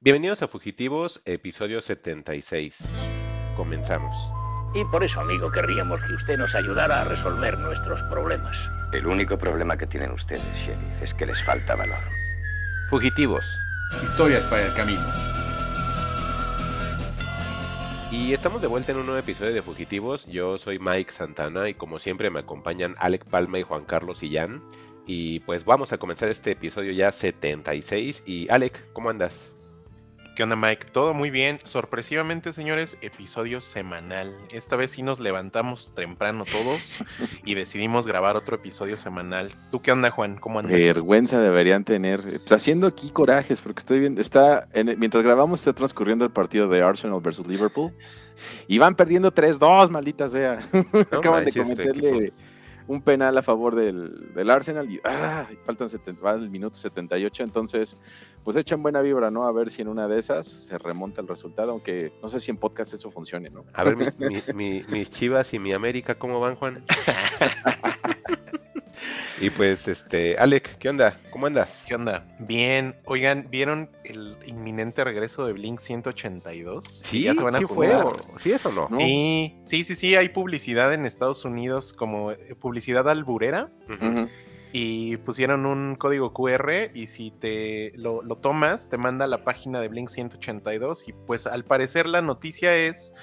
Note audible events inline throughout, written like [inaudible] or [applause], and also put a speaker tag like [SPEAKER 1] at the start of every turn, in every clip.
[SPEAKER 1] Bienvenidos a Fugitivos, episodio 76. Comenzamos.
[SPEAKER 2] Y por eso, amigo, querríamos que usted nos ayudara a resolver nuestros problemas.
[SPEAKER 3] El único problema que tienen ustedes, Sheriff, es que les falta valor.
[SPEAKER 1] Fugitivos.
[SPEAKER 4] Historias para el camino.
[SPEAKER 1] Y estamos de vuelta en un nuevo episodio de Fugitivos. Yo soy Mike Santana y como siempre me acompañan Alec Palma y Juan Carlos Sillán. Y pues vamos a comenzar este episodio ya 76. Y Alec, ¿cómo andas?
[SPEAKER 5] ¿Qué onda, Mike? Todo muy bien. Sorpresivamente, señores, episodio semanal. Esta vez sí nos levantamos temprano todos [laughs] y decidimos grabar otro episodio semanal. ¿Tú qué onda, Juan? ¿Cómo andas?
[SPEAKER 4] Vergüenza deberían tener. Pues haciendo aquí corajes, porque estoy viendo, está, en- mientras grabamos está transcurriendo el partido de Arsenal versus Liverpool y van perdiendo 3-2, maldita sea. [laughs] Acaban
[SPEAKER 1] manches,
[SPEAKER 4] de
[SPEAKER 1] tu
[SPEAKER 4] cometerle. Un penal a favor del, del Arsenal y ah, faltan 70, va el minuto 78, entonces pues echan buena vibra, ¿no? A ver si en una de esas se remonta el resultado, aunque no sé si en podcast eso funcione, ¿no?
[SPEAKER 1] A ver, mis, mi- mi- mis Chivas y mi América, ¿cómo van, Juan? [laughs] y pues, este, Alec, ¿qué onda? ¿Cómo andas?
[SPEAKER 5] ¿Qué onda? Bien. Oigan, ¿vieron el inminente regreso de Blink 182?
[SPEAKER 1] Sí,
[SPEAKER 5] ya se van a
[SPEAKER 1] sí fue. o- ¿Sí es o no?
[SPEAKER 4] No.
[SPEAKER 5] Sí, sí, sí, sí, hay publicidad en Estados Unidos como eh, publicidad alburera y pusieron un código QR y si te lo, lo tomas te manda a la página de Blink 182 y pues al parecer la noticia es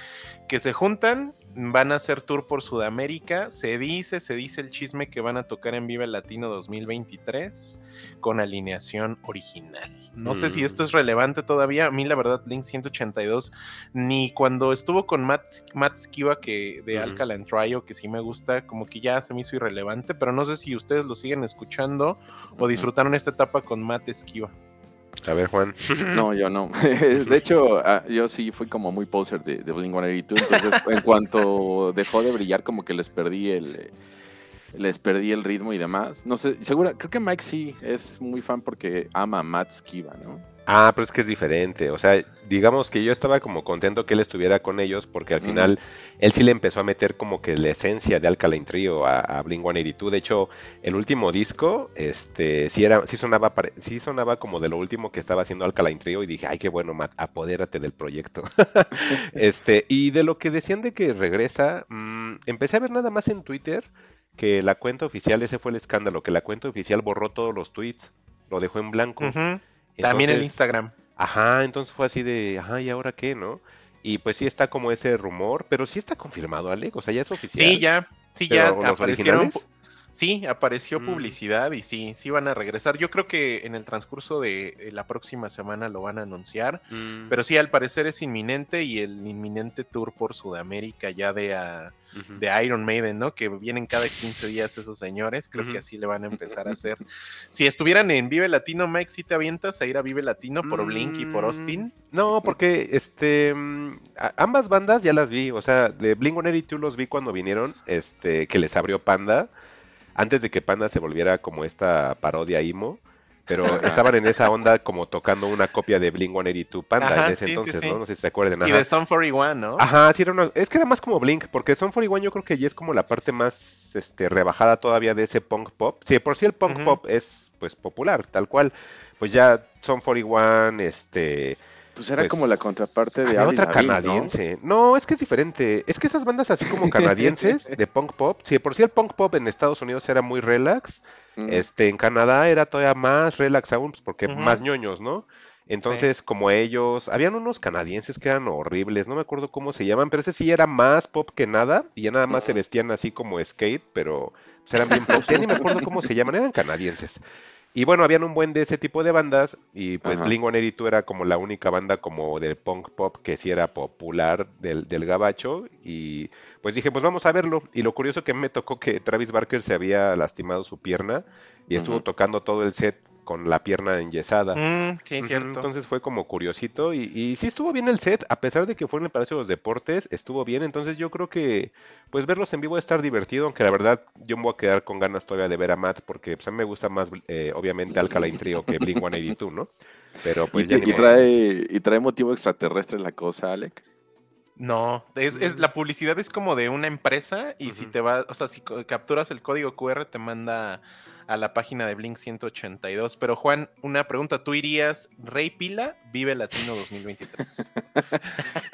[SPEAKER 5] que se juntan, van a hacer tour por Sudamérica, se dice, se dice el chisme que van a tocar en Vive Latino 2023 con alineación original. No sé si
[SPEAKER 1] Mm.
[SPEAKER 5] esto es relevante todavía, a mí la verdad Blink 182 ni cuando estuvo con Matt, Matt Skiba que de
[SPEAKER 1] Ujú.
[SPEAKER 5] Alkaline Trio que sí me gusta, como que ya se me hizo irrelevante, pero no sé si ustedes lo siguen escuchando o disfrutaron esta etapa con Matt Esquiva.
[SPEAKER 1] A ver, Juan. [laughs]
[SPEAKER 4] No, yo no. [laughs] De hecho, ah, yo sí fui como muy poser de, de Blink-182, entonces [laughs] en cuanto dejó de brillar, como que les perdí el eh, les perdí el ritmo y demás. No sé, segura, creo que Mike sí es muy fan porque ama a Matt Skiba, ¿no?
[SPEAKER 1] Ah, pero es que es diferente. O sea, digamos que yo estaba como contento que él estuviera con ellos porque al final él sí le empezó a meter como que la esencia de Alkaline Trio a, a Blink 182. De hecho, el último disco, este, sí era, sí sonaba, sí sonaba como de lo último que estaba haciendo Alkaline Trio y dije, ay, qué bueno, Matt, apodérate del proyecto. [laughs] este, y de lo que decían de que regresa, mm, empecé a ver nada más en Twitter que la cuenta oficial, ese fue el escándalo, que la cuenta oficial borró todos los tweets, lo dejó en blanco.
[SPEAKER 5] También el
[SPEAKER 1] Entonces,
[SPEAKER 5] Instagram.
[SPEAKER 1] Ajá, entonces fue así de, ajá, ¿y ahora qué, no? Y pues sí está como ese rumor, pero sí está confirmado, Alec, o sea, ya es oficial.
[SPEAKER 5] Sí, ya, sí, ya
[SPEAKER 1] ¿Pero los
[SPEAKER 5] aparecieron. Sí, apareció
[SPEAKER 1] Mm.
[SPEAKER 5] publicidad y sí, sí van a regresar. Yo creo que en el transcurso de eh, la próxima semana lo van a anunciar.
[SPEAKER 1] Mm,
[SPEAKER 5] Pero sí, al parecer es inminente y el inminente tour por Sudamérica ya de, ah, de Iron Maiden, ¿no? Que vienen cada 15 días esos señores. Creo que así le van a empezar a hacer. [laughs] Si estuvieran en Vive Latino, Mike, ¿sí te avientas a ir a Vive Latino por Blink y por
[SPEAKER 1] Mm,
[SPEAKER 5] Austin?
[SPEAKER 1] No, porque este ambas bandas ya las vi, o sea, de Blink 182 los vi cuando vinieron, este, que les abrió Panda, antes de que Panda se volviera como esta parodia emo, pero estaban en esa onda como tocando una copia de Blink 182 Panda
[SPEAKER 5] Ajá,
[SPEAKER 1] en ese
[SPEAKER 5] sí,
[SPEAKER 1] entonces,
[SPEAKER 5] sí.
[SPEAKER 1] ¿no? No sé si se acuerdan.
[SPEAKER 5] Y
[SPEAKER 1] ajá.
[SPEAKER 5] de Sun 41, ¿no?
[SPEAKER 1] Ajá, sí, era una- es que era más como Blink, porque Son 41 yo creo que ya es como la parte más este, rebajada todavía de ese punk pop. Sí, por sí el punk pop es pues popular, tal cual. Pues ya Son 41, este...
[SPEAKER 4] Pues era
[SPEAKER 1] Pues,
[SPEAKER 4] como la contraparte de
[SPEAKER 1] Había
[SPEAKER 4] Avril
[SPEAKER 1] otra canadiense. ¿no? es que es diferente. Es que esas bandas así como canadienses [laughs] de punk pop, si de por sí el punk pop en Estados Unidos era muy relax,
[SPEAKER 4] Mm.
[SPEAKER 1] este en Canadá era todavía más relax aún, pues, porque más ñoños, ¿no? Entonces, como ellos, habían unos canadienses que eran horribles, no me acuerdo cómo se llaman, pero ese sí era más pop que nada, y ya nada más se
[SPEAKER 4] Ujú.
[SPEAKER 1] vestían así como skate, pero pues, eran bien [laughs] pop. Ya ni me acuerdo cómo se llaman, eran canadienses. Y bueno, habían un buen de ese tipo de bandas, y pues. Blink 182 era como la única banda como del punk pop que sí era popular del, del gabacho, y pues dije, pues vamos a verlo. Y lo curioso que me tocó que Travis Barker se había lastimado su pierna, y estuvo tocando todo el set con la pierna enyesada.
[SPEAKER 5] Mm, sí, cierto.
[SPEAKER 1] Entonces fue como curiosito y, y sí estuvo bien el set, a pesar de que fue en el Palacio de los Deportes, estuvo bien, entonces yo creo que pues verlos en vivo va a estar divertido, aunque la verdad yo me voy a quedar con ganas todavía de ver a Matt, porque pues, a mí me gusta más eh, obviamente Alkaline Trio que Blink 182, ¿no? Pero pues
[SPEAKER 4] y,
[SPEAKER 1] ya ni
[SPEAKER 4] y trae, y trae motivo extraterrestre la cosa, Alec.
[SPEAKER 5] No, es, es,
[SPEAKER 1] Mm.
[SPEAKER 5] la publicidad es como de una empresa y si te va, o sea, si capturas el código QR te manda a la página de Blink 182. Pero Juan, una pregunta, ¿tú irías Rey Pila, Vive Latino 2023?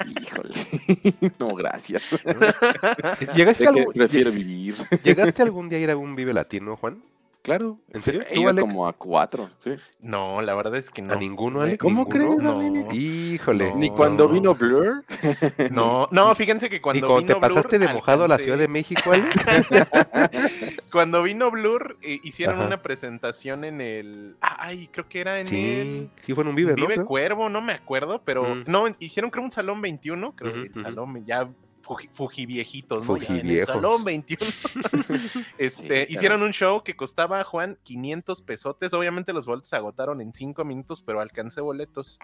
[SPEAKER 5] [laughs]
[SPEAKER 4] Híjole. [laughs] no, gracias. [laughs]
[SPEAKER 1] ¿Llegaste, algún,
[SPEAKER 4] prefiero vivir.
[SPEAKER 1] ¿Llegaste algún día a ir a un Vive Latino, Juan?
[SPEAKER 4] Claro.
[SPEAKER 1] ¿En serio?
[SPEAKER 4] He
[SPEAKER 1] ¿Tú,
[SPEAKER 4] ido
[SPEAKER 1] Alec?
[SPEAKER 4] como a cuatro, sí.
[SPEAKER 5] No, la verdad es que no.
[SPEAKER 1] ¿A ninguno, Ale?
[SPEAKER 4] ¿Cómo
[SPEAKER 1] ¿Ninguno?
[SPEAKER 4] crees, Dominic?
[SPEAKER 5] No.
[SPEAKER 1] Híjole.
[SPEAKER 5] No.
[SPEAKER 4] Ni cuando vino Blur. [laughs]
[SPEAKER 5] No, no, fíjense que
[SPEAKER 1] ¿Y
[SPEAKER 5] cuando
[SPEAKER 1] cuando te
[SPEAKER 5] vino Blur,
[SPEAKER 1] pasaste de mojado a la Ciudad de México, Ale? [laughs]
[SPEAKER 5] Cuando vino Blur, eh, hicieron
[SPEAKER 1] Ajá.
[SPEAKER 5] una presentación en el. Ay, creo que era en
[SPEAKER 1] Sí,
[SPEAKER 5] el.
[SPEAKER 1] sí fue en un Vive, ¿no?
[SPEAKER 5] Vive
[SPEAKER 1] Creo.
[SPEAKER 5] Cuervo, no me acuerdo, pero
[SPEAKER 1] Mm.
[SPEAKER 5] no, hicieron creo un salón 21, creo que el salón ya fuji, fujiviejitos, ¿no? Ya en el salón 21. [laughs] [laughs] este,
[SPEAKER 4] Sí,
[SPEAKER 5] hicieron un show que costaba, Juan, 500 pesotes. Obviamente los boletos se agotaron en 5 minutos, pero alcancé boletos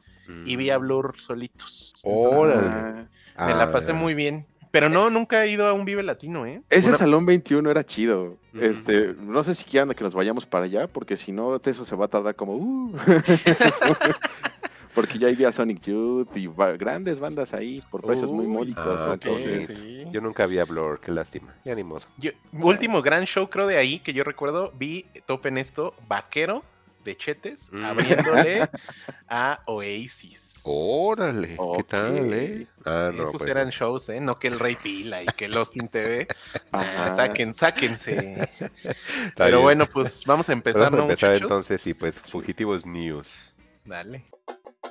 [SPEAKER 5] y vi a
[SPEAKER 1] Mm.
[SPEAKER 5] Blur solitos.
[SPEAKER 1] Órale.
[SPEAKER 4] Ah,
[SPEAKER 5] Me la pasé
[SPEAKER 1] Ah,
[SPEAKER 5] muy bien. Pero no, nunca he ido a un Vive Latino, ¿eh?
[SPEAKER 4] Ese
[SPEAKER 1] Una-
[SPEAKER 4] salón 21 era chido. Este, no sé si quieran que nos vayamos para allá, porque si no, eso se va a tardar como. uh. [laughs] porque ya había Sonic Youth y grandes bandas ahí por precios muy
[SPEAKER 5] Uy,
[SPEAKER 4] módicos.
[SPEAKER 1] ah,
[SPEAKER 4] entonces,
[SPEAKER 5] sí.
[SPEAKER 1] Yo nunca vi a Blur, qué lástima. Modo.
[SPEAKER 5] Yo- último gran show, creo, de ahí que yo recuerdo, vi, topen esto, Vaquero de Chetes,
[SPEAKER 1] Mm.
[SPEAKER 5] abriéndole [laughs] a Oasis.
[SPEAKER 1] Órale. ¿qué tal, eh? Ah, no,
[SPEAKER 5] Esos
[SPEAKER 1] pues,
[SPEAKER 5] eran shows, ¿eh? No que el Rey Pila y que el Austin TV. [laughs] Ah, saquen, sáquense. [laughs]
[SPEAKER 1] está
[SPEAKER 5] Pero
[SPEAKER 1] bien.
[SPEAKER 5] bueno, pues vamos a empezar,
[SPEAKER 1] Vamos a
[SPEAKER 5] ¿no,
[SPEAKER 1] empezar
[SPEAKER 5] muchachos?
[SPEAKER 1] entonces y pues Fugitivos News.
[SPEAKER 5] Dale.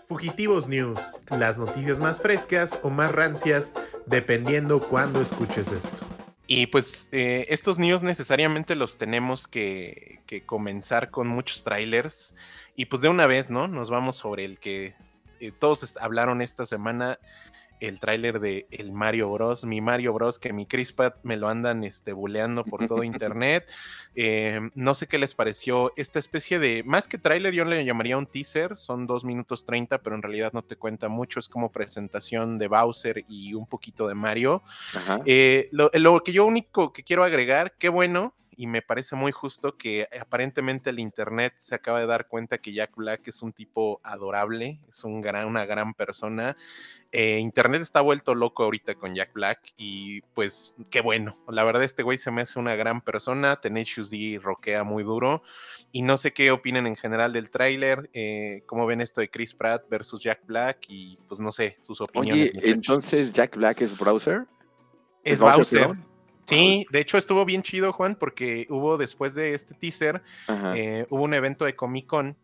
[SPEAKER 6] Fugitivos News, las noticias más frescas o más rancias, dependiendo cuándo escuches esto.
[SPEAKER 5] Y pues eh, estos news necesariamente los tenemos que, comenzar con muchos trailers. Y pues de una vez, ¿no? Nos vamos sobre el que eh, todos hablaron esta semana, el tráiler de el Mario Bros. Mi Mario Bros. que mi Crispat me lo andan este, buleando por todo [laughs] internet. Eh, no sé qué les pareció esta especie de, más que tráiler, yo le llamaría un teaser. Son dos minutos 30, pero en realidad no te cuenta mucho. Es como presentación de Bowser y un poquito de Mario.
[SPEAKER 4] Ajá.
[SPEAKER 5] Eh, lo, lo que yo único que quiero agregar, qué bueno, y me parece muy justo que aparentemente el internet se acaba de dar cuenta que Jack Black es un tipo adorable, es un gran, una gran persona. Eh, internet está vuelto loco ahorita con Jack Black y pues qué bueno. La verdad este güey se me hace una gran persona, Tenacious D roquea muy duro y no sé qué opinen en general del tráiler, eh, cómo ven esto de Chris Pratt versus Jack Black y pues no sé, sus opiniones.
[SPEAKER 4] Oye, entonces Jack Black es Browser.
[SPEAKER 5] es
[SPEAKER 4] Bowser,
[SPEAKER 5] Bowser.
[SPEAKER 4] perdón?
[SPEAKER 5] Sí, de hecho estuvo bien chido, Juan, porque hubo después de este teaser, eh, hubo un evento de Comic Con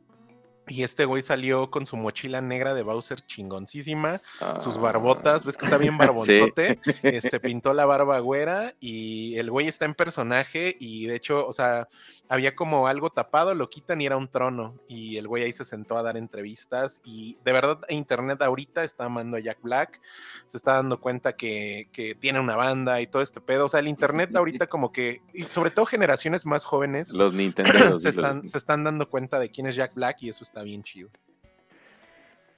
[SPEAKER 5] y este güey salió con su mochila negra de Bowser chingoncísima, sus
[SPEAKER 4] Ah.
[SPEAKER 5] barbotas, ves que está bien [laughs] barbonzote, [laughs] eh, se pintó la barba güera y el güey está en personaje y de hecho, o sea, había como algo tapado, lo quitan y era un trono y el güey ahí se sentó a dar entrevistas y de verdad internet ahorita está amando a Jack Black, se está dando cuenta que, que tiene una banda y todo este pedo, o sea, el internet [laughs] ahorita como que, y sobre todo generaciones más jóvenes,
[SPEAKER 4] Los [clears throat] Nintendo.
[SPEAKER 5] se, están, se están dando cuenta de quién es Jack Black y eso está bien chido.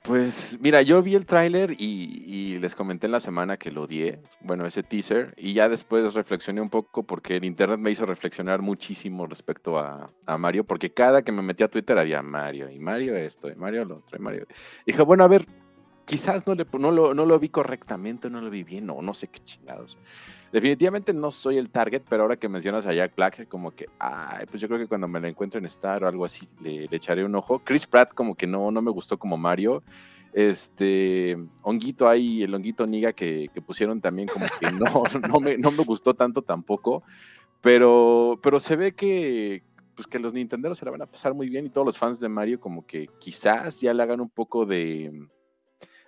[SPEAKER 4] Pues mira, yo vi el tráiler y, y les comenté en la semana que lo odié, bueno, ese teaser, y ya después reflexioné un poco porque el internet me hizo reflexionar muchísimo respecto a, Mario, porque cada que me metí a Twitter había Mario, y Mario esto, y Mario lo otro, y Mario... Dije, bueno, a ver, quizás no, le, no, lo, no lo vi correctamente, no lo vi bien, o no sé qué chingados. Definitivamente no soy el target, pero ahora que mencionas a Jack Black, como que, pues yo creo que cuando me lo encuentro en Star o algo así, le, echaré un ojo. Chris Pratt como que no, no me gustó como Mario. Este, Honguito ahí, el Honguito Niga que, que pusieron también como que no, [laughs] no, me, no me gustó tanto tampoco, pero, pero se ve que, pues que los Nintenderos se la van a pasar muy bien y todos los fans de Mario como que quizás ya le hagan un poco de,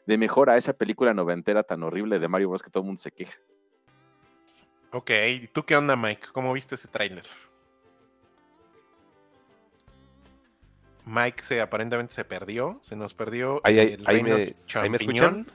[SPEAKER 4] de mejor a esa película noventera tan horrible de Mario Bros que todo el mundo se queja.
[SPEAKER 5] Ok, ¿y tú qué onda, Mike? ¿Cómo viste ese tráiler? Mike se aparentemente se perdió, se nos perdió.
[SPEAKER 1] Ahí- ahí-
[SPEAKER 5] el
[SPEAKER 1] ahí
[SPEAKER 5] reino
[SPEAKER 1] me- ahí me
[SPEAKER 5] champiñón.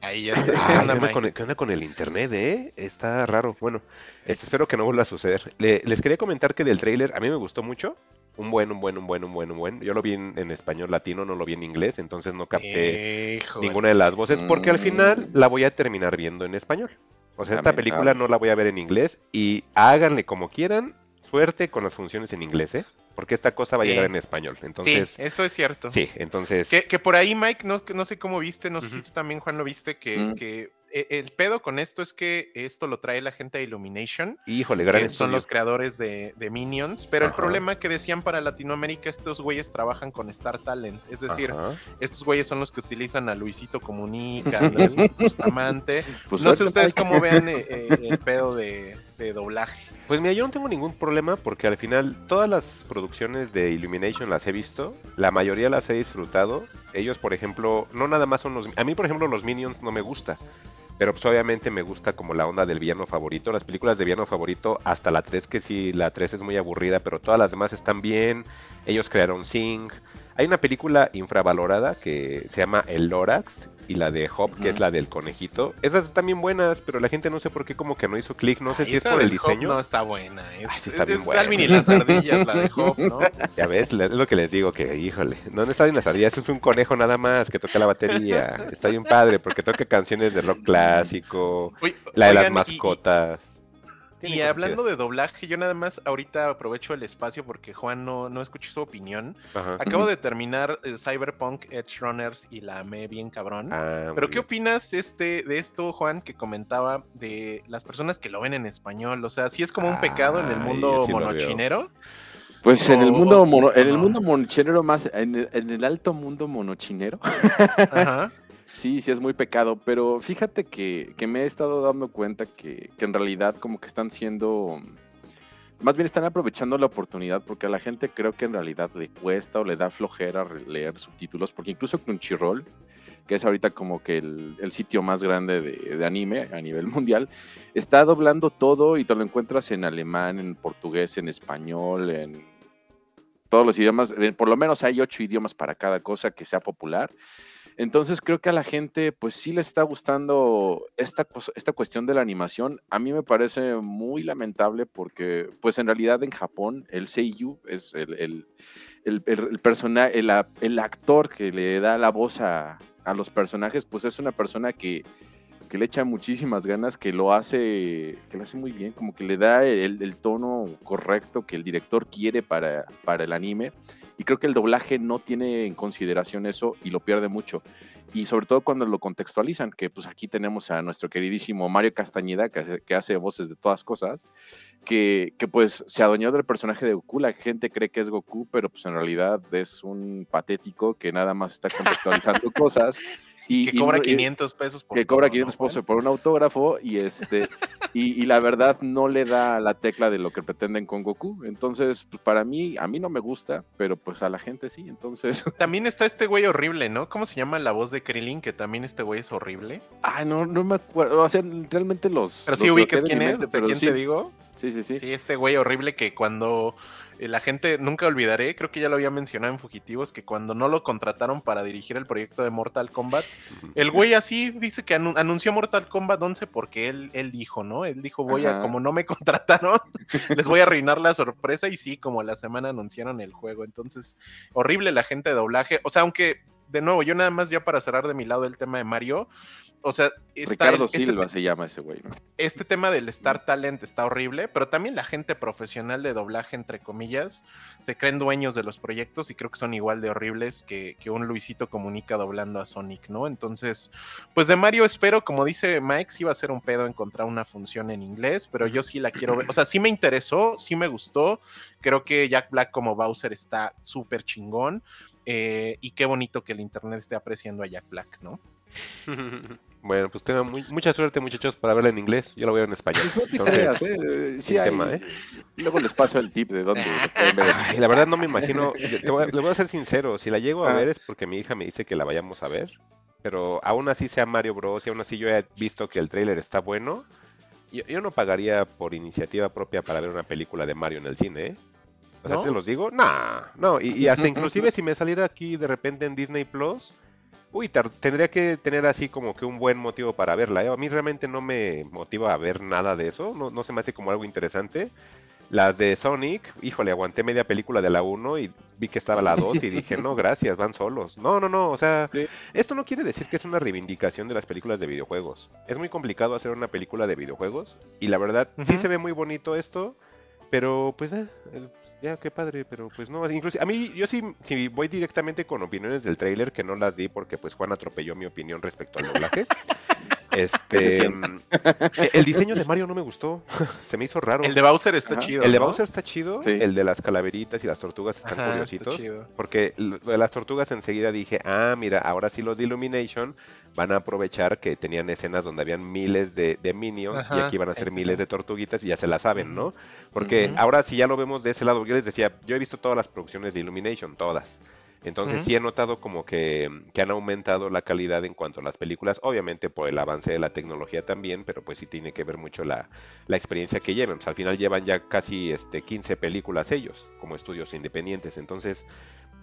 [SPEAKER 5] Ahí ya [laughs] está. ¿Qué
[SPEAKER 1] Ay,
[SPEAKER 5] onda,
[SPEAKER 1] ¿qué, onda con el, qué onda con el internet, eh? Está raro. Bueno, este, espero que no vuelva a suceder. Le- les quería comentar que del tráiler a mí me gustó mucho. Un buen, un buen, un buen, un buen, un buen. Yo lo vi en, en español latino, no lo vi en inglés, entonces no capté
[SPEAKER 5] Híjole.
[SPEAKER 1] ninguna de las voces, porque al final la voy a terminar viendo en español. O sea, esta película no la voy a ver en inglés y háganle como quieran, suerte con las funciones en inglés, ¿eh? Porque esta cosa va a
[SPEAKER 5] Sí.
[SPEAKER 1] llegar en español. Entonces,
[SPEAKER 5] Sí, eso es cierto.
[SPEAKER 1] sí, entonces...
[SPEAKER 5] Que, que por ahí, Mike, no, sé cómo viste, no sé si tú también, Juan, lo viste, que,
[SPEAKER 4] Mm.
[SPEAKER 5] que el pedo con esto es que esto lo trae la gente de Illumination,
[SPEAKER 1] Híjole,
[SPEAKER 5] que son los creadores de, de Minions, pero el problema que decían para Latinoamérica, estos güeyes trabajan con Star Talent, es decir,
[SPEAKER 1] Ajá.
[SPEAKER 5] estos güeyes son los que utilizan a Luisito Comunica, a Bustamante. [laughs]
[SPEAKER 4] Pues
[SPEAKER 5] no sé ustedes cómo vean [laughs] eh, eh, el pedo de, de doblaje.
[SPEAKER 1] Pues mira, yo no tengo ningún problema porque al final todas las producciones de Illumination las he visto, la mayoría las he disfrutado. Ellos, por ejemplo, no nada más son los... A mí, por ejemplo, los Minions no me gusta. Pero pues obviamente me gusta como la onda del villano favorito. Las películas de villano favorito, hasta la 3, que sí, la 3 es muy aburrida, pero todas las demás están bien. Ellos crearon Sing. Hay una película infravalorada que se llama El Lorax y la de Hop, que es la del conejito. Esas están bien buenas, pero la gente no sé por qué como que no hizo clic. No sé
[SPEAKER 5] Ay,
[SPEAKER 1] si es por el
[SPEAKER 5] Hop
[SPEAKER 1] diseño.
[SPEAKER 5] No está buena. Es,
[SPEAKER 1] Ay, sí está
[SPEAKER 5] es-
[SPEAKER 1] bien
[SPEAKER 5] es
[SPEAKER 1] buena.
[SPEAKER 5] Alvin y las [laughs] ardillas, la de Hop, ¿no?
[SPEAKER 1] Ya ves, es lo que les digo, que híjole, no está en las ardillas, es un conejo nada más que toca la batería. Está bien padre porque toca canciones de rock clásico, la de las
[SPEAKER 5] oigan,
[SPEAKER 1] mascotas.
[SPEAKER 5] Y,
[SPEAKER 1] cosas
[SPEAKER 5] hablando de doblaje, yo nada más ahorita aprovecho el espacio porque Juan no, no escuché su opinión.
[SPEAKER 1] Ajá.
[SPEAKER 5] Acabo [laughs] de terminar eh, Cyberpunk Edge Runners y la amé bien cabrón.
[SPEAKER 1] Ah,
[SPEAKER 5] Pero ¿qué
[SPEAKER 1] bien.
[SPEAKER 5] opinas este, de esto, Juan, que comentaba de las personas que lo ven en español? O sea, sí es como un pecado en el mundo
[SPEAKER 1] sí
[SPEAKER 5] monochinero.
[SPEAKER 4] Pues en el mundo mono- en el mundo monochinero más, en el, en el alto mundo monochinero,
[SPEAKER 5] Ajá. [laughs]
[SPEAKER 4] sí, sí es muy pecado, pero fíjate que, que me he estado dando cuenta que, que en realidad como que están siendo, más bien están aprovechando la oportunidad porque a la gente creo que en realidad le cuesta o le da flojera leer subtítulos, porque incluso Crunchyroll, que es ahorita como que el, el sitio más grande de, de anime a nivel [laughs] mundial, está doblando todo y te lo encuentras en alemán, en portugués, en español, en todos los idiomas. eh, Por lo menos hay ocho idiomas para cada cosa que sea popular. Entonces creo que a la gente pues sí le está gustando esta, esta cuestión de la animación. A mí me parece muy lamentable porque pues en realidad en Japón el seiyuu es el, el, el, el, el el actor que le da la voz a, a los personajes pues es una persona que, que le echa muchísimas ganas, que lo hace, que lo hace muy bien, como que le da el, el tono correcto que el director quiere para, para el anime. Y creo que el doblaje no tiene en consideración eso y lo pierde mucho. Y sobre todo cuando lo contextualizan, que pues aquí tenemos a nuestro queridísimo Mario Castañeda, que hace, que hace voces de todas cosas, que, que pues se adueñó del personaje de Goku. La gente cree que es Goku, pero pues en realidad es un patético que nada más está contextualizando [laughs] cosas. Y,
[SPEAKER 5] que cobra
[SPEAKER 4] y-
[SPEAKER 5] 500 pesos por
[SPEAKER 4] que cobra
[SPEAKER 5] todo,
[SPEAKER 4] 500
[SPEAKER 5] ¿no, Juan?
[SPEAKER 4] pesos por un autógrafo y este [laughs] y, y la verdad no le da la tecla de lo que pretenden con Goku. Entonces, pues, para mí, a mí no me gusta, pero pues a la gente sí. Entonces, [laughs]
[SPEAKER 5] También está este güey horrible, ¿no? ¿Cómo se llama la voz de Krillin? Que también este güey es horrible.
[SPEAKER 4] ay, no, no me acuerdo. O sea, realmente los.
[SPEAKER 5] Pero sí
[SPEAKER 4] los
[SPEAKER 5] ubicas
[SPEAKER 4] bloqueé de
[SPEAKER 5] quién es,
[SPEAKER 4] mente, pero
[SPEAKER 5] quién
[SPEAKER 4] sí,
[SPEAKER 5] te digo.
[SPEAKER 4] Sí, sí, sí.
[SPEAKER 5] Sí, este güey horrible que cuando la gente, nunca olvidaré, creo que ya lo había mencionado en Fugitivos, que cuando no lo contrataron para dirigir el proyecto de Mortal Kombat, el güey así dice que anu- anunció Mortal Kombat 11 porque él, él dijo, ¿no? Él dijo, voy a, como no me [laughs] contrataron, les voy a arruinar la sorpresa y sí, como a la semana anunciaron el juego. Entonces, horrible la gente de doblaje. O sea, aunque, de nuevo, yo nada más ya para cerrar de mi lado el tema de Mario, o sea, está
[SPEAKER 4] Ricardo
[SPEAKER 5] este
[SPEAKER 4] Silva se llama ese güey. ¿no?
[SPEAKER 5] este tema del Star Talent está horrible, pero también la gente profesional de doblaje, entre comillas, se creen dueños de los proyectos y creo que son igual de horribles que, que un Luisito comunica doblando a Sonic, ¿no? Entonces, pues de Mario espero, como dice Mike, sí va a ser un pedo encontrar una función en inglés, pero yo sí la quiero ver. O sea, sí me interesó, sí me gustó. Creo que Jack Black como Bowser está súper chingón. eh, y qué bonito que el internet esté apreciando a Jack Black, ¿no? [laughs]
[SPEAKER 1] Bueno, pues tengan muy- mucha suerte, muchachos, para verla en inglés. Yo la voy a ver en español.
[SPEAKER 4] Pues no te
[SPEAKER 1] Entonces,
[SPEAKER 4] creas, ¿eh? Sí
[SPEAKER 1] sin
[SPEAKER 4] hay-
[SPEAKER 1] tema, ¿eh? [laughs]
[SPEAKER 4] Luego les paso el tip de dónde.
[SPEAKER 1] Ay, la verdad no me imagino. te voy a- le voy a ser sincero. Si la llego a
[SPEAKER 4] Ah.
[SPEAKER 1] ver es porque mi hija me dice que la vayamos a ver. Pero aún así sea Mario Bros. y aún así yo he visto que el tráiler está bueno. Yo, yo no pagaría por iniciativa propia para ver una película de Mario en el cine, ¿eh? O sea,
[SPEAKER 5] ¿No?
[SPEAKER 1] se los digo, nah, no. Y, y hasta [laughs] inclusive si me saliera aquí de repente en Disney Plus, uy, tendría que tener así como que un buen motivo para verla. ¿eh? A mí realmente no me motiva a ver nada de eso. No, no se me hace como algo interesante. Las de Sonic, híjole, aguanté media película de la 1 y vi que estaba la 2 y dije, no, gracias, van solos. No, no, no, o sea, [laughs]
[SPEAKER 4] Sí.
[SPEAKER 1] esto no quiere decir que es una reivindicación de las películas de videojuegos. Es muy complicado hacer una película de videojuegos y la verdad, sí
[SPEAKER 5] Ujú.
[SPEAKER 1] se ve muy bonito esto, pero pues eh, eh, ya, qué padre, pero pues no, incluso a mí, yo sí, si voy directamente con opiniones del tráiler, que no las di porque pues Juan atropelló mi opinión respecto al doblaje. Este,
[SPEAKER 4] se
[SPEAKER 1] mm, [laughs] el diseño de Mario no me gustó. [laughs] Se me hizo raro.
[SPEAKER 5] El de Bowser está
[SPEAKER 4] Ajá.
[SPEAKER 5] chido.
[SPEAKER 1] El de
[SPEAKER 5] ¿no?
[SPEAKER 1] Bowser está chido,
[SPEAKER 4] Sí.
[SPEAKER 1] el de las calaveritas y las tortugas están
[SPEAKER 5] Ajá, está
[SPEAKER 1] curiositos.
[SPEAKER 5] chido.
[SPEAKER 1] Porque las tortugas enseguida dije, ah, mira, ahora sí los de Illumination van a aprovechar que tenían escenas donde habían miles de, de minions y aquí van a ser miles de tortuguitas y ya se la saben, ¿no? Porque ahora sí ya lo vemos de ese lado. Yo les decía, yo he visto todas las producciones de Illumination, todas. Entonces sí he notado como que, que han aumentado la calidad en cuanto a las películas, obviamente por el avance de la tecnología también, pero pues sí tiene que ver mucho la, la experiencia que llevan. Pues al final llevan ya casi este, 15 películas ellos, como estudios independientes. Entonces,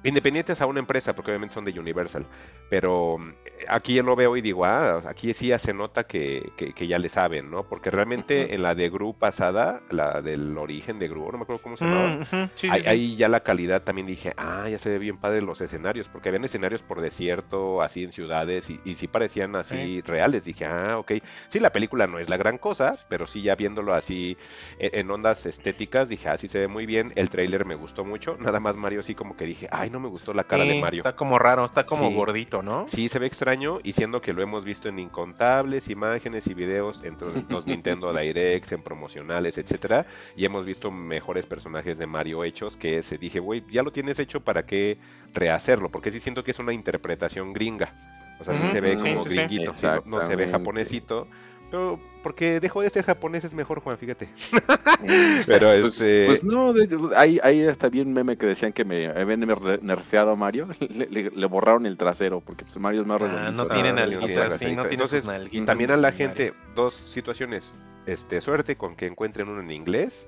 [SPEAKER 1] independientes a una empresa, porque obviamente son de Universal. Pero mm, aquí yo lo veo y digo, ah, aquí sí ya se nota que, que- que ya le saben, ¿no? Porque realmente en la de Gru pasada, la del origen de Gru, no me acuerdo cómo se llamaba.
[SPEAKER 5] Sí,
[SPEAKER 1] Ahí,
[SPEAKER 5] sí.
[SPEAKER 1] ahí ya la calidad también dije, ah, ya se ve bien padre los escenarios, porque habían escenarios por desierto, así en ciudades, y, y sí parecían así reales. Dije, ah, ok. Sí, la película no es la gran cosa, pero sí ya viéndolo así en, en ondas estéticas, dije, ah, sí se ve muy bien. El tráiler me gustó mucho. Nada más Mario sí como que dije, ay, no me gustó la cara de Mario.
[SPEAKER 5] Está como raro, está como
[SPEAKER 1] Sí.
[SPEAKER 5] gordito, ¿no?
[SPEAKER 1] Sí, se ve extraño y siendo que lo hemos visto en incontables imágenes y videos en to- los Nintendo [laughs] Directs, en promocionales, etcétera, y hemos visto mejores personajes de Mario hechos que ese. Dije, güey, ya lo tienes hecho, ¿para qué rehacerlo? Porque sí siento que es una interpretación gringa. O sea, sí se ve
[SPEAKER 4] sí,
[SPEAKER 1] como
[SPEAKER 5] sí,
[SPEAKER 1] gringuito, sí, no, no se ve japonesito. Pero porque dejó de ser japonés es mejor, Juan, fíjate. Pero
[SPEAKER 4] Pues,
[SPEAKER 1] este...
[SPEAKER 4] pues no, de- ahí, ahí está bien meme que decían que me habían ner- nerfeado a Mario, [laughs] le, le- le borraron el trasero, porque pues Mario es más
[SPEAKER 5] Ah, no tiene
[SPEAKER 1] Ah, no
[SPEAKER 5] nalguitas,
[SPEAKER 1] tiene
[SPEAKER 5] sí, no
[SPEAKER 1] nalguitas.
[SPEAKER 5] tiene sus
[SPEAKER 1] Entonces,
[SPEAKER 5] nalguitas
[SPEAKER 1] También a la gente, dos situaciones. Este, suerte con que encuentren uno en inglés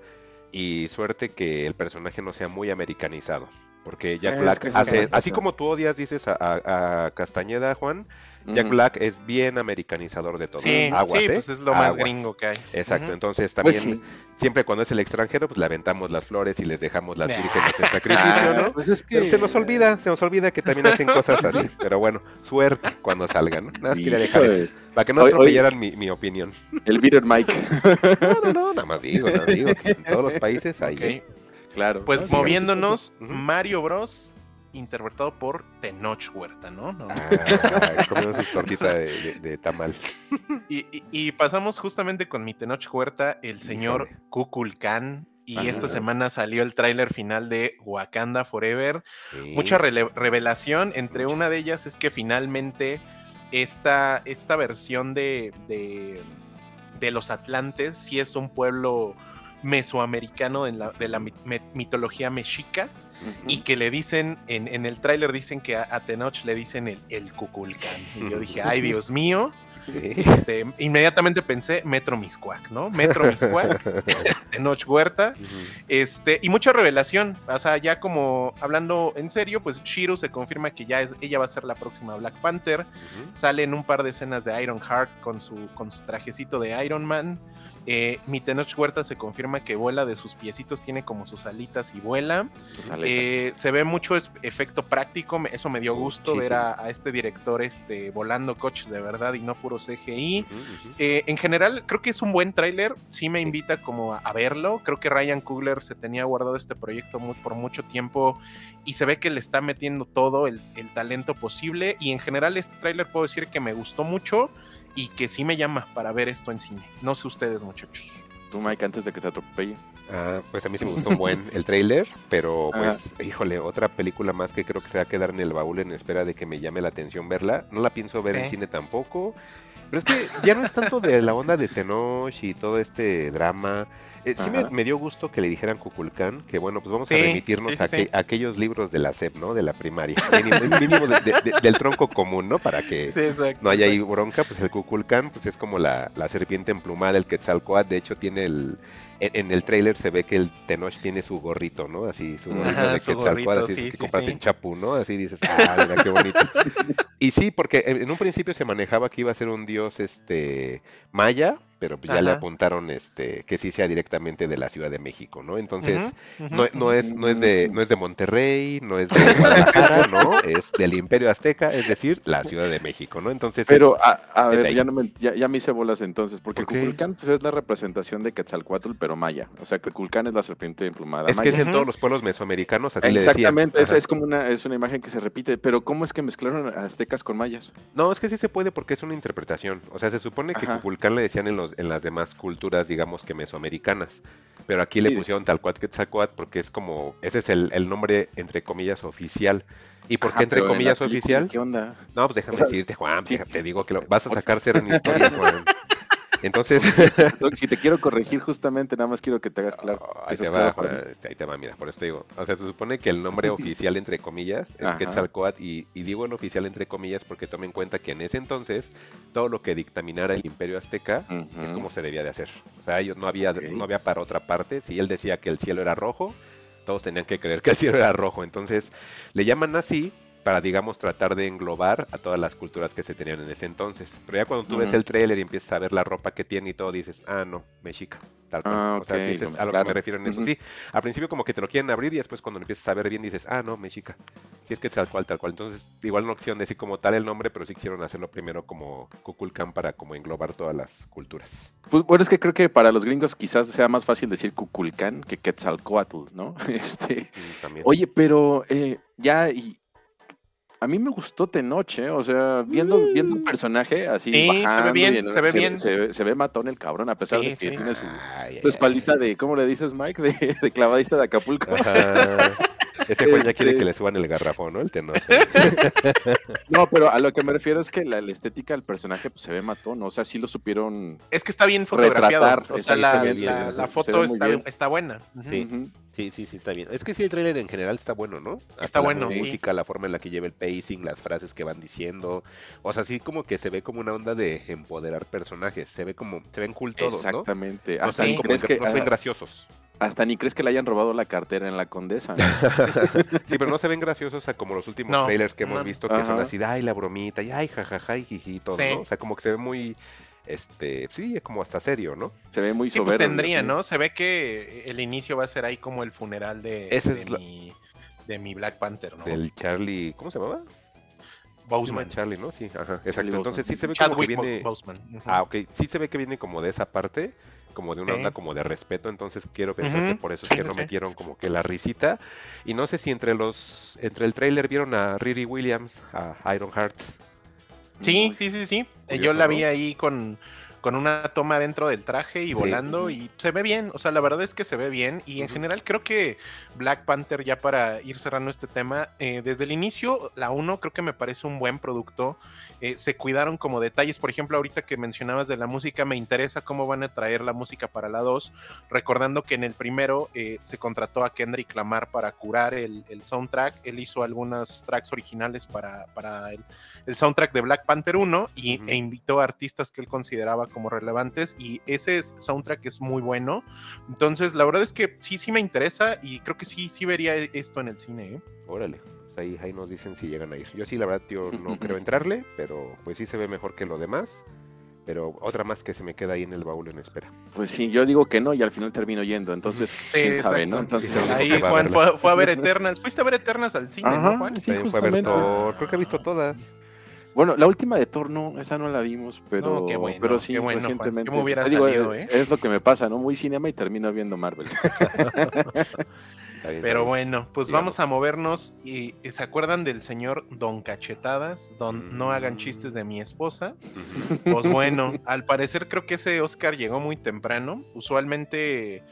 [SPEAKER 1] y suerte que el personaje no sea muy americanizado. Porque Jack
[SPEAKER 4] Es
[SPEAKER 1] Black hace, así como tú odias, dices, a, a- a Castañeda, Juan, Jack. Black es bien americanizador de todo.
[SPEAKER 5] Sí,
[SPEAKER 1] Aguas,
[SPEAKER 5] sí,
[SPEAKER 1] ¿eh?
[SPEAKER 5] pues es lo más gringo que hay.
[SPEAKER 1] Exacto, entonces también,
[SPEAKER 4] Pues sí.
[SPEAKER 1] siempre cuando es el extranjero, pues le aventamos las flores y les dejamos las
[SPEAKER 5] Nah.
[SPEAKER 1] vírgenes en sacrificio, ¿no? [laughs]
[SPEAKER 4] pues es que
[SPEAKER 1] se nos olvida, se nos olvida que también hacen cosas así. [laughs] Pero bueno, suerte cuando salgan. ¿no? Nada más quería dejar eso. Para que no atropellaran mi, mi opinión.
[SPEAKER 4] El Bitter Mike. [laughs]
[SPEAKER 1] No, no, no, nada más digo, nada más digo que en todos los países hay. ¿eh?
[SPEAKER 4] Claro.
[SPEAKER 5] Pues
[SPEAKER 1] Ah, sí,
[SPEAKER 5] moviéndonos. Mario Bros. interpretado por Tenoch Huerta, ¿no? No.
[SPEAKER 1] Ah, comiendo sus tortitas de, de- de tamal. [laughs]
[SPEAKER 5] Y, y- y pasamos justamente con mi Tenoch Huerta, el señor. Kukulkan. Y
[SPEAKER 4] Ajá.
[SPEAKER 5] esta semana salió el tráiler final de Wakanda Forever. Mucha revelación. Entre
[SPEAKER 1] Muchas.
[SPEAKER 5] una de ellas es que finalmente esta, esta versión de, de, de los Atlantes sí es un pueblo mesoamericano de la, de la mitología mexica y que le dicen, en, en el tráiler dicen que a, a Tenoch le dicen el, el Kukulkan. Y yo dije, ay Dios mío,
[SPEAKER 1] Sí.
[SPEAKER 5] este, inmediatamente pensé Metro Miscuac, ¿no? Metro Miscuac, [laughs] Tenoch Huerta. Este, y mucha revelación, o sea, ya como hablando en serio, pues Shiro se confirma que ya es, ella va a ser la próxima Black Panther. Sale en un par de escenas de Iron Heart con su, con su trajecito de Iron Man. Eh, mi Tenoch Huerta se confirma que vuela de sus piecitos, tiene como sus alitas y vuela. Eh, se ve mucho es- efecto práctico, eso me dio gusto ver a, a este director este, volando coches de verdad y no puro CGI. Eh, en general, creo que es un buen tráiler. Sí me invita como a, a verlo. Creo que Ryan Coogler se tenía guardado este proyecto por mucho tiempo y se ve que le está metiendo todo el, el talento posible. Y en general, este tráiler puedo decir que me gustó mucho y que sí me llama para ver esto en cine. No sé ustedes, muchachos.
[SPEAKER 4] Tú, Mike, antes de que te atropelle.
[SPEAKER 1] Ah, pues a mí sí me gustó un buen el trailer, pero [laughs]
[SPEAKER 4] Ajá.
[SPEAKER 1] pues, híjole, otra película más que creo que se va a quedar en el baúl en espera de que me llame la atención verla. No la pienso ver en cine tampoco. Pero es que ya no es tanto de la onda de Tenoch y todo este drama. Eh, sí me, dio gusto que le dijeran Kukulkan, que bueno, pues vamos a remitirnos
[SPEAKER 5] sí,
[SPEAKER 1] a, que-
[SPEAKER 5] sí.
[SPEAKER 1] a aquellos libros de la SEP, ¿no? De la primaria. Mínimo, mínimo de- de- de- del tronco común, ¿no? Para que
[SPEAKER 5] exacto.
[SPEAKER 1] no haya ahí bronca, pues el Kukulkan pues es como la, la serpiente emplumada, el Quetzalcoatl, de hecho tiene el en, en el tráiler se ve que el Tenoch tiene su gorrito, ¿no? Así su gorrito
[SPEAKER 5] Ajá,
[SPEAKER 1] de
[SPEAKER 5] su
[SPEAKER 1] Quetzalcoatl,
[SPEAKER 5] gorrito,
[SPEAKER 1] así
[SPEAKER 5] sí,
[SPEAKER 1] que
[SPEAKER 5] sí,
[SPEAKER 1] compras
[SPEAKER 5] sí.
[SPEAKER 1] en Chapu, ¿no? Así dices, ah, mira qué bonito. [laughs] y sí, porque en en un principio se manejaba que iba a ser un dios este maya, pero pues ya le apuntaron este que sí sea directamente de la Ciudad de México, ¿no? Entonces,
[SPEAKER 5] Ujú, ujú,
[SPEAKER 1] no, no es, no es de, no es de Monterrey, no es de [laughs] Guadalajara, ¿no? Es del Imperio Azteca, es decir, la Ciudad de México, ¿no? Entonces,
[SPEAKER 4] Pero,
[SPEAKER 1] es-
[SPEAKER 4] a, a
[SPEAKER 1] es
[SPEAKER 4] ver, ya, no me, ya, ya me hice bolas entonces, porque
[SPEAKER 1] ¿Por qué?
[SPEAKER 4] Cuculcán pues, es la representación de Quetzalcoatl, pero maya. O sea, Cuculcán es la serpiente emplumada
[SPEAKER 1] es que es en todos los pueblos mesoamericanos, así le decían.
[SPEAKER 4] Exactamente, es,
[SPEAKER 1] Ajá.
[SPEAKER 4] es como una, es una imagen que se repite, pero ¿cómo es que mezclaron aztecas con mayas?
[SPEAKER 1] No, es que sí se puede porque es una interpretación. O sea, se supone que
[SPEAKER 4] Ajá.
[SPEAKER 1] Cuculcán le decían en, los, en las demás culturas, digamos que mesoamericanas. Pero aquí le pusieron tal cual Quetzalcóatl porque es como, ese es el, el nombre entre comillas oficial. ¿Y por
[SPEAKER 4] Ajá,
[SPEAKER 1] qué entre comillas
[SPEAKER 4] película,
[SPEAKER 1] oficial?
[SPEAKER 4] ¿Qué onda?
[SPEAKER 1] No, pues déjame
[SPEAKER 4] O sea,
[SPEAKER 1] decirte, Juan,
[SPEAKER 4] sí.
[SPEAKER 1] te digo que lo, [laughs] vas a sacar cero en historia, Juan. [laughs] Entonces, [laughs] [laughs]
[SPEAKER 4] Si te quiero corregir justamente, nada más quiero que te hagas claro.
[SPEAKER 1] Oh, ahí te va,
[SPEAKER 4] claro para mí.
[SPEAKER 1] Juan, ahí te va, mira, por eso te digo. O sea, se supone que el nombre [laughs] oficial, entre comillas, es
[SPEAKER 4] Ajá.
[SPEAKER 1] Quetzalcóatl, y, y digo en oficial, entre comillas, porque tome en cuenta que en ese entonces, todo lo que dictaminara el Imperio Azteca es como se debía de hacer. O sea, ellos no había,
[SPEAKER 4] Ok.
[SPEAKER 1] no había para otra parte. Si él decía que el cielo era rojo, todos tenían que creer que el cielo era rojo. Entonces, le llaman así para, digamos, tratar de englobar a todas las culturas que se tenían en ese entonces. Pero ya cuando tú ves el tráiler y empiezas a ver la ropa que tiene y todo, dices, ah, no, mexica. Tal cual.
[SPEAKER 4] Ah,
[SPEAKER 1] o sea,
[SPEAKER 4] ok,
[SPEAKER 1] sí, ese
[SPEAKER 4] lo
[SPEAKER 1] es a lo que me refiero en eso. Sí, al principio como que te lo quieren abrir y después cuando lo empiezas a ver bien dices, ah, no, mexica. Sí, es que tal cual, tal cual. Entonces, igual no quisieron decir como tal el nombre, pero sí quisieron hacerlo primero como Kukulkan para como englobar todas las culturas.
[SPEAKER 4] Pues, bueno, es que creo que para los gringos quizás sea más fácil decir Cuculcán que Quetzalcoatl, ¿no? [laughs] Este,
[SPEAKER 1] Mm, también.
[SPEAKER 4] oye, pero eh, ya y a mí me gustó Tenoche, o sea, viendo, viendo un personaje así
[SPEAKER 5] Sí, se ve
[SPEAKER 4] bajando
[SPEAKER 5] bien,
[SPEAKER 4] en-
[SPEAKER 5] se ve bien.
[SPEAKER 4] Se, ve- se ve matón el cabrón, a pesar
[SPEAKER 5] Sí,
[SPEAKER 4] de que
[SPEAKER 5] sí.
[SPEAKER 4] tiene su,
[SPEAKER 1] Ay,
[SPEAKER 4] su
[SPEAKER 1] ay,
[SPEAKER 4] espaldita de, ¿cómo le dices, Mike? De, de clavadista de Acapulco.
[SPEAKER 1] Ajá. Ese Juan ya quiere
[SPEAKER 4] Este-
[SPEAKER 1] que le suban el garrafón, ¿no? El tenor. [laughs]
[SPEAKER 4] No, pero a lo que me refiero es que la, la estética del personaje pues, se ve matón, o sea, sí lo supieron.
[SPEAKER 5] Es que está bien fotografiado.
[SPEAKER 4] Retratar,
[SPEAKER 5] o sea, la,
[SPEAKER 4] bien,
[SPEAKER 5] foto está,
[SPEAKER 4] bien.
[SPEAKER 5] está buena.
[SPEAKER 1] Sí. Sí, sí, sí, está bien. Es que sí, el tráiler en general está bueno, ¿no? Hasta
[SPEAKER 5] Está
[SPEAKER 1] la
[SPEAKER 5] bueno, sí.
[SPEAKER 1] música, la forma en la que lleva el pacing, las frases que van diciendo. O sea, sí como que se ve como una onda de empoderar personajes. Se ve como, se ven cool todos, ¿no?
[SPEAKER 4] Exactamente.
[SPEAKER 1] No
[SPEAKER 4] Hasta,
[SPEAKER 1] se ven
[SPEAKER 4] ni
[SPEAKER 1] como
[SPEAKER 4] crees que,
[SPEAKER 1] no se ven graciosos.
[SPEAKER 4] hasta ni crees que le hayan robado la cartera en la condesa. ¿no? [laughs]
[SPEAKER 1] Sí, pero no se ven graciosos a como los últimos
[SPEAKER 5] No,
[SPEAKER 1] trailers que hemos
[SPEAKER 5] no.
[SPEAKER 1] visto que son
[SPEAKER 4] Ajá.
[SPEAKER 1] así, de, ay, la bromita, y ay, jajaja, y jiji, todo,
[SPEAKER 5] Sí.
[SPEAKER 1] ¿no? O sea, como que se ve muy, este, sí, como hasta serio, ¿no?
[SPEAKER 4] Se ve muy
[SPEAKER 5] Sí, pues tendría. ¿no? Se ve que el inicio va a ser ahí como el funeral de,
[SPEAKER 1] Ese
[SPEAKER 5] de
[SPEAKER 1] es la-
[SPEAKER 5] mi, de mi Black Panther, ¿no?
[SPEAKER 1] Del Charlie, ¿cómo se llamaba?
[SPEAKER 5] Boseman.
[SPEAKER 1] Charlie, ¿no? Sí, ajá, exacto.
[SPEAKER 4] Charlie
[SPEAKER 1] Entonces sí se ve como que viene...
[SPEAKER 5] Boseman.
[SPEAKER 1] Ah, ok. Sí se ve que viene como de esa parte, como de una
[SPEAKER 5] Sí.
[SPEAKER 1] onda como de respeto, entonces quiero pensar que por eso es que no metieron como que la risita. Y no sé si entre los, entre el trailer vieron a Riri Williams, a Ironheart.
[SPEAKER 5] Sí, sí, sí, sí.
[SPEAKER 1] Curioso,
[SPEAKER 5] Yo la
[SPEAKER 1] ¿no?
[SPEAKER 5] vi ahí con, con una toma dentro del traje y
[SPEAKER 1] Sí.
[SPEAKER 5] volando y se ve bien, o sea, la verdad es que se ve bien y en general creo que Black Panther, ya para ir cerrando este tema, eh, desde el inicio, la 1 creo que me parece un buen producto, eh, se cuidaron como detalles, por ejemplo, ahorita que mencionabas de la música, me interesa cómo van a traer la música para la 2, recordando que en el primero eh, se contrató a Kendrick Lamar para curar el, el soundtrack, él hizo algunos tracks originales para, para el, el soundtrack de Black Panther 1 y, e invitó a artistas que él consideraba como relevantes y ese es- soundtrack es muy bueno. Entonces, la verdad es que sí, sí me interesa y creo que sí, sí vería esto en el cine. ¿eh?
[SPEAKER 1] Órale. Pues ahí, ahí nos dicen si llegan a ir. Yo sí, la verdad, tío, no [laughs] creo entrarle, pero pues sí se ve mejor que lo demás. Pero otra más que se me queda ahí en el baúl en espera.
[SPEAKER 4] Pues sí, yo digo que no y al final termino yendo, entonces quién sabe, ¿no?
[SPEAKER 5] exacto.
[SPEAKER 4] Entonces,
[SPEAKER 1] Sí,
[SPEAKER 5] Ahí Juan fue, fue a ver Eternals. Fuiste a ver Eternals al cine,
[SPEAKER 4] Ajá,
[SPEAKER 5] ¿no, Juan?
[SPEAKER 4] sí,
[SPEAKER 1] fue a ver
[SPEAKER 4] justamente.
[SPEAKER 1] Thor. Creo que ha visto todas.
[SPEAKER 4] Bueno, la última de Thor no, esa no la vimos, pero,
[SPEAKER 5] No, qué bueno,
[SPEAKER 4] pero sí,
[SPEAKER 5] qué bueno, Juan.
[SPEAKER 4] recientemente.
[SPEAKER 5] Me
[SPEAKER 4] digo,
[SPEAKER 5] salido,
[SPEAKER 4] ¿eh? Es lo que me pasa, ¿no? Muy cinema y termino viendo Marvel. [laughs]
[SPEAKER 1] Bien,
[SPEAKER 5] Pero bueno, pues
[SPEAKER 1] Digamos.
[SPEAKER 5] vamos a movernos y y ¿se acuerdan del señor Don Cachetadas? Don No hagan chistes de mi esposa. Pues bueno, [laughs] al parecer creo que ese Oscar llegó muy temprano. Usualmente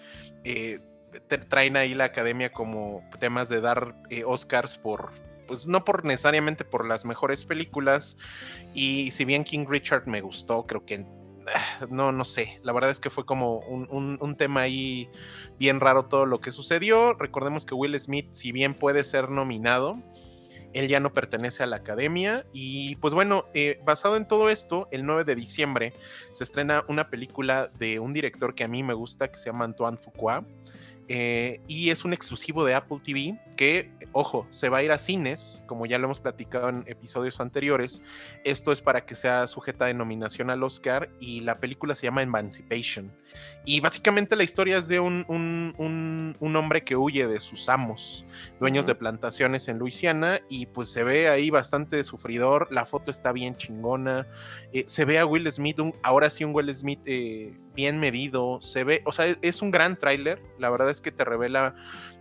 [SPEAKER 5] eh, te- traen ahí la academia como temas de dar eh, Oscars por, pues no por necesariamente por las mejores películas. Y si bien King Richard me gustó, creo que [sighs] no, no sé. La verdad es que fue como un, un- tema ahí bien raro todo lo que sucedió. Recordemos que Will Smith, si bien puede ser nominado, él ya no pertenece a la academia. Y pues bueno, eh, basado en todo esto, el 9 de diciembre se estrena una película de un director que a mí me gusta, que se llama Antoine Fuqua. Eh, y es un exclusivo de Apple TV que, ojo, se va a ir a cines, como ya lo hemos platicado en episodios anteriores. Esto es para que sea sujeta de nominación al Oscar y la película se llama Emancipation. Y básicamente la historia es de un, hombre que huye de sus amos, dueños de plantaciones en Luisiana, y pues se ve ahí bastante sufridor, la foto está bien chingona, eh, se ve a Will Smith, ahora sí un Will Smith eh, bien medido, se ve, o sea, es un gran tráiler, la verdad es que te revela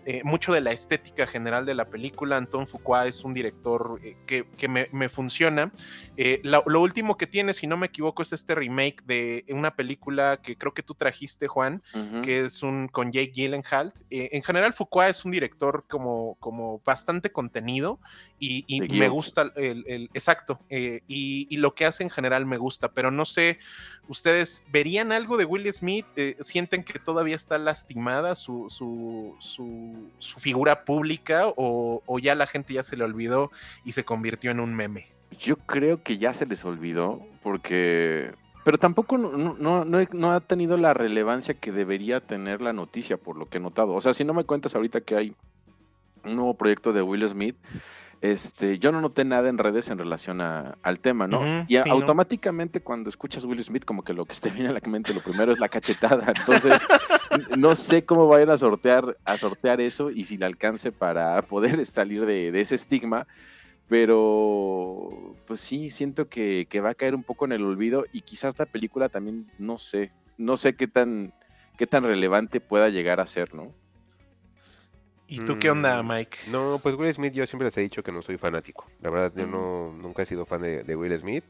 [SPEAKER 5] eh, mucho de la estética general de la película. Anton Fuqua es un director eh, que, me, funciona. Eh, lo, último que tiene, si no me equivoco, es este remake de una película que creo que tú trajiste, Juan, que es un con Jake Gyllenhaal. en general, Fuqua es un director como, como bastante contenido y, me gusta el, exacto. Y, y, lo que hace en general me gusta, pero no sé, ¿ustedes verían algo de Will Smith? ¿Sienten que todavía está lastimada su, su, su su, figura pública o, ya la gente ya se le olvidó y se convirtió en un meme?
[SPEAKER 4] Yo creo que ya se les olvidó porque... Pero tampoco no, no, ha tenido la relevancia que debería tener la noticia, por lo que he notado. O sea, si no me cuentas ahorita que hay un nuevo proyecto de Will Smith, este, yo no noté nada en redes en relación al tema, ¿no? y automáticamente cuando escuchas Will Smith, como que lo que te viene a la mente, lo primero es la cachetada. Entonces, [laughs] no sé cómo vayan a sortear, a sortear eso y si le alcance para poder [laughs] salir de, ese estigma. Pero, pues sí, siento que, que, va a caer un poco en el olvido y quizás la película también, no sé, no sé qué tan, qué tan relevante pueda llegar a ser, ¿no?
[SPEAKER 5] ¿Y tú qué onda, mm, Mike?
[SPEAKER 1] No, pues Will Smith yo siempre les he dicho que no soy fanático. La verdad, yo no, nunca he sido fan de, Will Smith.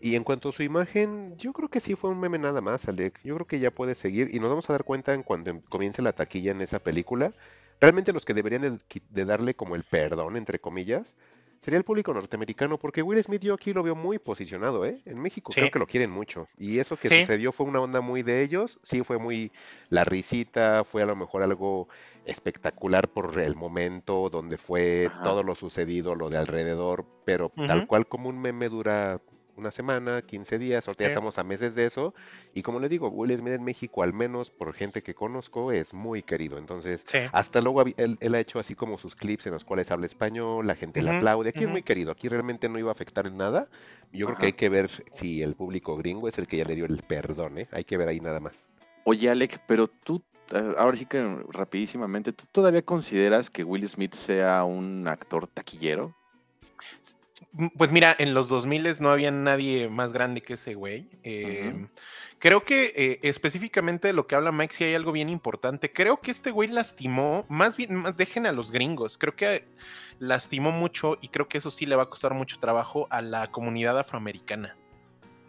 [SPEAKER 1] Y en cuanto a su imagen, yo creo que sí fue un meme nada más, Alec. Yo creo que ya puede seguir y nos vamos a dar cuenta en cuando comience la taquilla en esa película. Realmente los que deberían de darle como el perdón, entre comillas, sería el público norteamericano, porque Will Smith yo aquí lo veo muy posicionado, ¿eh? En México creo que lo quieren mucho. Y eso que sucedió fue una onda muy de ellos, sí fue muy la risita, fue a lo mejor algo espectacular por el momento donde fue todo lo sucedido, lo de alrededor, pero tal cual como un meme dura una semana, 15 días, ahorita ya estamos a meses de eso. Y como les digo, Will Smith en México, al menos por gente que conozco, es muy querido. Entonces, hasta luego él, ha hecho así como sus clips en los cuales habla español, la gente le aplaude. Aquí es muy querido, aquí realmente no iba a afectar en nada. Yo creo que hay que ver si el público gringo es el que ya le dio el perdón, ¿eh? Hay que ver ahí nada más.
[SPEAKER 4] Oye, Alec, pero tú eh, ahora sí que rapidísimamente, ¿tú todavía consideras que Will Smith sea un actor taquillero?
[SPEAKER 5] Pues mira, en los 2000 no había nadie más grande que ese güey. Em, creo que eh, específicamente de lo que habla Mike, sí hay algo bien importante. Creo que este güey lastimó, más bien, más, dejen a los gringos. Creo que lastimó mucho y creo que eso sí le va a costar mucho trabajo a la comunidad afroamericana.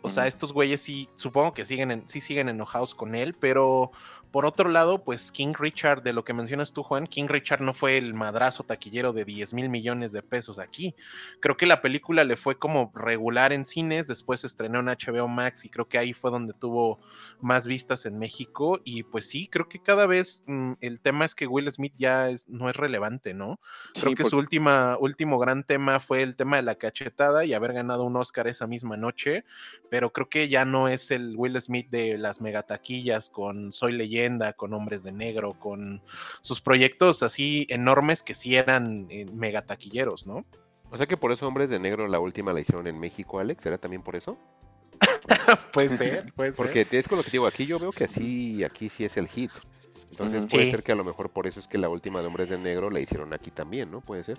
[SPEAKER 5] O sea, estos güeyes sí, supongo que siguen sí siguen enojados con él, pero por otro lado, pues King Richard, de lo que mencionas tú, Juan, King Richard no fue el madrazo taquillero de 10 mil millones de pesos aquí. Creo que la película le fue como regular en cines, después se estrenó en HBO Max y creo que ahí fue donde tuvo más vistas en México. Y pues sí, creo que cada vez mm, el tema es que Will Smith ya no es relevante, ¿no? Creo que su última, último gran tema fue el tema de la cachetada y haber ganado un Oscar esa misma noche, pero creo que ya no es el Will Smith de las megataquillas con Soy Leyenda con Hombres de Negro, con sus proyectos así enormes que sí eran eh, mega taquilleros, ¿no?
[SPEAKER 1] O sea que por eso Hombres de Negro la última la hicieron en México, Alex, ¿era también por eso? [laughs]
[SPEAKER 5] puede ser, puede
[SPEAKER 1] Porque es con lo que digo, aquí yo veo que así, aquí sí es el hit. Entonces puede ser que a lo mejor por eso es que la última de Hombres de Negro la hicieron aquí también, ¿no? Puede ser.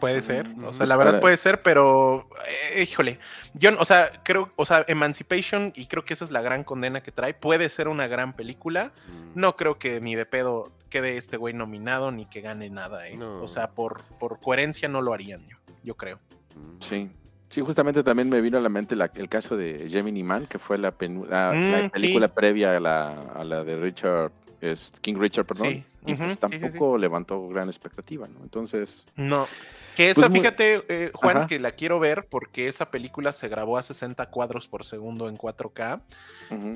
[SPEAKER 5] Puede ser, o sea, la verdad puede ser, pero eh, híjole, yo, o sea, creo, o sea, Emancipation, y creo que esa es la gran condena que trae, puede ser una gran película, mm. no creo que ni de pedo quede este güey nominado ni que gane nada, ¿eh? O sea, por, por coherencia no lo harían, yo, yo creo.
[SPEAKER 4] Mm. Sí, sí, justamente también me vino a la mente el caso de Gemini Man, que fue la, mm, película previa a la, a la de Richard, King Richard, perdón. y pues tampoco levantó gran expectativa, ¿no? Entonces.
[SPEAKER 5] No. Que esa, pues fíjate, eh, Juan, que la quiero ver porque esa película se grabó a 60 cuadros por segundo en 4K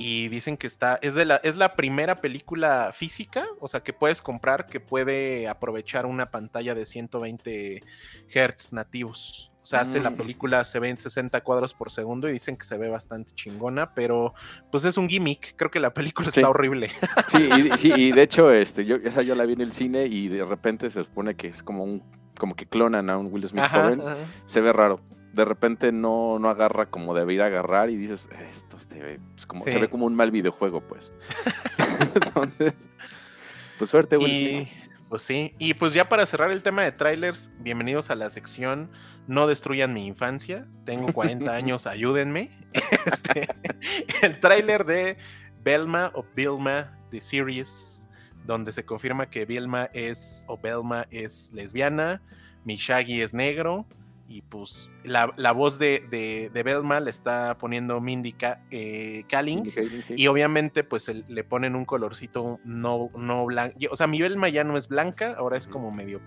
[SPEAKER 5] y dicen que está, es, de la, es la primera película física, o sea, que puedes comprar que puede aprovechar una pantalla de 120 Hz nativos. O sea, hace la
[SPEAKER 4] Mm.
[SPEAKER 5] película, se ve en 60 cuadros por segundo y dicen que se ve bastante chingona, pero pues es un gimmick. Creo que la película
[SPEAKER 4] Sí.
[SPEAKER 5] está horrible.
[SPEAKER 4] Sí, y, sí, y de [laughs] hecho, este, yo, esa yo la vi en el cine y de repente se supone que es como un, como que clonan a un Will Smith
[SPEAKER 5] Ajá,
[SPEAKER 4] joven.
[SPEAKER 5] ajá.
[SPEAKER 4] Se ve raro. De repente no, no agarra como debería agarrar y dices, esto se ve, pues, como, se
[SPEAKER 5] Sí.
[SPEAKER 4] ve como un mal videojuego, pues. [laughs] Entonces, pues suerte, Will
[SPEAKER 5] Y
[SPEAKER 4] Smith.
[SPEAKER 5] pues sí, y pues ya para cerrar el tema de trailers, bienvenidos a la sección No destruyan mi infancia. Tengo 40 [laughs] años, ayúdenme. [laughs] Este, el tráiler de Belma o Vilma The Series, donde se confirma que Vilma es o Belma es lesbiana, Mishagi es negro. Y pues la, la voz de, de, de Belma le está poniendo Mindy Ka- eh, Kaling.
[SPEAKER 4] Mindy Kaling, sí.
[SPEAKER 5] Y obviamente, pues el- le ponen un colorcito no, no blanco. O sea, mi Belma ya no es blanca, ahora es como medio,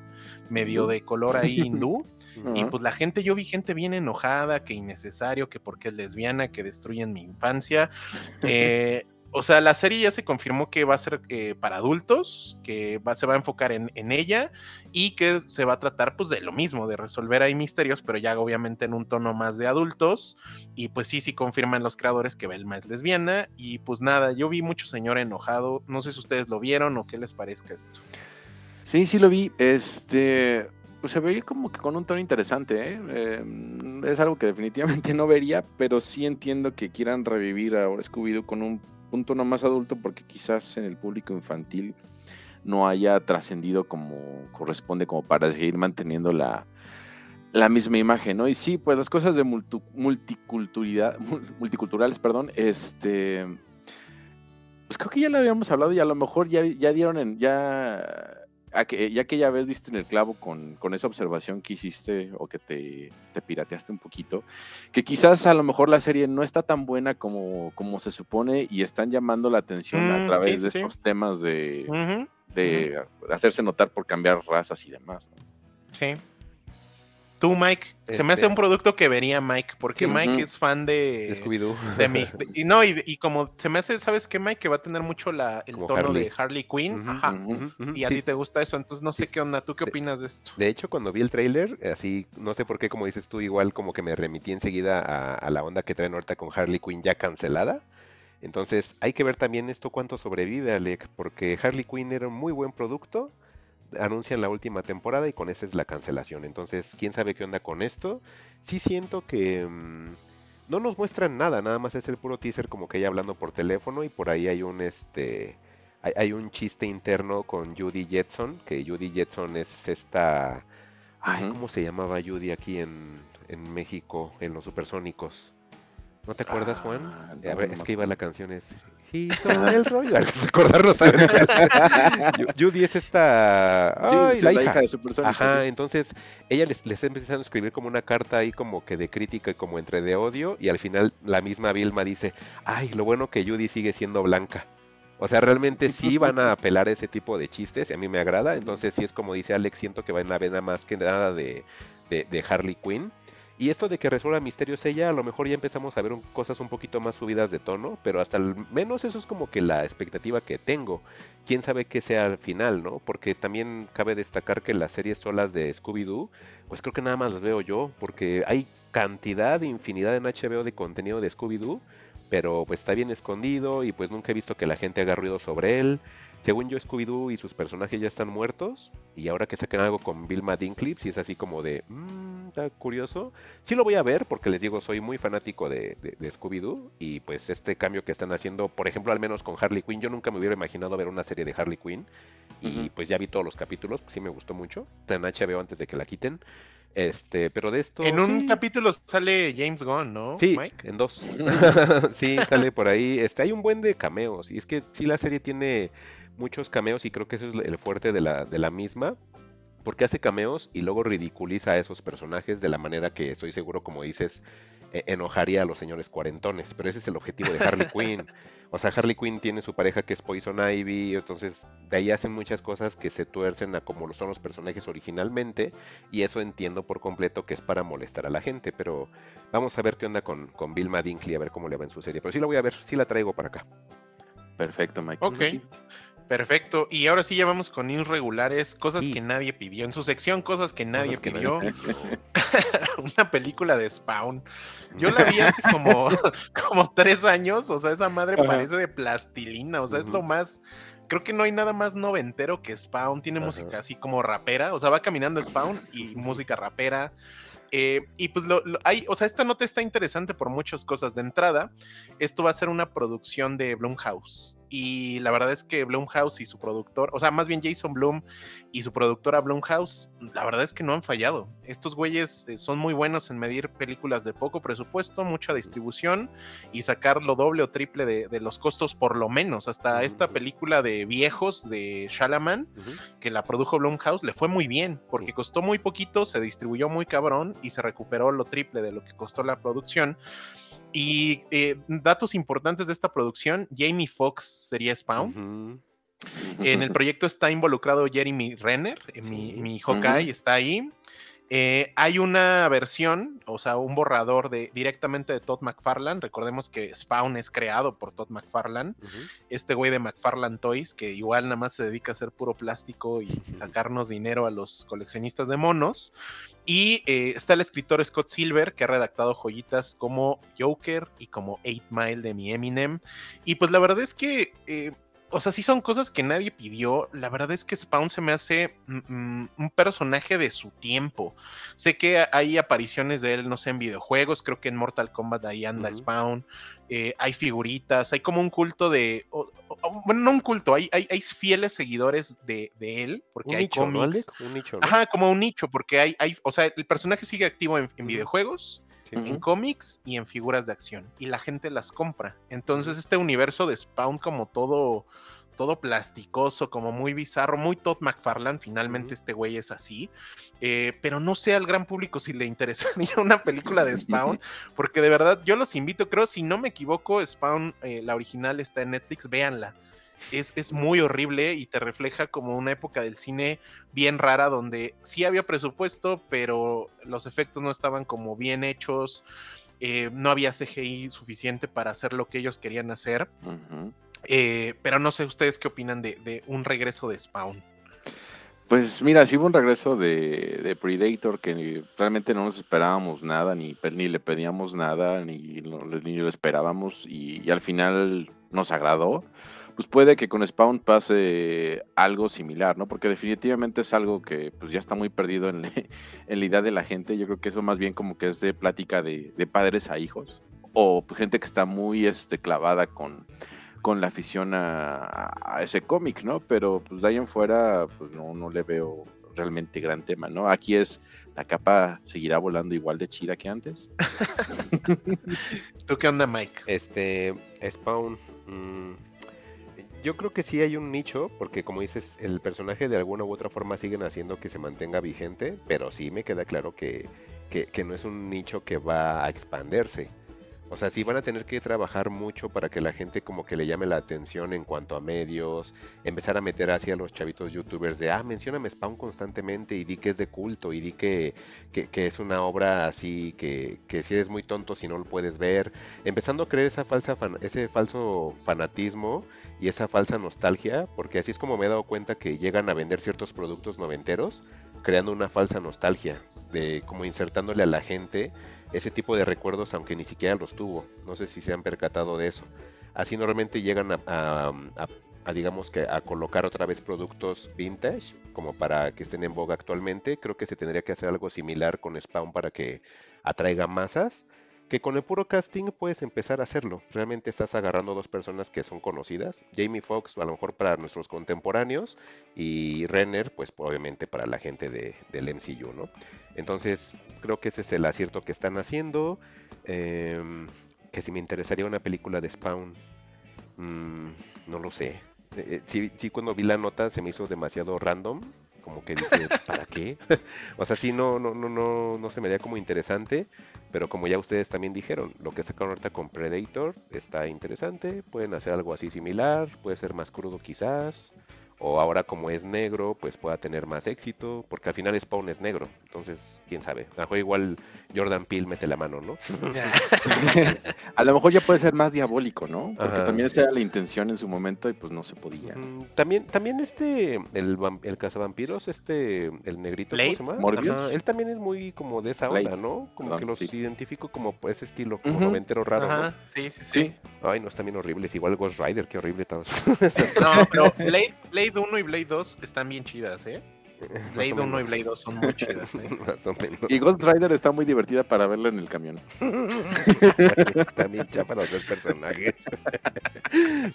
[SPEAKER 5] medio de color ahí hindú. [laughs] Y pues la gente, yo vi gente bien enojada, que innecesario, que porque es lesbiana, que destruyen mi infancia. [laughs] Eh, o sea, la serie ya se confirmó que va a ser eh, para adultos, que se va a enfocar en, ella y que se va a tratar pues de lo mismo, de resolver ahí misterios, pero ya obviamente en un tono más de adultos. Y pues sí, sí confirman los creadores que Belma es lesbiana. Y pues nada, yo vi mucho señor enojado. No sé si ustedes lo vieron o qué les parezca esto.
[SPEAKER 4] Sí, sí lo vi. Este, pues se veía como que con un tono interesante, ¿eh? Eh, es algo que definitivamente [laughs] no vería, pero sí entiendo que quieran revivir ahora Scooby-Doo con un, un tono más adulto porque quizás en el público infantil no haya trascendido como corresponde como para seguir manteniendo la, la misma imagen, ¿no? Y sí, pues las cosas de multiculturalidad, mul- multiculturales, perdón, este, pues creo que ya lo habíamos hablado y a lo mejor ya, ya dieron en, ya, que, ya que ya ves diste en el clavo con, con esa observación que hiciste o que te, te pirateaste un poquito, que quizás a lo mejor la serie no está tan buena como, como se supone y están llamando la atención a
[SPEAKER 5] Mm,
[SPEAKER 4] través
[SPEAKER 5] sí,
[SPEAKER 4] de
[SPEAKER 5] sí.
[SPEAKER 4] estos temas de, de hacerse notar por cambiar razas y demás. ¿no?
[SPEAKER 5] Sí. Tú, Mike, se me hace
[SPEAKER 1] Este-
[SPEAKER 5] un producto que vería Mike, porque
[SPEAKER 1] Sí.
[SPEAKER 5] Mike es fan de,
[SPEAKER 1] De Scooby-Doo.
[SPEAKER 5] de mi. de- [laughs] y no, y, y como se me hace, ¿sabes qué, Mike? Que va a tener mucho la, el
[SPEAKER 1] Como
[SPEAKER 5] tono
[SPEAKER 1] Harley.
[SPEAKER 5] de Harley Quinn. Ajá. Y a
[SPEAKER 1] Sí,
[SPEAKER 5] ti te gusta eso, entonces no sé
[SPEAKER 1] Sí.
[SPEAKER 5] qué onda. ¿Tú qué
[SPEAKER 1] De-
[SPEAKER 5] opinas de esto?
[SPEAKER 1] De hecho, cuando vi el tráiler, así, no sé por qué, como dices tú, igual como que me remití enseguida a, a la onda que traen ahorita con Harley Quinn ya cancelada. Entonces, hay que ver también esto cuánto sobrevive, Alec, porque Harley Quinn era un muy buen producto. Anuncian la última temporada y con esa es la cancelación. Entonces, quién sabe qué onda con esto. Sí siento que mm, no nos muestran nada, nada más es el puro teaser como que ella hablando por teléfono y por ahí hay un este hay, hay un chiste interno con Judy Jetson, que Judy Jetson es esta ay. ¿cómo se llamaba Judy aquí en, en México en los supersónicos? ¿No te acuerdas, Juan?
[SPEAKER 4] Ah,
[SPEAKER 1] a
[SPEAKER 4] no,
[SPEAKER 1] ver,
[SPEAKER 4] no
[SPEAKER 1] es que iba la canción es Hizo el rollo. [laughs] Ju- Judy es esta.
[SPEAKER 4] Sí,
[SPEAKER 1] Ay,
[SPEAKER 4] sí,
[SPEAKER 1] la, hija.
[SPEAKER 4] de Supersónicos,
[SPEAKER 1] Ajá,
[SPEAKER 4] sí.
[SPEAKER 1] entonces ella les, les está empezando a escribir como una carta ahí como que de crítica y como entre de odio y al final la misma Vilma dice, ay, lo bueno que Judy sigue siendo blanca. O sea, realmente sí van a [laughs] apelar a ese tipo de chistes y a mí me agrada, entonces sí es como dice Alex, siento que va en la vena más que nada de, de, de Harley Quinn. Y esto de que resuelva misterios ella, a lo mejor ya empezamos a ver cosas un poquito más subidas de tono, pero hasta el menos eso es como que la expectativa que tengo. Quién sabe qué sea al final, ¿no? Porque también cabe destacar que las series solas de Scooby-Doo, pues creo que nada más las veo yo, porque hay cantidad, infinidad en HBO de contenido de Scooby-Doo, pero pues está bien escondido y pues nunca he visto que la gente haga ruido sobre él. Según yo, Scooby-Doo y sus personajes ya están muertos. Y ahora que saquen algo con Vilma Dinklage, si es así como de, mmm, está curioso. Sí lo voy a ver porque les digo, soy muy fanático de, de- de Scooby-Doo. Y pues este cambio que están haciendo, por ejemplo, al menos con Harley Quinn, yo nunca me hubiera imaginado ver una serie de Harley Quinn. Y pues ya vi todos los capítulos, sí me gustó mucho. Está en HBO antes de que la quiten. Este, pero de esto.
[SPEAKER 5] En un
[SPEAKER 1] sí.
[SPEAKER 5] capítulo sale James Gunn, ¿no?
[SPEAKER 1] Sí,
[SPEAKER 5] Mike?
[SPEAKER 1] en dos. [laughs] [laughs] sí, sale por ahí. Este, hay un buen de cameos. Y es que sí, la serie tiene muchos cameos y creo que eso es el fuerte de la, de la misma. Porque hace cameos y luego ridiculiza a esos personajes de la manera que estoy seguro, como dices, e- enojaría a los señores cuarentones. Pero ese es el objetivo de Harley [laughs] Quinn. O sea, Harley Quinn tiene su pareja que es Poison Ivy, entonces de ahí hacen muchas cosas que se tuercen a como lo son los personajes originalmente, y eso entiendo por completo que es para molestar a la gente, pero vamos a ver qué onda con, con Vilma Dinkley, a ver cómo le va en su serie. Pero sí la voy a ver, sí la traigo para acá.
[SPEAKER 4] Perfecto, Mike.
[SPEAKER 5] Ok. Perfecto. Y ahora sí ya vamos con news regulares, cosas
[SPEAKER 1] Sí.
[SPEAKER 5] que nadie pidió. En su sección, cosas que nadie
[SPEAKER 1] Cosas que
[SPEAKER 5] pidió.
[SPEAKER 1] nadie pidió. [laughs]
[SPEAKER 5] Una película de Spawn. Yo la vi hace como, [laughs] como tres años. O sea, esa madre
[SPEAKER 4] Ajá.
[SPEAKER 5] parece de plastilina. O sea, es lo más. Creo que no hay nada más noventero que Spawn. Tiene
[SPEAKER 1] Ajá.
[SPEAKER 5] música así como rapera. O sea, va caminando Spawn y música rapera. Eh, y pues lo, lo- hay, o sea, esta nota está interesante por muchas cosas. De entrada, esto va a ser una producción de Blumhouse. Y la verdad es que Blumhouse y su productor, o sea, más bien Jason Blum y su productora Blumhouse, la verdad es que no han fallado. Estos güeyes eh, son muy buenos en medir películas de poco presupuesto, mucha distribución y sacar lo doble o triple de, de los costos por lo menos. Hasta esta película de viejos de Shalaman, que la produjo Blumhouse, le fue muy bien, porque costó muy poquito, se distribuyó muy cabrón y se recuperó lo triple de lo que costó la producción. Y eh, datos importantes de esta producción, Jamie Foxx sería Spawn. En el proyecto está involucrado Jeremy Renner, eh, mi, mi Hawkeye está ahí. Eh, hay una versión, o sea, un borrador de directamente de Todd McFarlane. Recordemos que Spawn es creado por Todd McFarlane, este güey de McFarlane Toys, que igual nada más se dedica a hacer puro plástico y sacarnos dinero a los coleccionistas de monos. Y eh, está el escritor Scott Silver, que ha redactado joyitas como Joker y como Eight Mile de mi Eminem. Y pues la verdad es que, eh, o sea, sí son cosas que nadie pidió. La verdad es que Spawn se me hace mm, mm, un personaje de su tiempo. Sé que hay apariciones de él, no sé, en videojuegos. Creo que en Mortal Kombat ahí anda. Spawn. eh, hay figuritas, hay como un culto de. o- o- bueno, no un culto, hay, hay, hay fieles seguidores de, de él, porque
[SPEAKER 1] Un
[SPEAKER 5] hay
[SPEAKER 1] nicho, ¿no,
[SPEAKER 5] cómics.
[SPEAKER 1] Un nicho, ¿no?
[SPEAKER 5] Ajá, como un nicho, porque hay, hay, o sea, el personaje sigue activo en, videojuegos,
[SPEAKER 1] Sí.
[SPEAKER 5] en cómics y en figuras de acción. Y la gente las compra. Entonces, este universo de Spawn, como todo, todo plasticoso, como muy bizarro, muy Todd McFarlane, finalmente este güey es así. Eh, pero no sé al gran público si le interesaría [laughs] una película de Spawn, [laughs] porque de verdad yo los invito, creo, si no me equivoco, Spawn, eh, la original está en Netflix, véanla. Es, es muy horrible y te refleja como una época del cine bien rara donde sí había presupuesto, pero los efectos no estaban como bien hechos, eh, no había CGI suficiente para hacer lo que ellos querían hacer. Eh, pero no sé ustedes qué opinan de, de un regreso de Spawn.
[SPEAKER 4] Pues mira, sí hubo un regreso de, Predator que realmente no nos esperábamos nada, ni, ni le pedíamos nada, ni ni lo esperábamos, y, al final nos agradó. Pues puede que con Spawn pase algo similar, ¿no? Porque definitivamente es algo que pues ya está muy perdido en, [laughs] en la idea de la gente. Yo creo que eso más bien como que es de plática de, de padres a hijos, o pues, gente que está muy este, clavada con, con la afición a, a ese cómic, ¿no? Pero pues de ahí en fuera, pues no, no le veo realmente gran tema, ¿no? Aquí es, la capa seguirá volando igual de chida que antes. [laughs]
[SPEAKER 5] ¿Tú qué onda, Mike?
[SPEAKER 1] Este, Spawn. mm, yo creo que sí hay un nicho, porque como dices, el personaje de alguna u otra forma siguen haciendo que se mantenga vigente, pero sí me queda claro que, que, que no es un nicho que va a expandirse. O sea, sí van a tener que trabajar mucho para que la gente como que le llame la atención en cuanto a medios, empezar a meter hacia los chavitos youtubers de, ah, mencióname Spawn constantemente y di que es de culto y di que, que, es una obra así que, que si eres muy tonto si no lo puedes ver, empezando a creer esa falsa ese falso fanatismo y esa falsa nostalgia, porque así es como me he dado cuenta que llegan a vender ciertos productos noventeros, creando una falsa nostalgia, de como insertándole a la gente ese tipo de recuerdos aunque ni siquiera los tuvo. No sé si se han percatado de eso. Así normalmente llegan a, digamos que a colocar otra vez productos vintage como para que estén en boga actualmente. Creo que se tendría que hacer algo similar con Spawn para que atraiga masas. Que con el puro casting puedes empezar a hacerlo. Realmente estás agarrando dos personas que son conocidas. Jamie Foxx, a lo mejor para nuestros contemporáneos. Y Renner, pues obviamente para la gente de, del MCU, ¿no? Entonces, creo que ese es el acierto que están haciendo. Em, que si me interesaría una película de Spawn, mm, no lo sé. Eh, eh, sí, sí, cuando vi la nota se me hizo demasiado random. Como que dije, [laughs] ¿para qué? [laughs] o sea, sí, no, no, no, no, no se me haría como interesante. Pero como ya ustedes también dijeron, lo que sacaron ahorita con Predator está interesante. Pueden hacer algo así similar. Puede ser más crudo quizás. O ahora como es negro, pues pueda tener más éxito, porque al final Spawn es negro, entonces, quién sabe, a lo mejor igual Jordan Peele mete la mano, ¿no? [laughs]
[SPEAKER 4] a lo mejor ya puede ser más diabólico, ¿no? Porque
[SPEAKER 1] Ajá.
[SPEAKER 4] también esa era la intención en su momento y pues no se podía.
[SPEAKER 1] También, también este, el, el cazavampiros, este, el negrito,
[SPEAKER 5] Blade,
[SPEAKER 1] ¿cómo se llama?
[SPEAKER 4] Morbius.
[SPEAKER 1] Ajá, él también es muy como de esa
[SPEAKER 4] Blade.
[SPEAKER 1] onda, ¿no? Como
[SPEAKER 4] Perdón,
[SPEAKER 1] que los
[SPEAKER 4] sí.
[SPEAKER 1] identifico como por ese estilo, como
[SPEAKER 4] Ujú.
[SPEAKER 1] noventero raro,
[SPEAKER 5] Ajá, sí, sí, sí.
[SPEAKER 1] Ay, no, están bien horribles, igual Ghost Rider, qué horrible todos.
[SPEAKER 5] No, pero Blade, Blade 1 y Blade 2 están bien chidas, ¿eh? [laughs] Blade
[SPEAKER 1] Más o
[SPEAKER 5] 1 y. Blade 2 son muy [laughs] chidas, ¿eh?
[SPEAKER 1] Más o menos.
[SPEAKER 4] y Ghost Rider está muy divertida para verla en el camión. [laughs]
[SPEAKER 1] También ya para los dos personajes.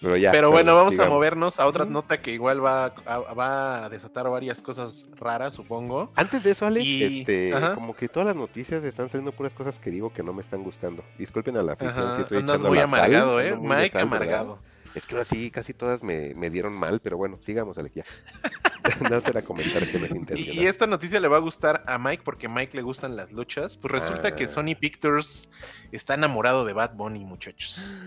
[SPEAKER 1] Pero ya.
[SPEAKER 5] Pero bueno, vamos a movernos a otra nota que igual va a, va a desatar varias cosas raras, supongo.
[SPEAKER 1] Antes de eso, Alex,
[SPEAKER 5] Y-
[SPEAKER 1] este,
[SPEAKER 5] ajá.
[SPEAKER 1] como que todas las noticias están saliendo puras cosas que digo que no me están gustando. Disculpen a la afición
[SPEAKER 5] Ajá,
[SPEAKER 1] si estoy
[SPEAKER 5] andas
[SPEAKER 1] echando
[SPEAKER 5] muy
[SPEAKER 1] la sal,
[SPEAKER 5] amargado, ¿eh? Mike
[SPEAKER 1] sal, ¿verdad? Es que ahora sí, casi todas me, me dieron mal, pero bueno, sigamos, Alex, ya. [laughs] no será comentar que me
[SPEAKER 5] Y,
[SPEAKER 1] intencional.
[SPEAKER 5] y esta noticia le va a gustar a Mike porque a Mike le gustan las luchas. Pues resulta que
[SPEAKER 1] Ah.
[SPEAKER 5] Sony Pictures está enamorado de Bad Bunny, muchachos.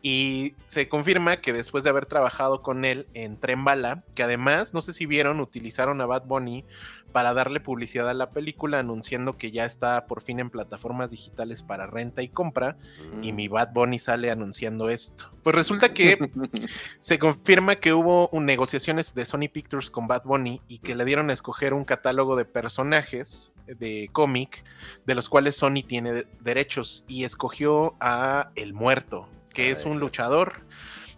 [SPEAKER 5] Y se confirma que después de haber trabajado con él en Tren Bala, que además, no sé si vieron, utilizaron a Bad Bunny para darle publicidad a la película, anunciando que ya está por fin en plataformas digitales para renta y compra.
[SPEAKER 1] Mm.
[SPEAKER 5] Y mi Bad Bunny sale anunciando esto. Pues resulta que [laughs] se confirma que hubo un- negociaciones de Sony Pictures con Bad Bunny y que le dieron a escoger un catálogo de personajes de cómic de los cuales Sony tiene de- derechos y escogió a El Muerto, que
[SPEAKER 1] Ah,
[SPEAKER 5] es un luchador.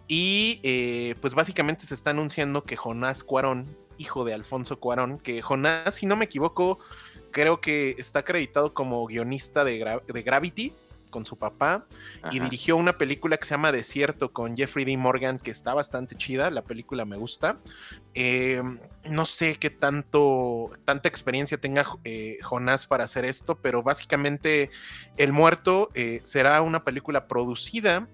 [SPEAKER 5] Y eh, pues básicamente se está anunciando que Jonás Cuarón, hijo de Alfonso Cuarón, que Jonás, si no me equivoco, creo que está acreditado como guionista de, Gra- de Gravity con su papá y dirigió una película que se llama Desierto con Jeffrey D. Morgan, que está bastante chida, la película me gusta. Eh, no sé qué tanto, tanta experiencia tenga eh, Jonás para hacer esto, pero básicamente El Muerto eh, será una película producida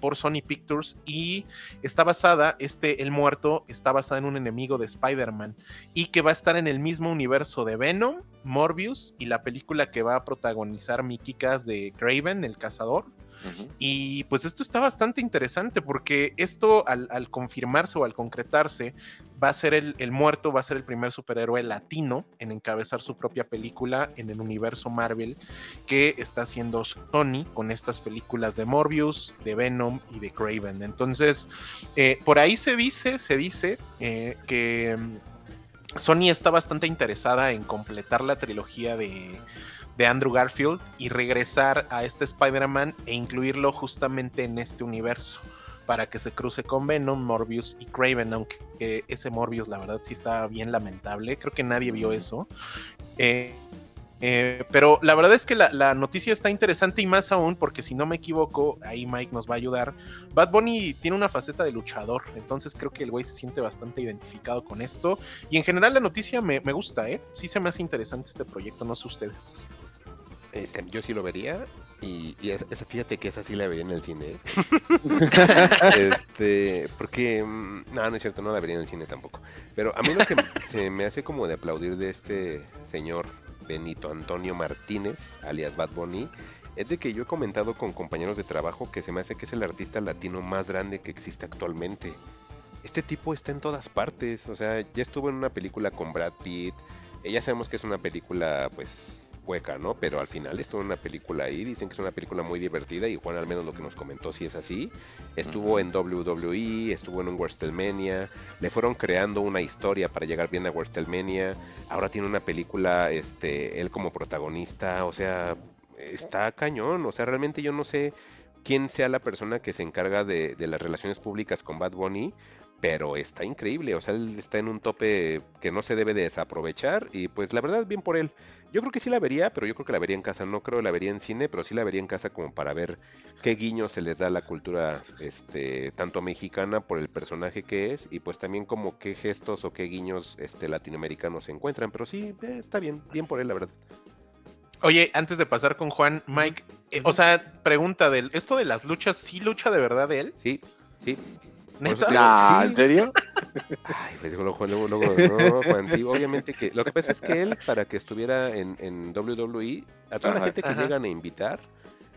[SPEAKER 5] por Sony Pictures y está basada, este El Muerto está basada en un enemigo de Spider-Man y que va a estar en el mismo universo de Venom, Morbius y la película que va a protagonizar Mickey Cass de Craven, el cazador. Y pues esto está bastante interesante porque esto al, confirmarse o al concretarse va a ser el, muerto, va a ser el primer superhéroe latino en encabezar su propia película en el universo Marvel que está haciendo Sony con estas películas de Morbius, de Venom y de Craven. Entonces, eh, por ahí se dice, se dice eh, que mm, Sony está bastante interesada en completar la trilogía de, de Andrew Garfield y regresar a este Spider-Man e incluirlo justamente en este universo para que se cruce con Venom, Morbius y Craven, aunque eh, ese Morbius la verdad sí está bien lamentable, creo que nadie vio eso. Eh, eh, pero la verdad es que la, la noticia está interesante y más aún porque si no me equivoco, ahí Mike nos va a ayudar. Bad Bunny tiene una faceta de luchador, entonces creo que el güey se siente bastante identificado con esto. Y en general la noticia me, me gusta, ¿eh? Sí se me hace interesante este proyecto, no sé ustedes.
[SPEAKER 1] Este, yo sí lo vería y, y esa- esa- fíjate que esa sí la vería en el cine. [laughs] este, porque mm, no, no es cierto, no la vería en el cine tampoco. Pero a mí lo que [laughs] se me hace como de aplaudir de este señor Benito Antonio Martínez, alias Bad Bunny, es de que yo he comentado con compañeros de trabajo que se me hace que es el artista latino más grande que existe actualmente. Este tipo está en todas partes, o sea, ya estuvo en una película con Brad Pitt, eh, ya sabemos que es una película pues Pero al final estuvo en una película ahí, dicen que es una película muy divertida y Juan al menos lo que nos comentó si es así. Estuvo en WWE, estuvo en un WrestleMania, le fueron creando una historia para llegar bien a WrestleMania, ahora tiene una película, este, él como protagonista, o sea, está cañón, o sea, realmente yo no sé quién sea la persona que se encarga de, de las relaciones públicas con Bad Bunny, pero está increíble, o sea, él está en un tope que no se debe de desaprovechar y pues la verdad bien por él. Yo creo que sí la vería, pero yo creo que la vería en casa, no creo que la vería en cine, pero sí la vería en casa como para ver qué guiños se les da a la cultura este tanto mexicana por el personaje que es y pues también como qué gestos o qué guiños este latinoamericanos se encuentran, pero sí eh, está bien, bien por él la verdad.
[SPEAKER 5] Oye, antes de pasar con Juan, Mike, eh, o sea, pregunta del, ¿esto de las luchas sí lucha de verdad él?
[SPEAKER 1] Sí, sí.
[SPEAKER 4] Ah. ¿En serio? [laughs]
[SPEAKER 1] Ay, pues digo, Juan, luego, luego, no, Juan, sí, obviamente que, lo que pasa es que él, para que estuviera en, en WWE, a toda la gente que
[SPEAKER 5] Ajá.
[SPEAKER 1] llegan a invitar,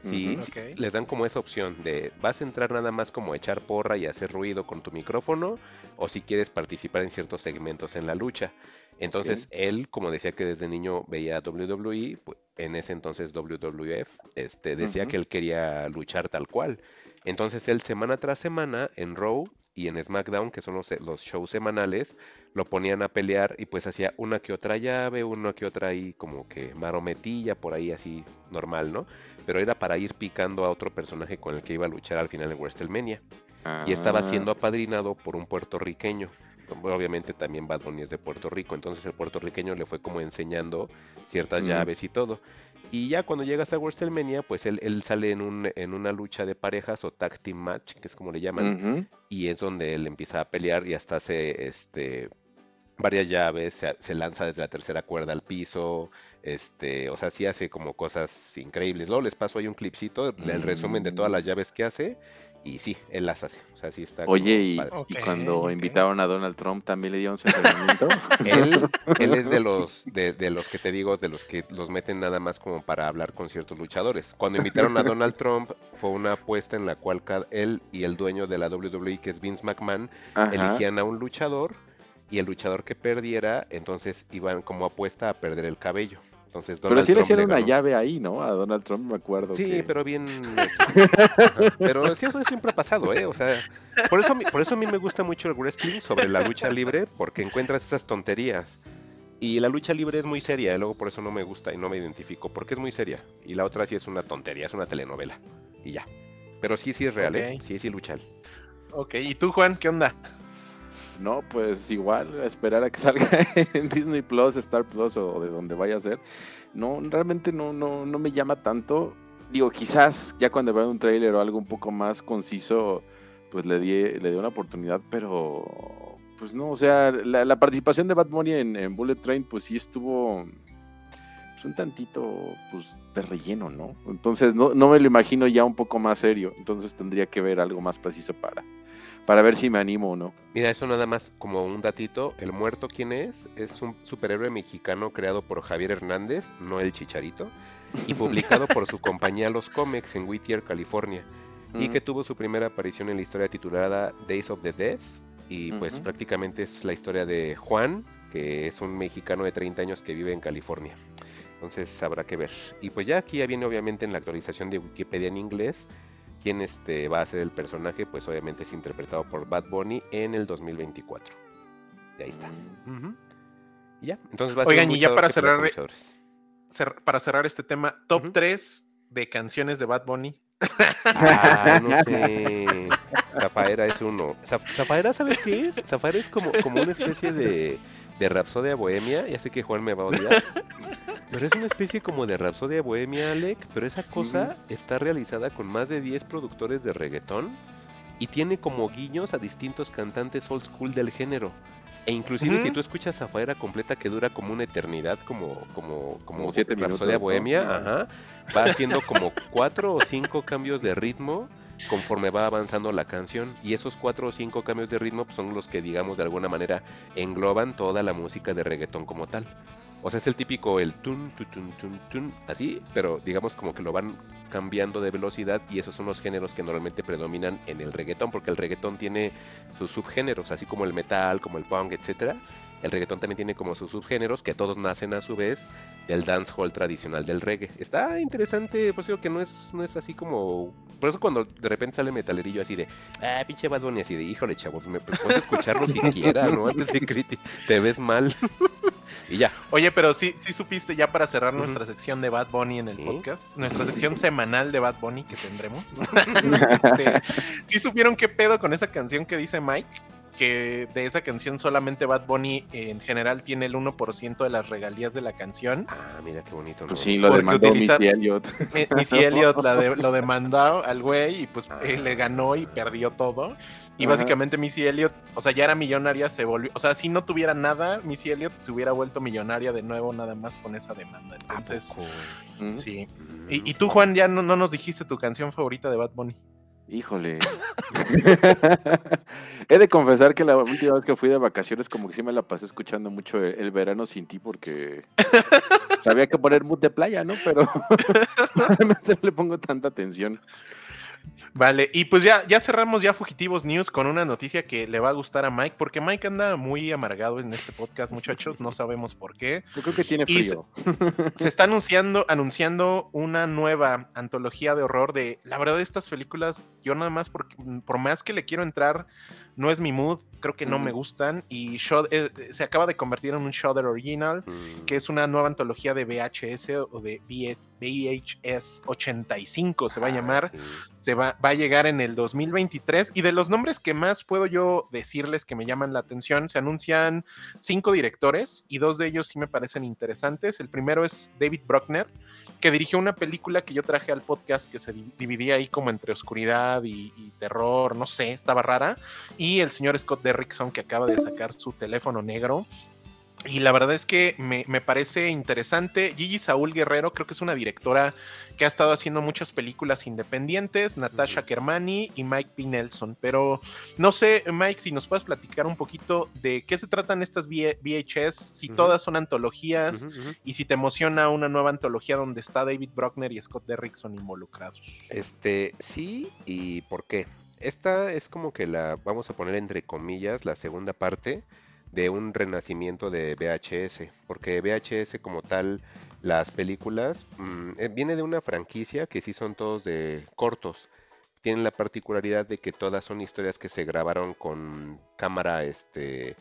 [SPEAKER 1] Sí, les dan como esa opción de vas a entrar nada más como a echar porra y hacer ruido con tu micrófono o si quieres participar en ciertos segmentos en la lucha. Entonces él, como decía que desde niño veía WWE, pues, en ese entonces WWF, este, decía que él quería luchar tal cual. Entonces él semana tras semana en Raw y en SmackDown, que son los, los shows semanales, lo ponían a pelear y pues hacía una que otra llave, una que otra ahí como que marometilla por ahí así normal, ¿no? Pero era para ir picando a otro personaje con el que iba a luchar al final en WrestleMania. Y estaba
[SPEAKER 4] Ah,
[SPEAKER 1] siendo apadrinado por un puertorriqueño. Obviamente también Bad Bunny es de Puerto Rico, entonces el puertorriqueño le fue como enseñando ciertas llaves y todo. Y ya cuando llegas a WrestleMania, pues él, él sale en, un, en una lucha de parejas o tag team match, que es como le llaman, y es donde él empieza a pelear y hasta hace este varias llaves, se, se lanza desde la tercera cuerda al piso, este, o sea, sí hace como cosas increíbles. Luego les paso ahí un clipcito, el resumen de todas
[SPEAKER 4] Mm.
[SPEAKER 1] las llaves que hace, y sí, él las hace. O sea, sí está.
[SPEAKER 4] Oye, y, cuando invitaron a Donald Trump también le dieron su entrenamiento. [laughs]
[SPEAKER 1] Él, él es de los, de, de los que te digo, de los que los meten nada más como para hablar con ciertos luchadores. Cuando invitaron a Donald Trump, fue una apuesta en la cual cada- él y el dueño de la WWE, que es Vince McMahon,
[SPEAKER 4] Ajá.
[SPEAKER 1] elegían a un luchador y el luchador que perdiera, entonces iban como apuesta a perder el cabello. Entonces,
[SPEAKER 4] Pero sí le hicieron una llave ahí, ¿no? A Donald Trump me acuerdo.
[SPEAKER 1] Sí,
[SPEAKER 4] que-
[SPEAKER 1] pero bien. [laughs] Pero sí, eso siempre ha pasado, ¿eh? O sea, por eso, a mí- por eso a mí me gusta mucho el wrestling sobre la lucha libre, porque encuentras esas tonterías. Y la lucha libre es muy seria, y luego por eso no me gusta y no me identifico, porque es muy seria. Y la otra sí es una tontería, es una telenovela. Y ya. Pero sí, sí es real, ¿eh? Sí, sí lucha.
[SPEAKER 5] Ok, ¿y tú, Juan, qué onda?
[SPEAKER 4] No, pues igual, esperar a que [laughs] salga en Disney Plus, Star Plus o de donde vaya a ser. No, realmente no, no, no me llama tanto. Digo, quizás ya cuando vea un tráiler o algo un poco más conciso, pues le di, le di una oportunidad, pero pues no, o sea, la, participación de Bad en Bullet Train, pues sí estuvo pues, un tantito pues de relleno, ¿no? Entonces no, no me lo imagino ya un poco más serio. Entonces tendría que ver algo más preciso para, para ver si me animo o no.
[SPEAKER 1] Mira, eso nada más como un datito. El muerto, ¿quién es? Es un superhéroe mexicano creado por Javier Hernández, no el Chicharito, y [laughs] publicado por su compañía Los Comics en Whittier, California, y que tuvo su primera aparición en la historia titulada Days of the Dead. Y pues
[SPEAKER 4] Ujú.
[SPEAKER 1] prácticamente es la historia de Juan, que es un mexicano de 30 años que vive en California. Entonces habrá que ver. Y pues ya aquí ya viene obviamente en la actualización de Wikipedia en inglés quién este, va a ser el personaje, pues obviamente es interpretado por Bad Bunny en el 2024. Y ahí está. Y ya, entonces va a
[SPEAKER 5] Oigan,
[SPEAKER 1] ser un
[SPEAKER 5] y ya para cerrar-. Cer- para cerrar este tema, top
[SPEAKER 1] Ujú.
[SPEAKER 5] 3 de canciones de Bad Bunny.
[SPEAKER 1] Ah, no sé. [laughs] Zafaera es uno. Zaf- Zafaera, ¿sabes qué es? Zafaera es como, como una especie de, de Rapsodia Bohemia. Ya sé que Juan me va a odiar. [laughs] Pero es una especie como de Rapsodia Bohemia, Alec. Pero esa cosa está realizada con más de 10 productores de reggaetón. Y tiene como guiños a distintos cantantes old school del género. E inclusive si tú escuchas Zafaera completa que dura como una eternidad, como, como, como,
[SPEAKER 4] Como siete
[SPEAKER 1] Rapsodia
[SPEAKER 4] minutos, ¿no?
[SPEAKER 1] Bohemia,
[SPEAKER 4] ajá,
[SPEAKER 1] va haciendo como cuatro o cinco cambios de ritmo conforme va avanzando la canción. Y esos cuatro o cinco cambios de ritmo pues, son los que, digamos, de alguna manera engloban toda la música de reggaetón como tal. O sea, es el típico, el tun, tun, tun, tun, tun, así, pero digamos como que lo van cambiando de velocidad y esos son los géneros que normalmente predominan en el reggaetón, porque el reggaetón tiene sus subgéneros, así como el metal, como el punk, etcétera. El reggaetón también tiene como sus subgéneros que todos nacen a su vez del dancehall tradicional del reggae. Está interesante, pues digo que no es, no es así como... Por eso cuando de repente sale metalerillo así de, ah, pinche Bad Bunny, así de, híjole, chavos, me a escucharlo siquiera, ¿no? Antes de criti te ves mal. [laughs] y ya.
[SPEAKER 5] Oye, pero sí, sí supiste ya para cerrar nuestra sección de Bad Bunny en el
[SPEAKER 1] Sí.
[SPEAKER 5] podcast, nuestra sección semanal de Bad Bunny que tendremos. [laughs] Este, sí supieron qué pedo con esa canción que dice Mike, que de esa canción solamente Bad Bunny en general tiene el 1% de las regalías de la canción.
[SPEAKER 1] Ah, mira qué bonito, ¿no?
[SPEAKER 4] Pues sí, lo
[SPEAKER 5] Porque
[SPEAKER 4] demandó
[SPEAKER 5] utilizar-
[SPEAKER 4] Missy Elliott.
[SPEAKER 5] Mi- Missy Elliott la de- lo [laughs] demandó al güey y pues
[SPEAKER 1] Ah.
[SPEAKER 5] le ganó y perdió todo. Y
[SPEAKER 4] Ajá.
[SPEAKER 5] básicamente Missy Elliott, o sea, ya era millonaria, se volvió, o sea, si no tuviera nada, Missy Elliott se hubiera vuelto millonaria de nuevo nada más con esa demanda.
[SPEAKER 1] ¿A
[SPEAKER 5] Entonces,
[SPEAKER 1] poco?
[SPEAKER 5] Sí.
[SPEAKER 1] Mm.
[SPEAKER 5] Y, y tú, Juan, ya no, no nos dijiste tu canción favorita de Bad Bunny.
[SPEAKER 4] Híjole. [laughs] He de confesar que la última vez que fui de vacaciones, como que sí me la pasé escuchando mucho el, el verano sin ti, porque sabía que poner mood de playa, ¿no? Pero realmente [laughs] [laughs] no le pongo tanta atención.
[SPEAKER 5] Vale, y pues ya, ya cerramos ya Fugitivos News con una noticia que le va a gustar a Mike, porque Mike anda muy amargado en este podcast, muchachos, no sabemos por qué.
[SPEAKER 4] Yo creo que tiene frío. [laughs]
[SPEAKER 5] Se está anunciando, anunciando una nueva antología de horror de, la verdad, estas películas, yo nada más, por, por más que le quiero entrar, no es mi mood, creo que no me
[SPEAKER 4] Ujú.
[SPEAKER 5] gustan, y Shud- eh, se acaba de convertir en un Shudder Original,
[SPEAKER 1] Mm,
[SPEAKER 5] que es una nueva antología de VHS o de VHS 85, se va a
[SPEAKER 1] ah,
[SPEAKER 5] llamar
[SPEAKER 1] sí.
[SPEAKER 5] se va, va a llegar en el 2023 y de los nombres que más puedo yo decirles que me llaman la atención, se anuncian cinco directores y dos de ellos sí me parecen interesantes. El primero es David Bruckner, que dirigió una película que yo traje al podcast que se di- dividía ahí como entre oscuridad y, y terror, no sé, estaba rara. Y el señor Scott Derrickson, que acaba de sacar su teléfono negro. Y la verdad es que me, me parece interesante. Gigi Saúl Guerrero creo que es una directora que ha estado haciendo muchas películas independientes, Natasha. Kermani y Mike P. Nelson. Pero no sé, Mike, si nos puedes platicar un poquito de qué se tratan estas V- VHS, si todas son antologías y si te emociona una nueva antología donde está David Bruckner y Scott Derrickson involucrados.
[SPEAKER 1] Este, sí, ¿y por qué? Esta es como que la, vamos a poner entre comillas, la segunda parte de un renacimiento de VHS, porque VHS como tal, las películas, mm, eh, viene de una franquicia que sí son todos de cortos. Tienen la particularidad de que todas son historias que se grabaron con cámara, este,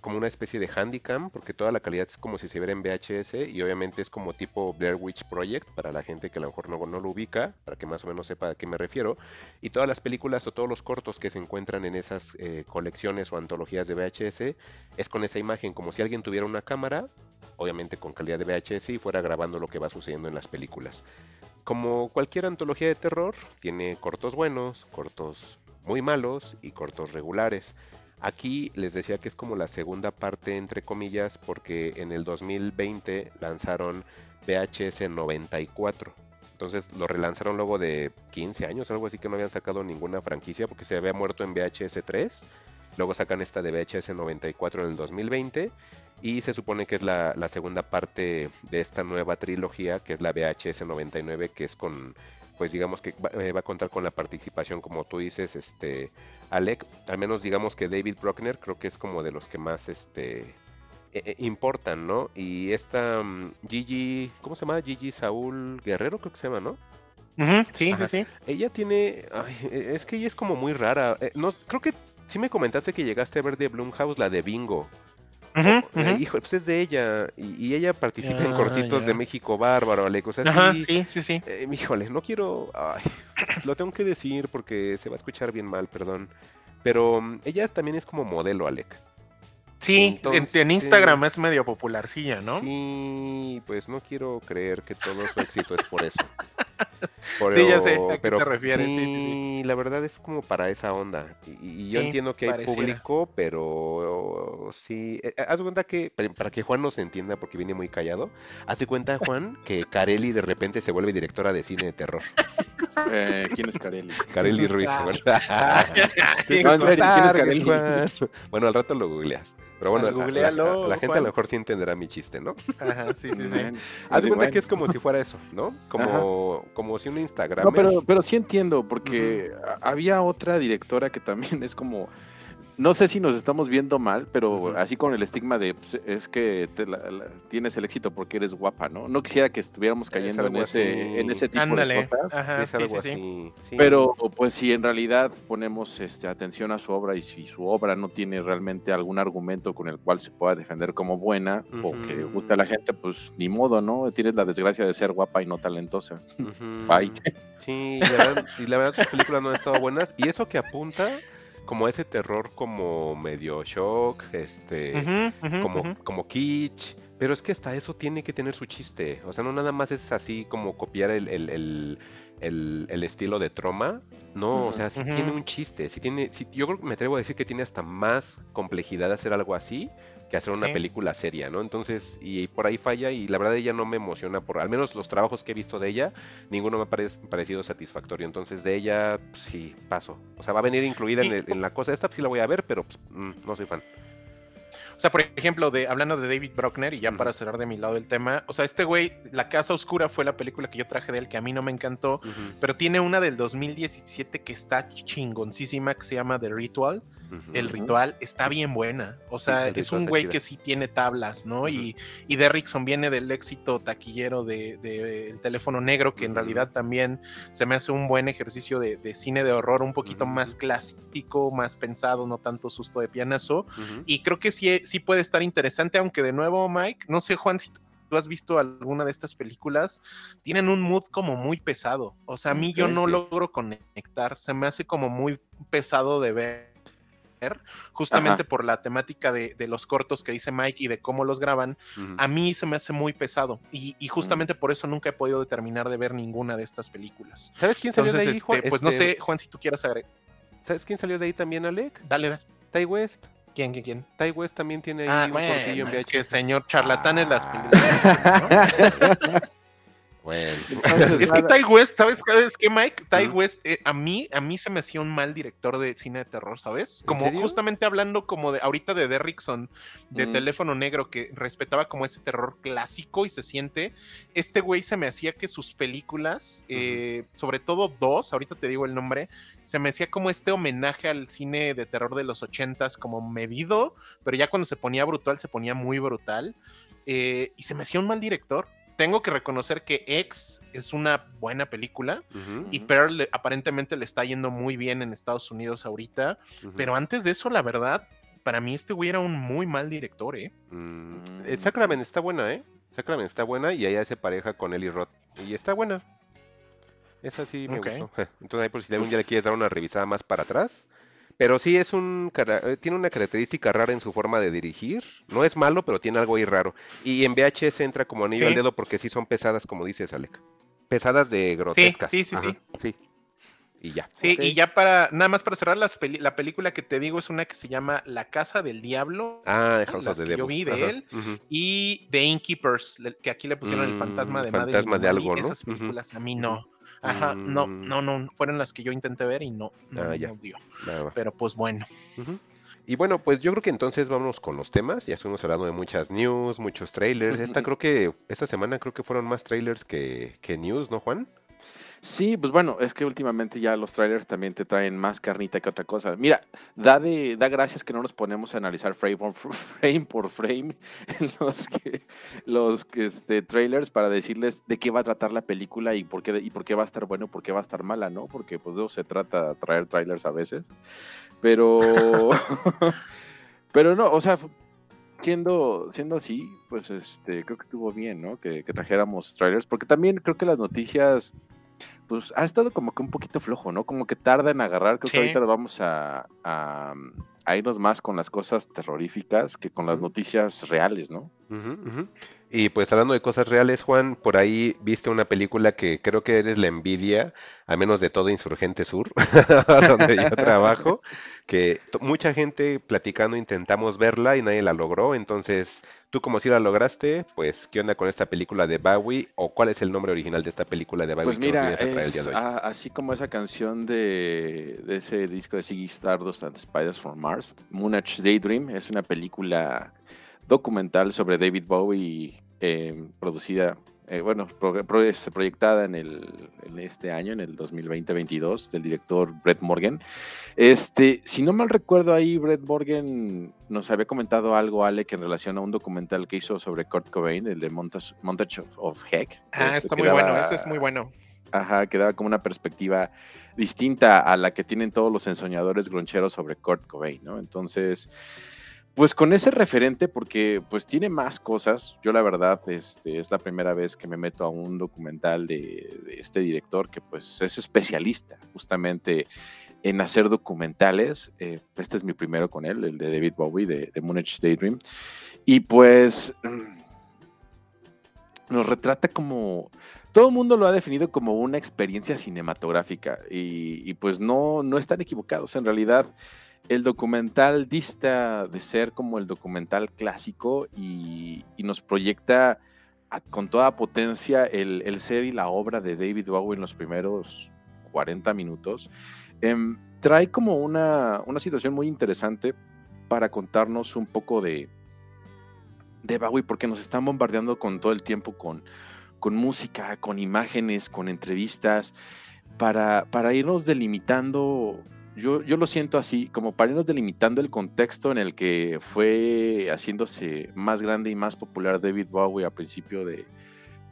[SPEAKER 1] como una especie de handicam, porque toda la calidad es como si se viera en VHS y obviamente es como tipo Blair Witch Project para la gente que a lo mejor no, no lo ubica, para que más o menos sepa a qué me refiero. Y todas las películas o todos los cortos que se encuentran en esas eh, colecciones o antologías de VHS es con esa imagen, como si alguien tuviera una cámara, obviamente con calidad de VHS y fuera grabando lo que va sucediendo en las películas. Como cualquier antología de terror, tiene cortos buenos, cortos muy malos y cortos regulares. Aquí les decía que es como la segunda parte, entre comillas, porque en el 2020 lanzaron VHS 94. Entonces lo relanzaron luego de 15 años, algo así que no habían sacado ninguna franquicia porque se había muerto en VHS 3. Luego sacan esta de VHS 94 en el 2020 y se supone que es la, segunda parte de esta nueva trilogía, que es la VHS 99, que es con, pues digamos que va, eh, va a contar con la participación, como tú dices, este, Alec, al menos digamos que David Bruckner creo que es como de los que más, este, eh, eh, importan, ¿no? Y esta mm, Gigi, ¿cómo se llama? Gigi Saúl Guerrero, creo que se llama, ¿no?
[SPEAKER 5] Sí,
[SPEAKER 1] Ajá.
[SPEAKER 5] sí, sí.
[SPEAKER 1] Ella tiene, ay, e- es que ella es como muy rara. eh, no, creo que sí me comentaste que llegaste a ver de Blumhouse la de Bingo.
[SPEAKER 5] Ujú,
[SPEAKER 1] Eh,
[SPEAKER 5] ujú.
[SPEAKER 1] Hijo, pues es de ella. Y, y ella participa en
[SPEAKER 5] Ah,
[SPEAKER 1] cortitos de México Bárbaro, Alec. O sea,
[SPEAKER 5] Ajá,
[SPEAKER 1] sí,
[SPEAKER 5] sí, sí, sí.
[SPEAKER 1] eh, híjole, no quiero. Ay, [clears throat] lo tengo que decir porque se va a escuchar bien mal, perdón. Pero mm, ella también es como modelo, Alec.
[SPEAKER 5] Sí, en- en, Instagram es medio popularcilla, ¿no?
[SPEAKER 1] Sí, pues no quiero creer que todo su éxito es por eso. [laughs] [laughs]
[SPEAKER 5] Sí, ya sé a qué
[SPEAKER 1] pero
[SPEAKER 5] te refieres, sí, sí,
[SPEAKER 1] sí, la verdad es como para esa onda. Y, y yo
[SPEAKER 5] Sí,
[SPEAKER 1] entiendo que hay
[SPEAKER 5] pareciera.
[SPEAKER 1] público, pero sí. eh, eh, haz cuenta que, para- que Juan nos entienda, porque viene muy callado, haz de cuenta, Juan, [laughs] que Carelli de repente se vuelve directora de cine de terror. [laughs]
[SPEAKER 4] Eh, ¿Quién es Carelli?
[SPEAKER 1] Carelli Ruiz,
[SPEAKER 5] Ah.
[SPEAKER 4] ¿quién es Carelli?
[SPEAKER 1] Juan. Bueno, al rato lo googleas. Pero bueno, la- la,
[SPEAKER 5] googlealo,
[SPEAKER 1] la gente a lo mejor sí entenderá mi chiste, ¿no?
[SPEAKER 5] Ajá, sí, sí, sí.
[SPEAKER 1] Haz de
[SPEAKER 4] así,
[SPEAKER 1] cuenta
[SPEAKER 4] bueno.
[SPEAKER 1] que es como si fuera eso, ¿no? Como, como si un Instagram.
[SPEAKER 4] No, pero, pero sí entiendo, porque había otra directora que también es como. No sé si nos estamos viendo mal, pero así con el estigma de pues, es que te la- la- tienes el éxito porque eres guapa, ¿no? No quisiera que estuviéramos
[SPEAKER 1] Es
[SPEAKER 4] cayendo en ese,
[SPEAKER 1] así.
[SPEAKER 4] en ese tipo
[SPEAKER 5] Ándale.
[SPEAKER 4] de cosas.
[SPEAKER 5] Ajá,
[SPEAKER 1] es
[SPEAKER 5] sí,
[SPEAKER 1] algo
[SPEAKER 5] sí, sí.
[SPEAKER 1] así. sí.
[SPEAKER 4] Pero pues si en realidad ponemos este, atención a su obra y si su obra no tiene realmente algún argumento con el cual se pueda defender como buena o que
[SPEAKER 1] Ujú.
[SPEAKER 4] guste a la gente, pues ni modo, ¿no? Tienes la desgracia de ser guapa y no talentosa. [laughs] Bye.
[SPEAKER 1] Sí, y la verdad, y la verdad sus películas no han estado buenas. Y eso que apunta como ese terror como medio shock, este, como, como kitsch, Pero es que hasta eso tiene que tener su chiste. O sea, no nada más es así como copiar el, el, el, el- el estilo de Troma. No, o sea, sí tiene un chiste. Sí tiene, sí- yo creo que me atrevo a decir que tiene hasta más complejidad de hacer algo así que hacer una
[SPEAKER 5] Sí.
[SPEAKER 1] película seria, ¿no? Entonces, y por ahí falla y la verdad ella no me emociona por, al menos los trabajos que he visto de ella, ninguno me ha parec- parecido satisfactorio. Entonces, de ella, pues, sí, paso. O sea, va a venir incluida en, el- en la cosa. Esta sí la voy a ver, pero pues, mm, no soy fan.
[SPEAKER 5] O sea, por ejemplo, de, hablando de David Bruckner, y ya para cerrar de mi lado el tema, o sea, este güey, La Casa Oscura fue la película que yo traje de él, que a mí no me encantó, pero tiene una del 2017 que está chingoncísima, que se llama The Ritual. El ritual está bien buena. O sea,
[SPEAKER 1] el
[SPEAKER 5] es un güey que sí tiene tablas, ¿no? Y, y Derrickson viene del éxito taquillero de, de El teléfono negro, que en realidad también se me hace un buen ejercicio de, de cine de horror, un poquito más clásico, más pensado, no tanto susto de pianazo. Y creo que sí, sí puede estar interesante, aunque de nuevo, Mike, no sé, Juan, si tú has visto alguna de estas películas, tienen un mood como muy pesado. O sea, a mí yo no logro conectar, se me hace como muy pesado de ver, justamente
[SPEAKER 4] Ajá.
[SPEAKER 5] por la temática de, de los cortos que dice Mike y de cómo los graban.
[SPEAKER 1] Ujú.
[SPEAKER 5] A mí se me hace muy pesado y, y justamente por eso nunca he podido determinar de ver ninguna de estas películas.
[SPEAKER 1] ¿Sabes quién salió
[SPEAKER 5] Entonces,
[SPEAKER 1] de ahí,
[SPEAKER 5] este,
[SPEAKER 1] Juan?
[SPEAKER 5] pues no
[SPEAKER 1] Este,
[SPEAKER 5] sé, Juan, si tú quieras agregar.
[SPEAKER 1] ¿Sabes quién salió de ahí también, Alec?
[SPEAKER 5] Dale, dale.
[SPEAKER 1] Ty West.
[SPEAKER 5] ¿Quién, quién, quién?
[SPEAKER 1] Ty West también tiene ahí
[SPEAKER 5] Ah,
[SPEAKER 1] un cortillo en
[SPEAKER 5] bueno, es que
[SPEAKER 1] VHS.
[SPEAKER 5] señor charlatán es las
[SPEAKER 1] Ah.
[SPEAKER 5] películas. [laughs]
[SPEAKER 1] Bueno. [laughs]
[SPEAKER 4] Entonces,
[SPEAKER 5] Es que Ty West, ¿sabes, ¿sabes qué, Mike? Ty. West, eh, a mí, a mí se me hacía un mal director de cine de terror, ¿sabes?
[SPEAKER 1] ¿En
[SPEAKER 5] Como justamente hablando como de ahorita de Derrickson, de teléfono negro, que respetaba como ese terror clásico y se siente. Este güey se me hacía que sus películas, eh, sobre todo dos, ahorita te digo el nombre, se me hacía como este homenaje al cine de terror de los ochentas, como medido, pero ya cuando se ponía brutal, se ponía muy brutal. eh, y se me hacía un mal director. Tengo que reconocer que X es una buena película. Y. Pearl le- aparentemente le está yendo muy bien en Estados Unidos ahorita. Pero antes de eso, la verdad, para mí este güey era un muy mal director, ¿eh?
[SPEAKER 1] Mm, eh, Sacrament está buena, ¿eh? Sacrament está buena y ella se pareja con Eli Roth. Y está buena. Esa sí me gustó. [laughs] Entonces ahí por si algún día le quieres dar una revisada más para atrás. Pero sí es un cara- eh, tiene una característica rara en su forma de dirigir. No es malo, pero tiene algo ahí raro. Y en VHS entra como anillo al
[SPEAKER 5] Sí.
[SPEAKER 1] dedo porque sí son pesadas, como dices, Alec. Pesadas de grotescas.
[SPEAKER 5] sí, sí,
[SPEAKER 1] Ajá, sí. Y ya.
[SPEAKER 5] Sí, y ya para, nada más para cerrar las peli- la película que te digo es una que se llama La Casa del Diablo
[SPEAKER 1] Ah, de House of the
[SPEAKER 5] que yo
[SPEAKER 1] Devil.
[SPEAKER 5] vi de
[SPEAKER 1] Ajá,
[SPEAKER 5] él. y The Innkeepers, que aquí le pusieron el
[SPEAKER 1] Mm,
[SPEAKER 5] fantasma de
[SPEAKER 1] fantasma de
[SPEAKER 5] Madeline
[SPEAKER 1] algo, ¿no?
[SPEAKER 5] Esas películas a mí no. Ajá, no,
[SPEAKER 1] Mm.
[SPEAKER 5] no, no, fueron las que yo intenté ver y no, no,
[SPEAKER 1] Ah, ya.
[SPEAKER 5] no dio. Pero pues bueno.
[SPEAKER 1] Y bueno, pues yo creo que entonces vámonos con los temas. Ya estuvimos hablando de muchas news, muchos trailers. Esta [laughs] creo que, esta semana creo que fueron más trailers que, que news, ¿no, Juan?
[SPEAKER 4] Sí, pues bueno, es que últimamente ya los trailers también te traen más carnita que otra cosa. Mira, da de, da gracias que no nos ponemos a analizar frame por [laughs] frame, por frame [laughs] los que, los que, este, trailers para decirles de qué va a tratar la película y por qué y por qué va a estar bueno, por qué va a estar mala, ¿no? Porque pues de eso se trata traer trailers a veces. Pero [laughs] pero no, o sea, siendo, siendo así, pues este, creo que estuvo bien, ¿no? Que, que trajéramos trailers, porque también creo que las noticias, pues ha estado como que un poquito flojo, ¿no? Como que tarda en agarrar, creo
[SPEAKER 5] Sí.
[SPEAKER 4] que ahorita vamos a, a, a irnos más con las cosas terroríficas que con las noticias reales, ¿no?
[SPEAKER 1] Y pues hablando de cosas reales, Juan, por ahí viste una película que creo que eres la envidia, a menos de todo Insurgente Sur, [laughs] donde yo trabajo, [laughs] que mucha gente platicando intentamos verla y nadie la logró. Entonces, tú como si la lograste, pues, ¿qué onda con esta película de Bowie? ¿O cuál es el nombre original de esta película de Bowie
[SPEAKER 4] Pues
[SPEAKER 1] que nos
[SPEAKER 4] mira,
[SPEAKER 1] traer el día
[SPEAKER 4] es,
[SPEAKER 1] de hoy?
[SPEAKER 4] así como esa canción de, de ese disco de Ziggy Stardust and Spiders from Mars, Moonage Daydream, es una película documental sobre David Bowie eh, producida, eh, bueno, pro- pro- proyectada en, el, en este año, en el 2020-22, del director Brett Morgan. Este, si no mal recuerdo ahí, Brett Morgan nos había comentado algo, Alec, en relación a un documental que hizo sobre Kurt Cobain, el de Montage, Montage of, of Heck.
[SPEAKER 5] Ah,
[SPEAKER 4] este,
[SPEAKER 5] está
[SPEAKER 4] que
[SPEAKER 5] muy bueno, ese es muy bueno.
[SPEAKER 4] Ajá, que daba como una perspectiva distinta a la que tienen todos los ensoñadores groncheros sobre Kurt Cobain, ¿no? Entonces, pues con ese referente, porque pues tiene más cosas. Yo la verdad, este, es la primera vez que me meto a un documental de, este director que pues es especialista justamente en hacer documentales. Eh, este es mi primero con él, el de David Bowie, de, de Daydream. Y pues, nos retrata como... Todo el mundo lo ha definido como una experiencia cinematográfica y, y pues no, no están equivocados. En realidad, el documental dista de ser como el documental clásico y, nos proyecta con toda potencia el, el ser y la obra de David Bowie en los primeros 40 minutos. Em, trae como una, una situación muy interesante para contarnos un poco de, de Bowie, porque nos están bombardeando con todo el tiempo con, con música, con imágenes, con entrevistas, para, para irnos delimitando, yo, yo lo siento así, como para irnos delimitando el contexto en el que fue haciéndose más grande y más popular David Bowie a principio de,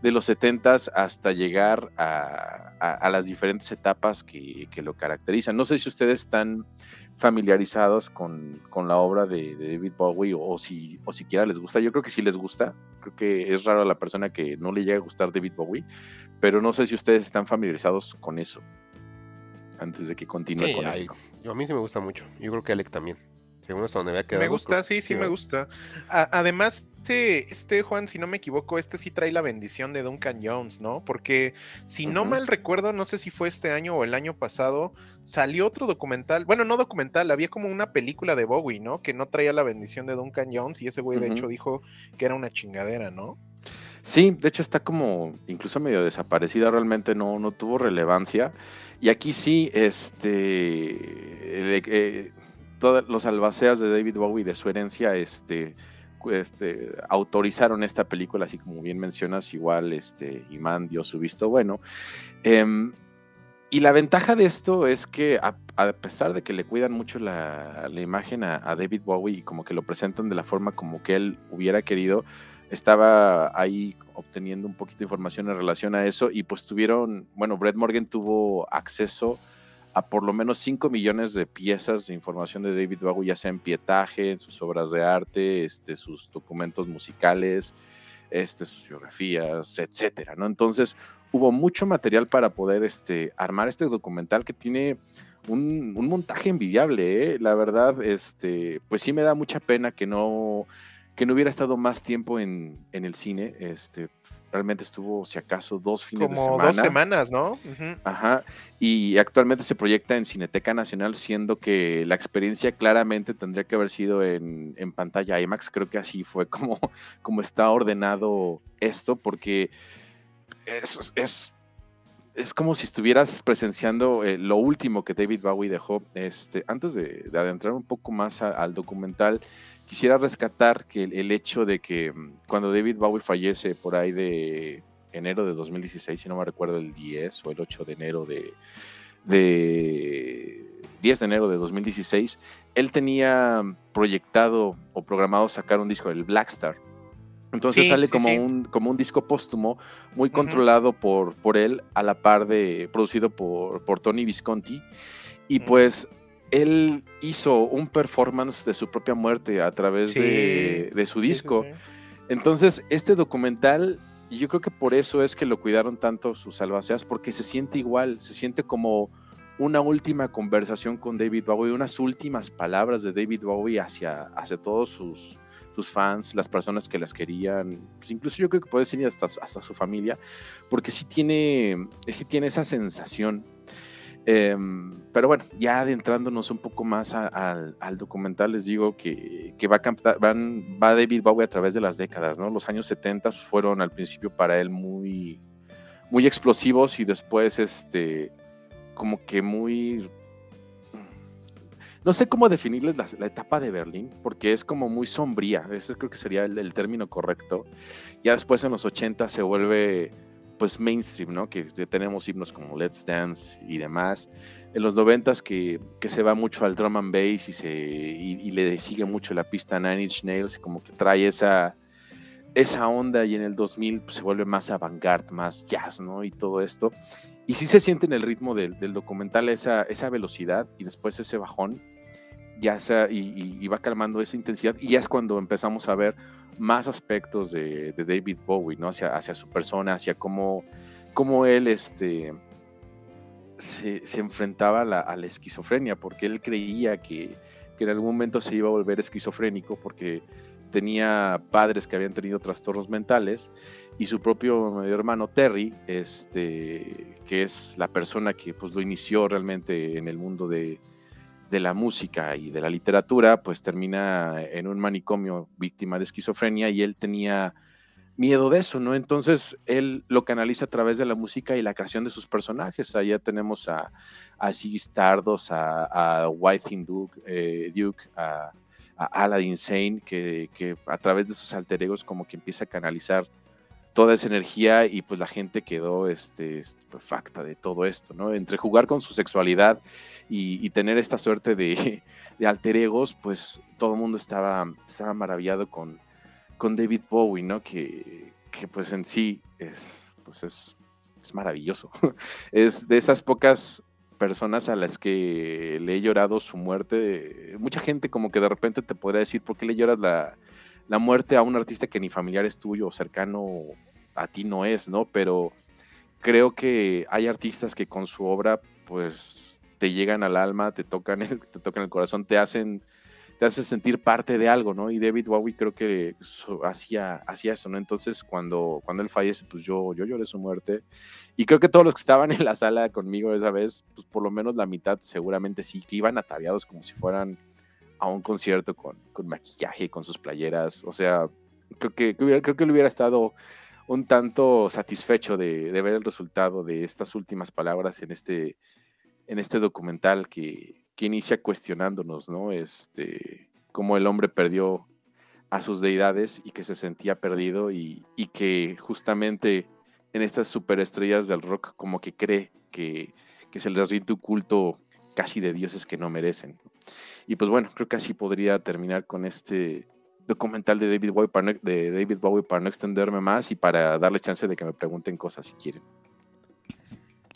[SPEAKER 4] de los 70s hasta llegar a, las diferentes etapas que, que lo caracterizan. No sé si ustedes están familiarizados con, con la obra de, de David Bowie o, o si o siquiera les gusta. Yo creo que sí les gusta. Creo que es raro a la persona que no le llega a gustar David Bowie, pero no sé si ustedes están familiarizados con eso. Antes de que continúe
[SPEAKER 1] Sí,
[SPEAKER 4] con
[SPEAKER 1] ay,
[SPEAKER 4] esto.
[SPEAKER 1] yo a mí sí me gusta mucho. Yo creo que Alec también. Según hasta donde había quedado.
[SPEAKER 5] Me gusta,
[SPEAKER 1] creo-
[SPEAKER 5] sí, sí me gusta. A- además, este, este Juan, si no me equivoco, este sí trae la bendición de Duncan Jones, ¿no? Porque si no mal recuerdo, no sé si fue este año o el año pasado, salió otro documental, bueno, no documental, había como una película de Bowie, ¿no? Que no traía la bendición de Duncan Jones y ese güey de hecho dijo que era una chingadera, ¿no?
[SPEAKER 4] Sí, de hecho está como incluso medio desaparecida, realmente no, no tuvo relevancia. Y aquí sí, este, eh, todos los albaceas de David Bowie de su herencia, este, este, autorizaron esta película, así como bien mencionas, igual, este, Imán dio su visto bueno. Em, y la ventaja de esto es que a, pesar de que le cuidan mucho la, imagen a David Bowie y como que lo presentan de la forma como que él hubiera querido, estaba ahí obteniendo un poquito de información en relación a eso y pues tuvieron, bueno, Brett Morgan tuvo acceso a por lo menos 5 millones de piezas de información de David Bowie, ya sea en pietaje, en sus obras de arte, este, sus documentos musicales, este, sus biografías, etcétera, ¿no? Entonces hubo mucho material para poder este, armar este documental que tiene un, un montaje envidiable, ¿eh? La verdad, este, pues sí me da mucha pena que no, que no hubiera estado más tiempo en, en el cine. Este, realmente estuvo, si acaso, dos fines de
[SPEAKER 5] Como
[SPEAKER 4] semana.
[SPEAKER 5] dos semanas, ¿no?
[SPEAKER 4] Ajá, y actualmente se proyecta en Cineteca Nacional, siendo que la experiencia claramente tendría que haber sido en, en pantalla IMAX. Creo que así fue como, [laughs] como está ordenado esto, porque es, es, es como si estuvieras presenciando eh, lo último que David Bowie dejó. Este, antes de, de adentrar un poco más a- al documental, quisiera rescatar que el, el hecho de que mm, cuando David Bowie fallece por ahí de enero de 2016, si no me recuerdo el 10 o el 8 de enero de, de 10 de enero de 2016, él tenía proyectado o programado sacar un disco, el Black Star. Entonces
[SPEAKER 5] Sí,
[SPEAKER 4] sale
[SPEAKER 5] sí,
[SPEAKER 4] como,
[SPEAKER 5] sí.
[SPEAKER 4] Un, como un disco póstumo muy controlado por, por él, a la par de producido por, por Tony Visconti. Y pues él hizo un performance de su propia muerte a través
[SPEAKER 5] Sí,
[SPEAKER 4] de, de su
[SPEAKER 5] sí,
[SPEAKER 4] disco.
[SPEAKER 5] sí.
[SPEAKER 4] Entonces, este documental, yo creo que por eso es que lo cuidaron tanto sus albaceas, porque se siente igual, se siente como una última conversación con David Bowie, unas últimas palabras de David Bowie hacia, hacia todos sus, sus fans, las personas que las querían, pues incluso yo creo que puede ser hasta, hasta su familia, porque sí tiene, sí tiene esa sensación. Em, pero bueno, ya adentrándonos un poco más al, al documental, les digo que, va, a captar- va David Bowie a través de las décadas, ¿no? Los años 70 fueron al principio para él muy, muy explosivos y después, este, como que muy... No sé cómo definirles la, la etapa de Berlín, porque es como muy sombría, ese creo que sería el, el término correcto. Ya después en los 80 se vuelve pues mainstream, ¿no? Que tenemos himnos como Let's Dance y demás. En los 90 que, que se va mucho al drum and bass y, se, y, y le sigue mucho la pista Nine Inch Nails, como que trae esa, esa onda y en el 2000 pues, se vuelve más avant-garde, más jazz, ¿no? Y todo esto. Y sí se siente en el ritmo del, del documental esa, esa velocidad y después ese bajón, ya sea, y, y- y va calmando esa intensidad y ya es cuando empezamos a ver más aspectos de, David Bowie, ¿no? Hacia, su persona, hacia cómo, cómo él este, se, se enfrentaba a la, a la esquizofrenia, porque él creía que, que en algún momento se iba a volver esquizofrénico, porque tenía padres que habían tenido trastornos mentales y su propio medio hermano Terry, este, que es la persona que pues, lo inició realmente en el mundo de, de la música y de la literatura, pues termina en un manicomio víctima de esquizofrenia y él tenía miedo de eso, ¿no? Entonces él lo canaliza a través de la música y la creación de sus personajes. Allá tenemos a, a a, White Duke, eh, Duke a, a, Aladdin Sane, que, que, a través de sus alter egos como que empieza a canalizar toda esa energía y pues la gente quedó este, estupefacta de todo esto, ¿no? Entre jugar con su sexualidad y, tener esta suerte de, [laughs] de, alter egos, pues todo el mundo estaba, estaba maravillado con, con David Bowie, ¿no? Que, que pues en sí es, pues es, es maravilloso. [laughs] es de esas pocas personas a las que le he llorado su muerte. Mucha gente como que de repente te podría decir, ¿por qué le lloras la, la muerte a un artista que ni familiar es tuyo cercano a ti no es, ¿no? Pero creo que hay artistas que con su obra, pues, te llegan al alma, te tocan el, te tocan el corazón, te hacen te hace sentir parte de algo, ¿no? Y David Bowie creo que hacía, hacía eso, ¿no? Entonces, cuando, cuando él fallece, pues yo, yo lloré su muerte. Y creo que todos los que estaban en la sala conmigo esa vez, pues por lo menos la mitad seguramente sí, que iban ataviados como si fueran a un concierto con, con maquillaje, con sus playeras. O sea, creo que, creo que él hubiera estado un tanto satisfecho de, de ver el resultado de estas últimas palabras en este, en este documental que, que inicia cuestionándonos, ¿no? Este, cómo el hombre perdió a sus deidades y que se sentía perdido y, y que justamente en estas superestrellas del rock como que cree que, que se les rinde un culto casi de dioses que no merecen. Y pues bueno, creo que así podría terminar con este documental de David Bowie para no, de David Bowie para no extenderme más y para darle chance de que me pregunten cosas si quieren.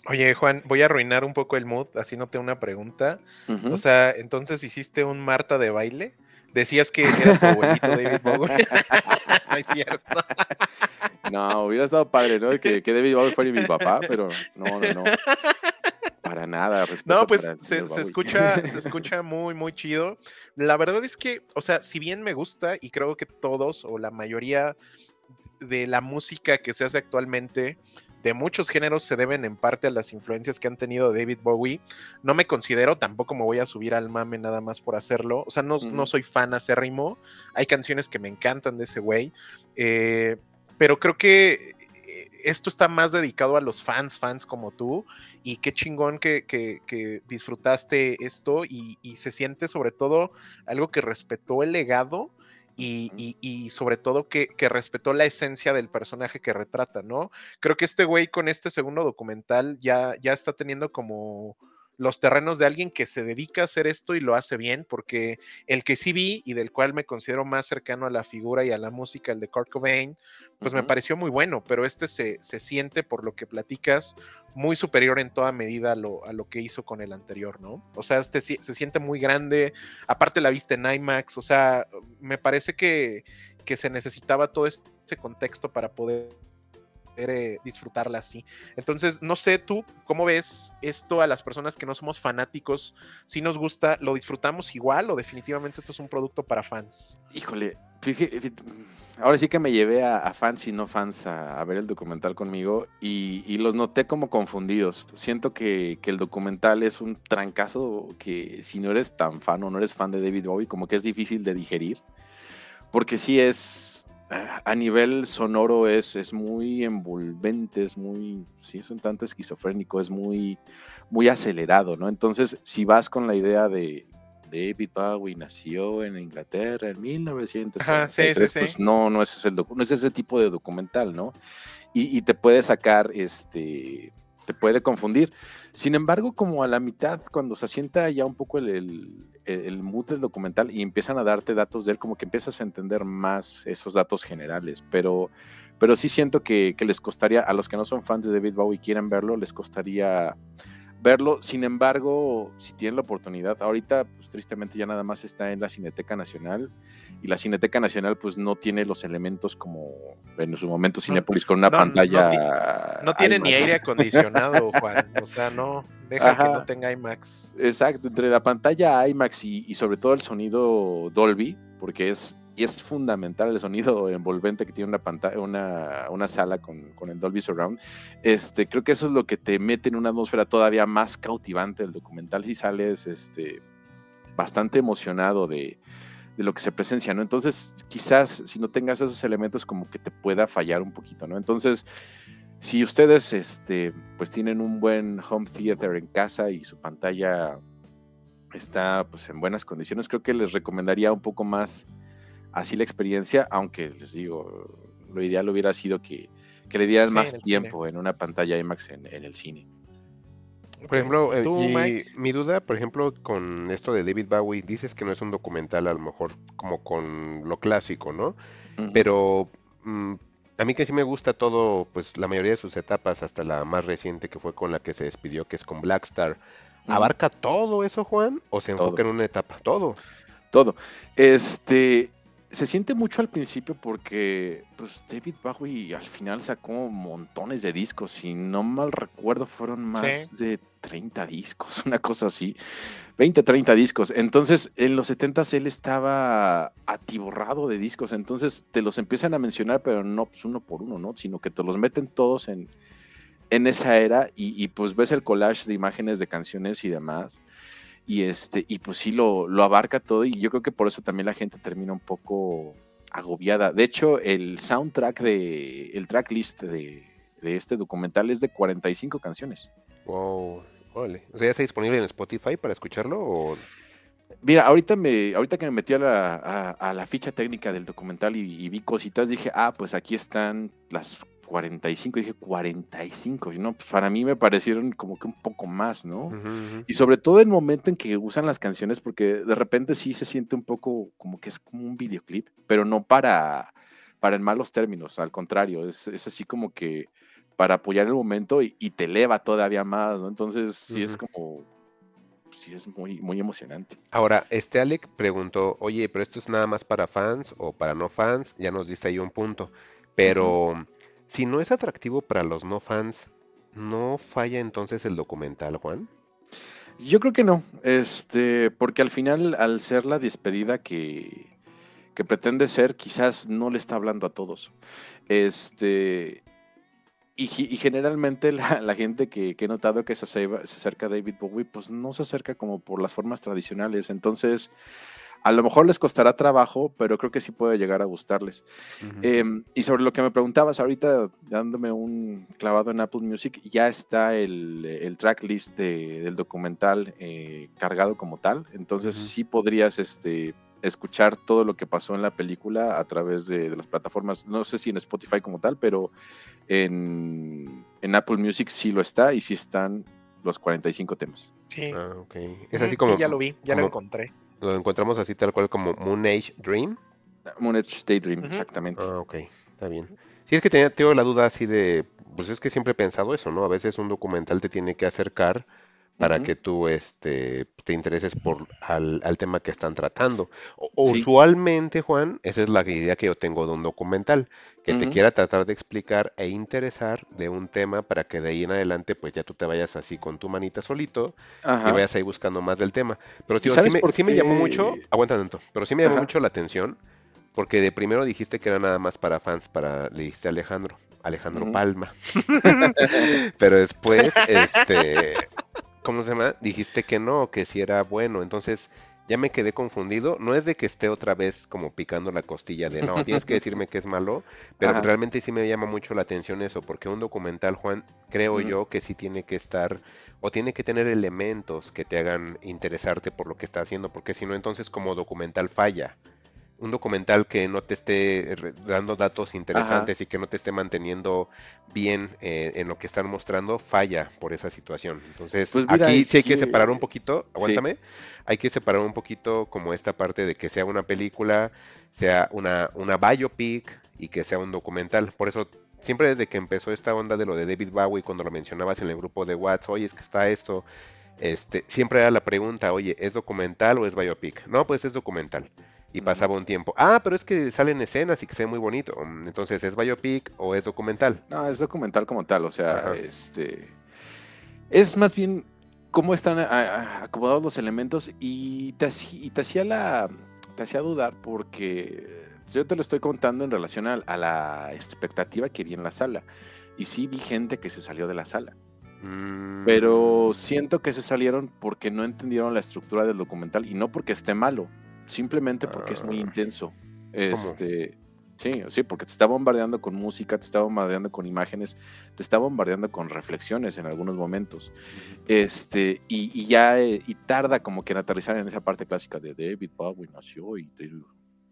[SPEAKER 5] Oye, Juan, voy a arruinar un poco el mood haciéndote una pregunta. Uh -huh. O sea, entonces hiciste un Marta de baile. Decías que era tu abuelito David Bowie. [laughs] no es cierto.
[SPEAKER 4] No, hubiera estado padre, ¿no? Que, que David Bowie fuera mi papá, pero no, no, no. Para nada.
[SPEAKER 5] No, pues se, se, escucha, [laughs] se escucha muy, muy chido. La verdad es que, o sea, si bien me gusta, y creo que todos o la mayoría de la música que se hace actualmente de muchos géneros se deben en parte a las influencias que han tenido David Bowie. No me considero, tampoco me voy a subir al mame nada más por hacerlo. O sea, no, uh -huh. no soy fan acérrimo. Hay canciones que me encantan de ese güey. Eh, pero creo que esto está más dedicado a los fans, fans como tú. Y qué chingón que, que, que disfrutaste esto. Y, y se siente sobre todo algo que respetó el legado y, y, y, sobre todo que, que, respetó la esencia del personaje que retrata, ¿no? Creo que este güey con este segundo documental ya, ya está teniendo como los terrenos de alguien que se dedica a hacer esto y lo hace bien, porque el que sí vi y del cual me considero más cercano a la figura y a la música, el de Kurt Cobain, pues uh -huh. me pareció muy bueno, pero este se, se, siente, por lo que platicas, muy superior en toda medida a lo, a lo que hizo con el anterior, ¿no? O sea, este se siente muy grande, aparte la viste en IMAX, o sea, me parece que, que se necesitaba todo este contexto para poder eh, disfrutarla así. Entonces, no sé tú, ¿cómo ves esto a las personas que no somos fanáticos? Si nos gusta, ¿lo disfrutamos igual o definitivamente esto es un producto para fans?
[SPEAKER 4] Híjole, ahora sí que me llevé a, a fans y no fans a, a, ver el documental conmigo y, y los noté como confundidos. Siento que, que, el documental es un trancazo que si no eres tan fan o no eres fan de David Bowie, como que es difícil de digerir. Porque sí es, a nivel sonoro es, es muy envolvente, es muy, sí, es un tanto esquizofrénico, es muy, muy acelerado, ¿no? Entonces, si vas con la idea de David Bowie nació en Inglaterra en 1943, sí, sí, pues no, no es, ese, no es ese tipo de documental, ¿no? Y, y, te puede sacar, este, te puede confundir. Sin embargo, como a la mitad, cuando se asienta ya un poco el, el, el, mood del documental y empiezan a darte datos de él, como que empiezas a entender más esos datos generales. Pero, pero sí siento que, que les costaría, a los que no son fans de David Bowie y quieren verlo, les costaría verlo. Sin embargo, si tienen la oportunidad, ahorita pues, tristemente ya nada más está en la Cineteca Nacional y la Cineteca Nacional pues no tiene los elementos como en su momento Cinépolis con una
[SPEAKER 5] no,
[SPEAKER 4] pantalla.
[SPEAKER 5] No, no tiene ni aire acondicionado, [laughs] Juan. O sea, no, deja Ajá. que no tenga IMAX.
[SPEAKER 4] Exacto, entre la pantalla IMAX y, y sobre todo el sonido Dolby, porque es y es fundamental el sonido envolvente que tiene una pantalla, una, una sala con, con, el Dolby Surround. Este, creo que eso es lo que te mete en una atmósfera todavía más cautivante del documental si sales este, bastante emocionado de, de lo que se presencia, ¿no? Entonces, quizás si no tengas esos elementos, como que te pueda fallar un poquito, ¿no? Entonces, si ustedes, este, pues tienen un buen home theater en casa y su pantalla está, pues, en buenas condiciones, creo que les recomendaría un poco más así la experiencia, aunque les digo, lo ideal hubiera sido que, que le dieran más tiempo en una pantalla IMAX en, en el cine.
[SPEAKER 1] Por ejemplo, eh, mi duda, por ejemplo, con esto de David Bowie, dices que no es un documental a lo mejor como con lo clásico, ¿no? Pero mm, a mí que sí me gusta todo, pues la mayoría de sus etapas, hasta la más reciente que fue con la que se despidió, que es con Blackstar. ¿Abarca todo eso, Juan? ¿O se enfoca en una etapa? Todo.
[SPEAKER 4] Todo. Este, se siente mucho al principio porque pues, David Bowie al final sacó montones de discos. Si no mal recuerdo, fueron más de 30 discos, [laughs] una cosa así. 20, 30 discos. Entonces, en los 70 él estaba atiborrado de discos. Entonces, te los empiezan a mencionar, pero no pues, uno por uno, ¿no? Sino que te los meten todos en, en esa era y, y pues ves el collage de imágenes de canciones y demás y este y pues sí lo, lo abarca todo y yo creo que por eso también la gente termina un poco agobiada. De hecho, el soundtrack de el tracklist de, de este documental es de 45 canciones.
[SPEAKER 1] Wow, vale. O sea, ¿ya está disponible en Spotify para escucharlo o
[SPEAKER 4] Mira, ahorita me, ahorita que me metí a la, a, la ficha técnica del documental y, y, vi cositas, dije, ah, pues aquí están las 45, dije 45, y no, pues para mí me parecieron como que un poco más, ¿no? Y sobre todo el momento en que usan las canciones, porque de repente sí se siente un poco como que es como un videoclip, pero no para, para en malos términos, al contrario, es, es así como que para apoyar el momento y, te eleva todavía más, ¿no? Entonces sí es como, sí es muy, muy emocionante.
[SPEAKER 1] Ahora, este Alec preguntó, oye, pero esto es nada más para fans o para no fans, ya nos diste ahí un punto, pero si no es atractivo para los no fans, ¿no falla entonces el documental, Juan?
[SPEAKER 4] Yo creo que no, este, porque al final, al ser la despedida que, que pretende ser, quizás no le está hablando a todos. Este, y, generalmente la, gente que, he notado que se, acerca a David Bowie, pues no se acerca como por las formas tradicionales. Entonces, a lo mejor les costará trabajo, pero creo que sí puede llegar a gustarles. Em, y sobre lo que me preguntabas ahorita, dándome un clavado en Apple Music, ya está el, el tracklist del documental eh, cargado como tal. Entonces sí podrías este, escuchar todo lo que pasó en la película a través de, las plataformas. No sé si en Spotify como tal, pero en, Apple Music sí lo está y sí están los 45 temas.
[SPEAKER 5] Sí.
[SPEAKER 1] Ah, ok. Es así como.
[SPEAKER 5] ya lo vi, ya lo encontré
[SPEAKER 1] lo encontramos así tal cual como Moon Age Dream.
[SPEAKER 4] Moon Age Daydream, exactamente.
[SPEAKER 1] Ah, ok, está bien. Sí, es que tenía, tengo la duda así de, pues es que siempre he pensado eso, ¿no? A veces un documental te tiene que acercar para que tú este, te intereses por al, tema que están tratando. Usualmente, Juan, esa es la idea que yo tengo de un documental, que te quiera tratar de explicar e interesar de un tema para que de ahí en adelante pues ya tú te vayas así con tu manita solito y vayas ahí buscando más del tema. Pero tío, sí me, sí me, llamó mucho, aguanta tanto, pero sí me llamó mucho la atención porque de primero dijiste que era nada más para fans, para le diste a Alejandro, Alejandro Palma. [laughs] pero después, este, ¿cómo se llama? Dijiste que no, que si era bueno. Entonces ya me quedé confundido. No es de que esté otra vez como picando la costilla de no, [laughs] tienes que decirme que es malo, pero realmente sí me llama mucho la atención eso, porque un documental, Juan, creo yo que sí tiene que estar o tiene que tener elementos que te hagan interesarte por lo que está haciendo, porque si no, entonces como documental falla un documental que no te esté dando datos interesantes y que no te esté manteniendo bien eh, en lo que están mostrando, falla por esa situación. Entonces, pues aquí sí hay que separar un poquito, aguántame, hay que separar un poquito como esta parte de que sea una película, sea una, una biopic y que sea un documental. Por eso, siempre desde que empezó esta onda de lo de David Bowie, cuando lo mencionabas en el grupo de WhatsApp, oye, es que está esto, este, siempre era la pregunta, oye, ¿es documental o es biopic? No, pues es documental y pasaba un tiempo. Ah, pero es que salen escenas y que se ve muy bonito. Mm, entonces, ¿es biopic o es documental?
[SPEAKER 4] No, es documental como tal, o sea, este es más bien cómo están acomodados los elementos y te, hacía la te hacía dudar porque yo te lo estoy contando en relación a, a la expectativa que vi en la sala. Y sí vi gente que se salió de la sala.
[SPEAKER 1] Mm,
[SPEAKER 4] Pero siento que se salieron porque no entendieron la estructura del documental y no porque esté malo, simplemente porque es muy
[SPEAKER 1] Ah.
[SPEAKER 4] intenso. Este, sí, sí, porque te está bombardeando con música, te está bombardeando con imágenes, te está bombardeando con reflexiones en algunos momentos. Este, y, y ya eh, y tarda como que en aterrizar en esa parte clásica de David Bowie nació y te-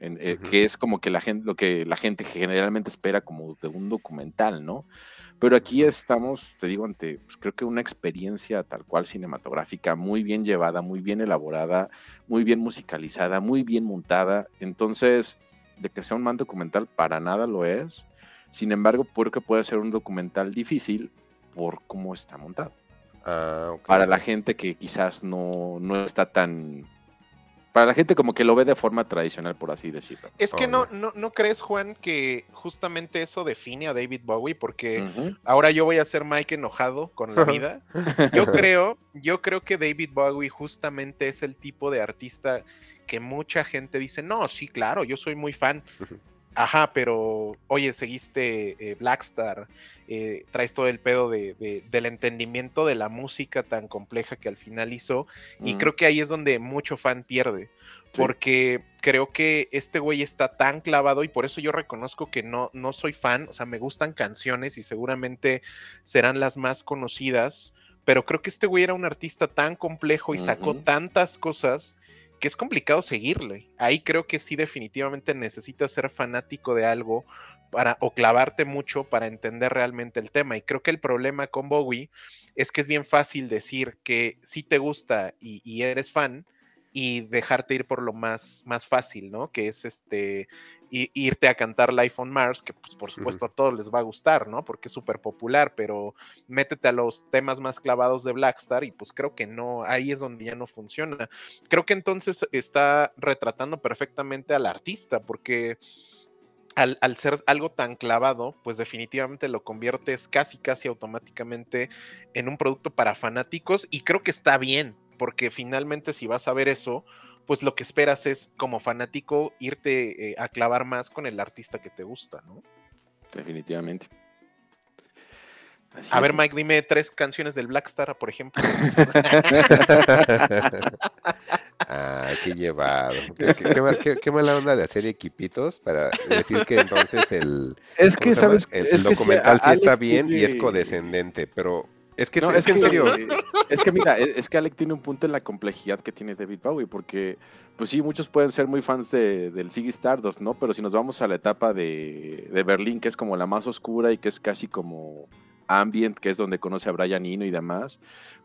[SPEAKER 4] en, eh, que es como que la gente, lo que la gente generalmente espera como de un documental, ¿no? Pero aquí estamos, te digo, ante, pues, creo que una experiencia tal cual cinematográfica, muy bien llevada, muy bien elaborada, muy bien musicalizada, muy bien montada. Entonces, de que sea un mal documental, para nada lo es. Sin embargo, creo que puede ser un documental difícil por cómo está montado.
[SPEAKER 1] ah.
[SPEAKER 4] Para la gente que quizás no, no está tan... Para la gente como que lo ve de forma tradicional, por así decirlo.
[SPEAKER 5] Es que no, no, ¿no crees, Juan, que justamente eso define a David Bowie? Porque ahora yo voy a ser Mike enojado con la vida. [laughs] Yo creo, yo creo que David Bowie justamente es el tipo de artista que mucha gente dice, no, sí, claro, yo soy muy fan. [laughs] Ajá, pero oye, seguiste eh, Blackstar, eh, traes todo el pedo de, de- del entendimiento de la música tan compleja que al final hizo, y creo que ahí es donde mucho fan pierde,
[SPEAKER 4] Sí.
[SPEAKER 5] porque creo que este güey está tan clavado y por eso yo reconozco que no, no soy fan, o sea, me gustan canciones y seguramente serán las más conocidas, pero creo que este güey era un artista tan complejo y sacó tantas cosas que es complicado seguirle. Ahí creo que sí definitivamente necesitas ser fanático de algo para o clavarte mucho para entender realmente el tema. Y creo que el problema con Bowie es que es bien fácil decir que sí te gusta y, y eres fan y dejarte ir por lo más, más fácil, ¿no? Que es este irte a cantar Life on Mars, que pues por supuesto a todos les va a gustar, ¿no? Porque es súper popular, pero métete a los temas más clavados de Blackstar y pues creo que no, ahí es donde ya no funciona. Creo que entonces está retratando perfectamente al artista, porque al, al ser algo tan clavado, pues definitivamente lo conviertes casi, casi automáticamente en un producto para fanáticos y creo que está bien, porque finalmente si vas a ver eso, pues lo que esperas es como fanático irte eh, a clavar más con el artista que te gusta, ¿no?
[SPEAKER 4] Definitivamente. Así
[SPEAKER 5] A
[SPEAKER 4] es.
[SPEAKER 5] ver, Mike, dime tres canciones del Blackstar, por ejemplo. [laughs]
[SPEAKER 1] Ah, qué llevado. Qué, qué- qué qué- qué mala onda de hacer equipitos para decir que entonces el,
[SPEAKER 4] Es
[SPEAKER 1] ¿cómo
[SPEAKER 4] que? ¿sabes?
[SPEAKER 1] el,
[SPEAKER 4] es que
[SPEAKER 1] documental sí, está bien y es codescendente, pero es que,
[SPEAKER 4] No,
[SPEAKER 1] es,
[SPEAKER 4] es
[SPEAKER 1] que en
[SPEAKER 4] que,
[SPEAKER 1] serio, [laughs]
[SPEAKER 4] eh, es que mira, es, es que Alec tiene un punto en la complejidad que tiene David Bowie, porque, pues sí, muchos pueden ser muy fans de, del Ziggy Stardust, ¿no? Pero si nos vamos a la etapa de, de Berlín, que es como la más oscura y que es casi como ambient, que es donde conoce a Brian Eno y demás,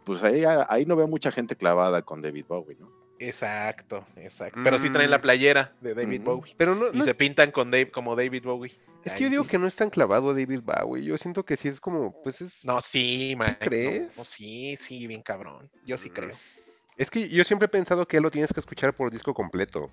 [SPEAKER 4] pues ahí, ahí no veo mucha gente clavada con David Bowie, ¿no?
[SPEAKER 5] Exacto, exacto. Pero sí traen
[SPEAKER 1] Mm.
[SPEAKER 5] la playera de David. Bowie.
[SPEAKER 1] pero no,
[SPEAKER 5] Y
[SPEAKER 1] no
[SPEAKER 5] se
[SPEAKER 1] es,
[SPEAKER 5] pintan con Dave, como David Bowie.
[SPEAKER 1] es que yo digo que no es tan clavado David Bowie. Yo siento que sí es como, pues es,
[SPEAKER 5] No, sí, Mike. no,
[SPEAKER 1] crees?
[SPEAKER 5] no, sí, sí, bien cabrón. Yo sí
[SPEAKER 1] Mm.
[SPEAKER 5] creo.
[SPEAKER 1] es que yo siempre he pensado que lo tienes que escuchar por disco completo.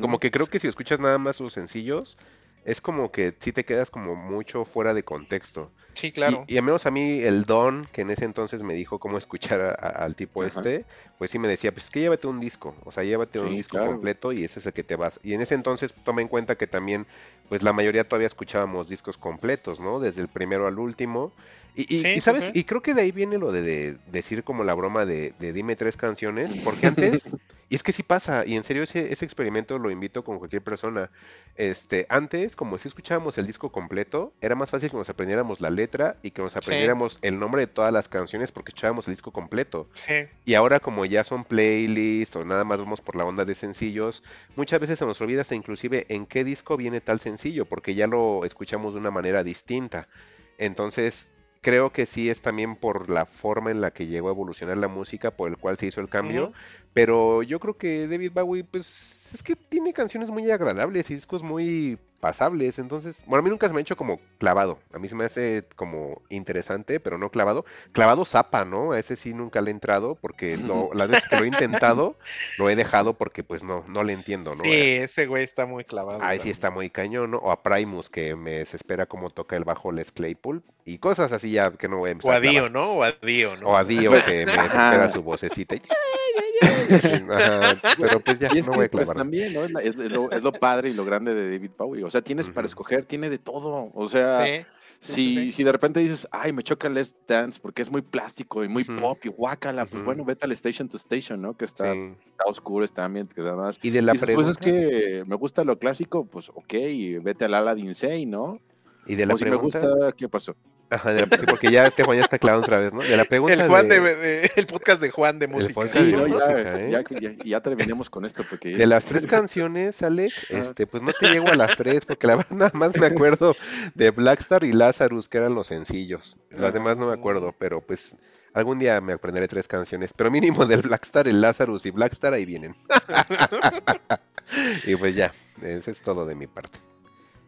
[SPEAKER 1] Como que creo que si escuchas nada más sus sencillos, es como que sí te quedas como mucho fuera de contexto.
[SPEAKER 5] Sí, claro.
[SPEAKER 1] Y, y al menos a mí el Don, que en ese entonces me dijo cómo escuchar a- a- al tipo
[SPEAKER 4] Ajá.
[SPEAKER 1] este, pues sí me decía, pues que llévate un disco, o sea, llévate un disco
[SPEAKER 4] claro.
[SPEAKER 1] completo y ese es el que te vas. Y en ese entonces toma en cuenta que también, pues la mayoría todavía escuchábamos discos completos, ¿no? Desde el primero al último. Y, y-
[SPEAKER 5] Sí,
[SPEAKER 1] y, sabes,
[SPEAKER 5] sí.
[SPEAKER 1] y creo que de ahí viene lo de, de decir como la broma de, de dime tres canciones, porque antes, [laughs] y es que sí pasa, y en serio ese, ese experimento lo invito con cualquier persona. Este, antes, como si escuchábamos el disco completo, era más fácil que nos aprendiéramos la letra y que nos aprendiéramos el nombre de todas las canciones porque escuchábamos el disco completo.
[SPEAKER 5] Sí.
[SPEAKER 1] Y ahora como ya son playlists o nada más vamos por la onda de sencillos, muchas veces se nos olvida hasta inclusive en qué disco viene tal sencillo porque ya lo escuchamos de una manera distinta. Entonces, creo que sí es también por la forma en la que llegó a evolucionar la música por el cual se hizo el cambio. Pero yo creo que David Bowie, pues es que tiene canciones muy agradables y discos muy pasables. Entonces, bueno, a mí nunca se me ha hecho como clavado. A mí se me hace como interesante, pero no clavado. Clavado zapa, ¿no? A ese sí nunca le he entrado porque lo- las veces que lo he intentado, [laughs] lo he dejado porque pues no, no le entiendo, ¿no?
[SPEAKER 5] Sí, ese güey está muy clavado.
[SPEAKER 1] Ahí sí está muy cañón, ¿no? O a Primus que me desespera cómo toca el bajo Les Claypool y cosas así ya que no voy a
[SPEAKER 5] O
[SPEAKER 1] empezar
[SPEAKER 5] a
[SPEAKER 1] a.
[SPEAKER 5] Dio, ¿no? O a Dio, ¿no?
[SPEAKER 1] O a Dio que me [laughs] desespera su vocecita. [laughs] [laughs] Ajá, pero pues ya,
[SPEAKER 4] Y es
[SPEAKER 1] no
[SPEAKER 4] que
[SPEAKER 1] voy a
[SPEAKER 4] pues, también, ¿no? Es, lo, es lo padre y lo grande de David Bowie. O sea, tienes para escoger, tiene de todo. O sea,
[SPEAKER 5] Sí.
[SPEAKER 4] si,
[SPEAKER 5] sí.
[SPEAKER 4] si de repente dices, ay, me choca Let's Dance porque es muy plástico y muy pop y guácala, pues bueno, vete al Station to Station, ¿no? Que está,
[SPEAKER 1] Sí.
[SPEAKER 4] está oscuro, está bien, que nada más.
[SPEAKER 1] Y de la
[SPEAKER 4] Dices,
[SPEAKER 1] pregunta,
[SPEAKER 4] pues es que me gusta lo clásico, pues ok, vete al Aladdin Sane, ¿no?
[SPEAKER 1] y de la
[SPEAKER 4] o si
[SPEAKER 1] pregunta,
[SPEAKER 4] me gusta, ¿qué pasó?
[SPEAKER 1] Ajá, de la- sí, porque ya este Juan ya está clavado otra vez, ¿no? De la pregunta
[SPEAKER 5] El Juan de,
[SPEAKER 1] de,
[SPEAKER 5] de- el podcast de Juan de música.
[SPEAKER 4] Sí,
[SPEAKER 1] de
[SPEAKER 4] ¿no?
[SPEAKER 1] música,
[SPEAKER 4] ya,
[SPEAKER 1] ¿eh?
[SPEAKER 4] ya, ya, ya terminemos con esto porque
[SPEAKER 1] de las tres canciones, Alec,
[SPEAKER 4] Ajá.
[SPEAKER 1] este, pues no te llego a las tres, porque la [laughs] verdad nada más me acuerdo de Blackstar y Lazarus, que eran los sencillos. Las demás no me acuerdo, pero pues algún día me aprenderé tres canciones, pero mínimo del Blackstar, el Lazarus y Blackstar ahí vienen. [laughs] y pues ya, ese es todo de mi parte.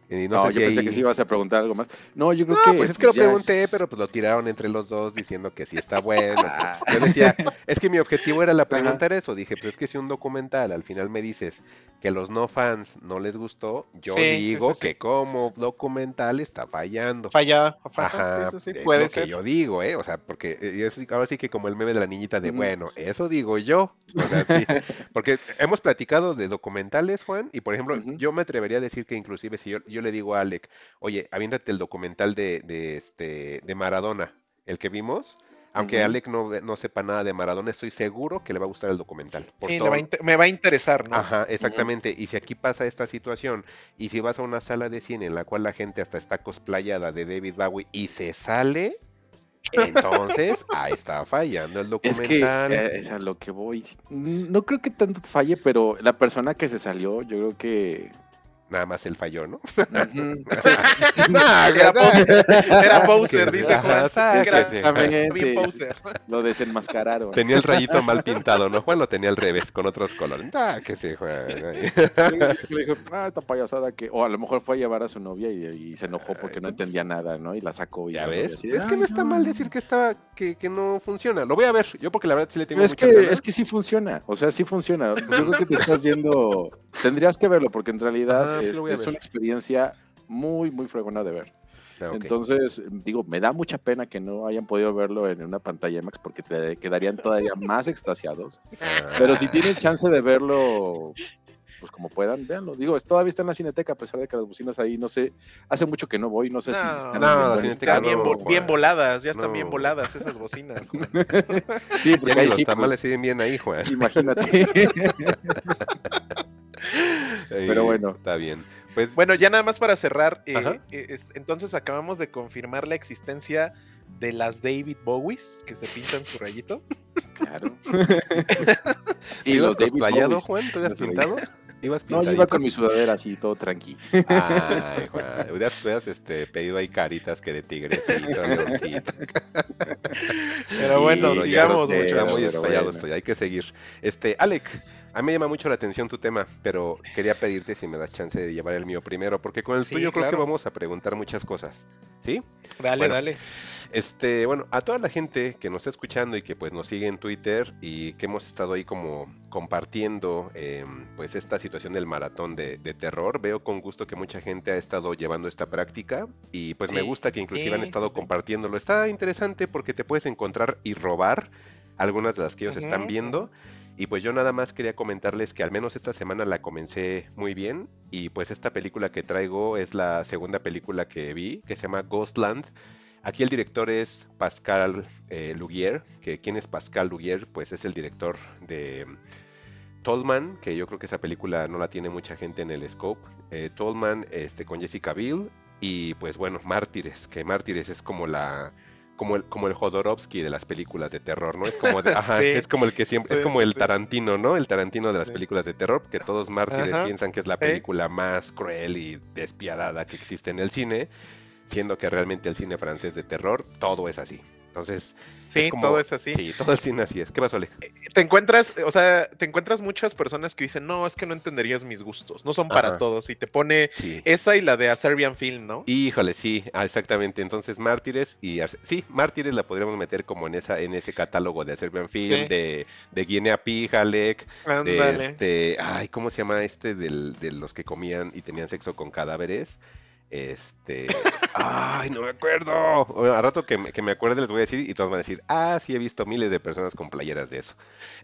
[SPEAKER 1] Y no,
[SPEAKER 4] No,
[SPEAKER 1] sé
[SPEAKER 4] yo
[SPEAKER 1] si
[SPEAKER 4] pensé
[SPEAKER 1] ahí-
[SPEAKER 4] que sí ibas a preguntar algo más. No, yo creo
[SPEAKER 1] No,
[SPEAKER 4] que.
[SPEAKER 1] pues es que lo
[SPEAKER 4] ya
[SPEAKER 1] pregunté,
[SPEAKER 4] es-
[SPEAKER 1] pero pues lo tiraron entre los dos diciendo que sí está bueno. pues, yo decía, es que mi objetivo era la [laughs] pregunta era eso. Dije, pues es que si un documental al final me dices que los no fans no les gustó, yo
[SPEAKER 5] Sí,
[SPEAKER 1] digo
[SPEAKER 5] sí, sí.
[SPEAKER 1] que como documental está fallando.
[SPEAKER 5] Falla,
[SPEAKER 1] Ajá,
[SPEAKER 5] falla, sí,
[SPEAKER 1] es
[SPEAKER 5] puede
[SPEAKER 1] lo que
[SPEAKER 5] ser.
[SPEAKER 1] yo digo, ¿eh? O sea, porque eh, es- ahora sí que como el meme de la niñita de, bueno, eso digo yo. O sea, sí, [laughs] porque hemos platicado de documentales, Juan, y por ejemplo, yo me atrevería a decir que inclusive si yo, yo le digo a Alec, oye, aviéntate el documental de, de, este, de Maradona, el que vimos, aunque
[SPEAKER 4] Ujú.
[SPEAKER 1] Alec no, ve- no sepa nada de Maradona, estoy seguro que le va a gustar el documental. por
[SPEAKER 5] Sí, le
[SPEAKER 1] todo-
[SPEAKER 5] va me va a interesar, ¿no?
[SPEAKER 1] Ajá, exactamente. Y si aquí pasa esta situación, y si vas a una sala de cine en la cual la gente hasta está cosplayada de David Bowie y se sale, entonces [laughs] ahí está fallando el
[SPEAKER 4] Es que
[SPEAKER 1] documental.
[SPEAKER 4] eh, es a lo que voy. No creo que tanto falle, pero la persona que se salió, yo creo que.
[SPEAKER 1] Nada más él falló, ¿no? [laughs] No,
[SPEAKER 5] Era
[SPEAKER 1] no.
[SPEAKER 5] poser, era poser, dice Juan.
[SPEAKER 4] Exactamente. Lo desenmascararon.
[SPEAKER 1] Tenía el rayito mal pintado, ¿no? Juan lo tenía al revés, con otros colores. Ah, que sí, Juan.
[SPEAKER 4] Le dijo, ah, esta payasada que. O a lo mejor fue a llevar a su novia y, y se enojó porque no entendía nada, ¿no? Y la sacó. Y
[SPEAKER 1] ¿Ya ves?
[SPEAKER 4] así
[SPEAKER 1] Es que no
[SPEAKER 4] "Ay,
[SPEAKER 1] está mal decir que estaba, que, que no funciona. Lo voy a ver, yo porque la verdad sí le tengo
[SPEAKER 4] Es que,
[SPEAKER 1] ganas.
[SPEAKER 4] es que sí funciona, o sea, sí funciona. Yo creo que te estás yendo, tendrías que verlo porque en realidad
[SPEAKER 1] Lo
[SPEAKER 4] es, una experiencia muy, muy fregona de ver.
[SPEAKER 1] Ah.
[SPEAKER 4] Entonces, digo, me da mucha pena que no hayan podido verlo en una pantalla IMAX porque te quedarían todavía [laughs] más extasiados. Pero si
[SPEAKER 1] Ah.
[SPEAKER 4] tienen chance de verlo, pues como puedan, véanlo. Digo, es- todavía está en la cineteca a pesar de que las bocinas ahí, no sé, hace mucho que no voy, no sé si están
[SPEAKER 1] no, la Cineteca
[SPEAKER 5] bien,
[SPEAKER 1] no,
[SPEAKER 5] voladas, ya están bien voladas esas bocinas. [laughs] Juan.
[SPEAKER 4] Sí, porque ahí
[SPEAKER 1] los
[SPEAKER 4] sí,
[SPEAKER 1] tamales
[SPEAKER 4] pues,
[SPEAKER 1] siguen bien ahí, Juan.
[SPEAKER 4] imagínate. [laughs] [laughs] Pero
[SPEAKER 1] Ay,
[SPEAKER 4] bueno.
[SPEAKER 1] Está bien. Pues
[SPEAKER 5] Bueno, ya nada más para cerrar, eh, eh, es- entonces acabamos de confirmar la existencia de las David Bowies que se pintan su rayito. [laughs]
[SPEAKER 4] Claro.
[SPEAKER 1] ¿y
[SPEAKER 4] los David.
[SPEAKER 1] Juan? ¿Tú habías
[SPEAKER 4] Los
[SPEAKER 1] pintado? ¿Ibas
[SPEAKER 4] No, yo iba con mi sudadera así, todo tranqui.
[SPEAKER 1] Ay, Juan. Hubieras, hubieras, este, pedido ahí caritas que de tigrecito, leoncito.
[SPEAKER 5] Pero bueno,
[SPEAKER 1] sé,
[SPEAKER 5] muchachos.
[SPEAKER 1] ya muy espallado
[SPEAKER 4] bueno.
[SPEAKER 1] estoy, hay que seguir. Este, Alec, a mí me llama mucho la atención tu tema, pero quería pedirte si me das chance de llevar el mío primero, porque con el
[SPEAKER 5] Sí,
[SPEAKER 1] tuyo creo que vamos a preguntar muchas cosas. ¿Sí?
[SPEAKER 5] Dale,
[SPEAKER 1] Bueno.
[SPEAKER 5] dale.
[SPEAKER 1] Este, bueno, a toda la gente que nos está escuchando y que pues nos sigue en Twitter y que hemos estado ahí como compartiendo eh, pues esta situación del maratón de, de terror, veo con gusto que mucha gente ha estado llevando esta práctica y pues me gusta que inclusive han estado compartiéndolo. Está interesante porque te puedes encontrar y robar algunas de las que ellos están viendo. Y pues yo nada más quería comentarles que al menos esta semana la comencé muy bien y pues esta película que traigo es la segunda película que vi que se llama Ghostland. Aquí el director es Pascal eh, Lugier, que quién es Pascal Lugier, pues es el director de Tolman, que yo creo que esa película no la tiene mucha gente en el scope. Eh, Tolman este, con Jessica Biel y pues bueno, Mártires, que Mártires es como la como el, como el Jodorowsky de las películas de terror, ¿no? Es como, de- [laughs] ajá,
[SPEAKER 5] Sí.
[SPEAKER 1] es como el que siempre, es como el. Tarantino, ¿no? El Tarantino de las
[SPEAKER 5] Sí.
[SPEAKER 1] películas de terror, que todos Mártires
[SPEAKER 5] Ajá.
[SPEAKER 1] piensan que es la película más cruel y despiadada que existe en el cine, siendo que realmente el cine francés de terror, todo es así. Entonces,
[SPEAKER 5] Sí,
[SPEAKER 1] es como-
[SPEAKER 5] todo es así.
[SPEAKER 1] sí, todo el cine así es. ¿Qué pasó, Alec?
[SPEAKER 5] Te encuentras, o sea, te encuentras muchas personas que dicen, no, es que no entenderías mis gustos, no son para
[SPEAKER 1] Ajá.
[SPEAKER 5] todos. Y te pone
[SPEAKER 1] Sí.
[SPEAKER 5] esa y la de A Serbian Film, ¿no?
[SPEAKER 1] Híjole, sí, ah, exactamente. Entonces, Mártires y Arce- sí, Mártires la podríamos meter como en esa en ese catálogo de Serbian Film,
[SPEAKER 5] Sí.
[SPEAKER 1] de, de Guinea Pig, Alec, de este, ay, ¿cómo se llama este del, de los que comían y tenían sexo con cadáveres? Este. [laughs] ¡Ay, no me acuerdo! Bueno, a rato que me, que me acuerde les voy a decir y todos van a decir, ah, sí he visto miles de personas con playeras de eso.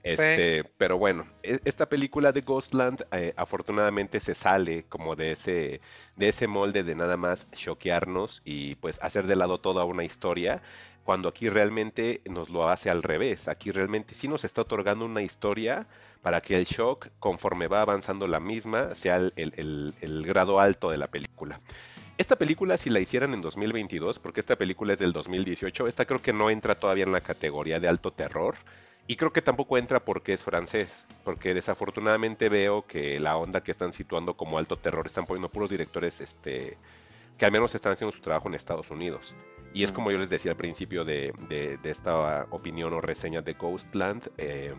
[SPEAKER 1] Este, pero bueno, e- esta película de Ghostland eh, afortunadamente se sale como de ese, de ese molde de nada más choquearnos y pues hacer de lado toda una historia, cuando aquí realmente nos lo hace al revés. Aquí realmente sí nos está otorgando una historia para que el shock, conforme va avanzando la misma, sea el, el- el- el grado alto de la película. Esta película, si la hicieran en 2022, porque esta película es del 2018, esta creo que no entra todavía en la categoría de alto terror. Y creo que tampoco entra porque es francés, porque desafortunadamente veo que la onda que están situando como alto terror están poniendo puros directores este, que al menos están haciendo su trabajo en Estados Unidos. Y es
[SPEAKER 4] Mm.
[SPEAKER 1] como yo les decía al principio de, de- de esta opinión o reseña de Ghostland, eh,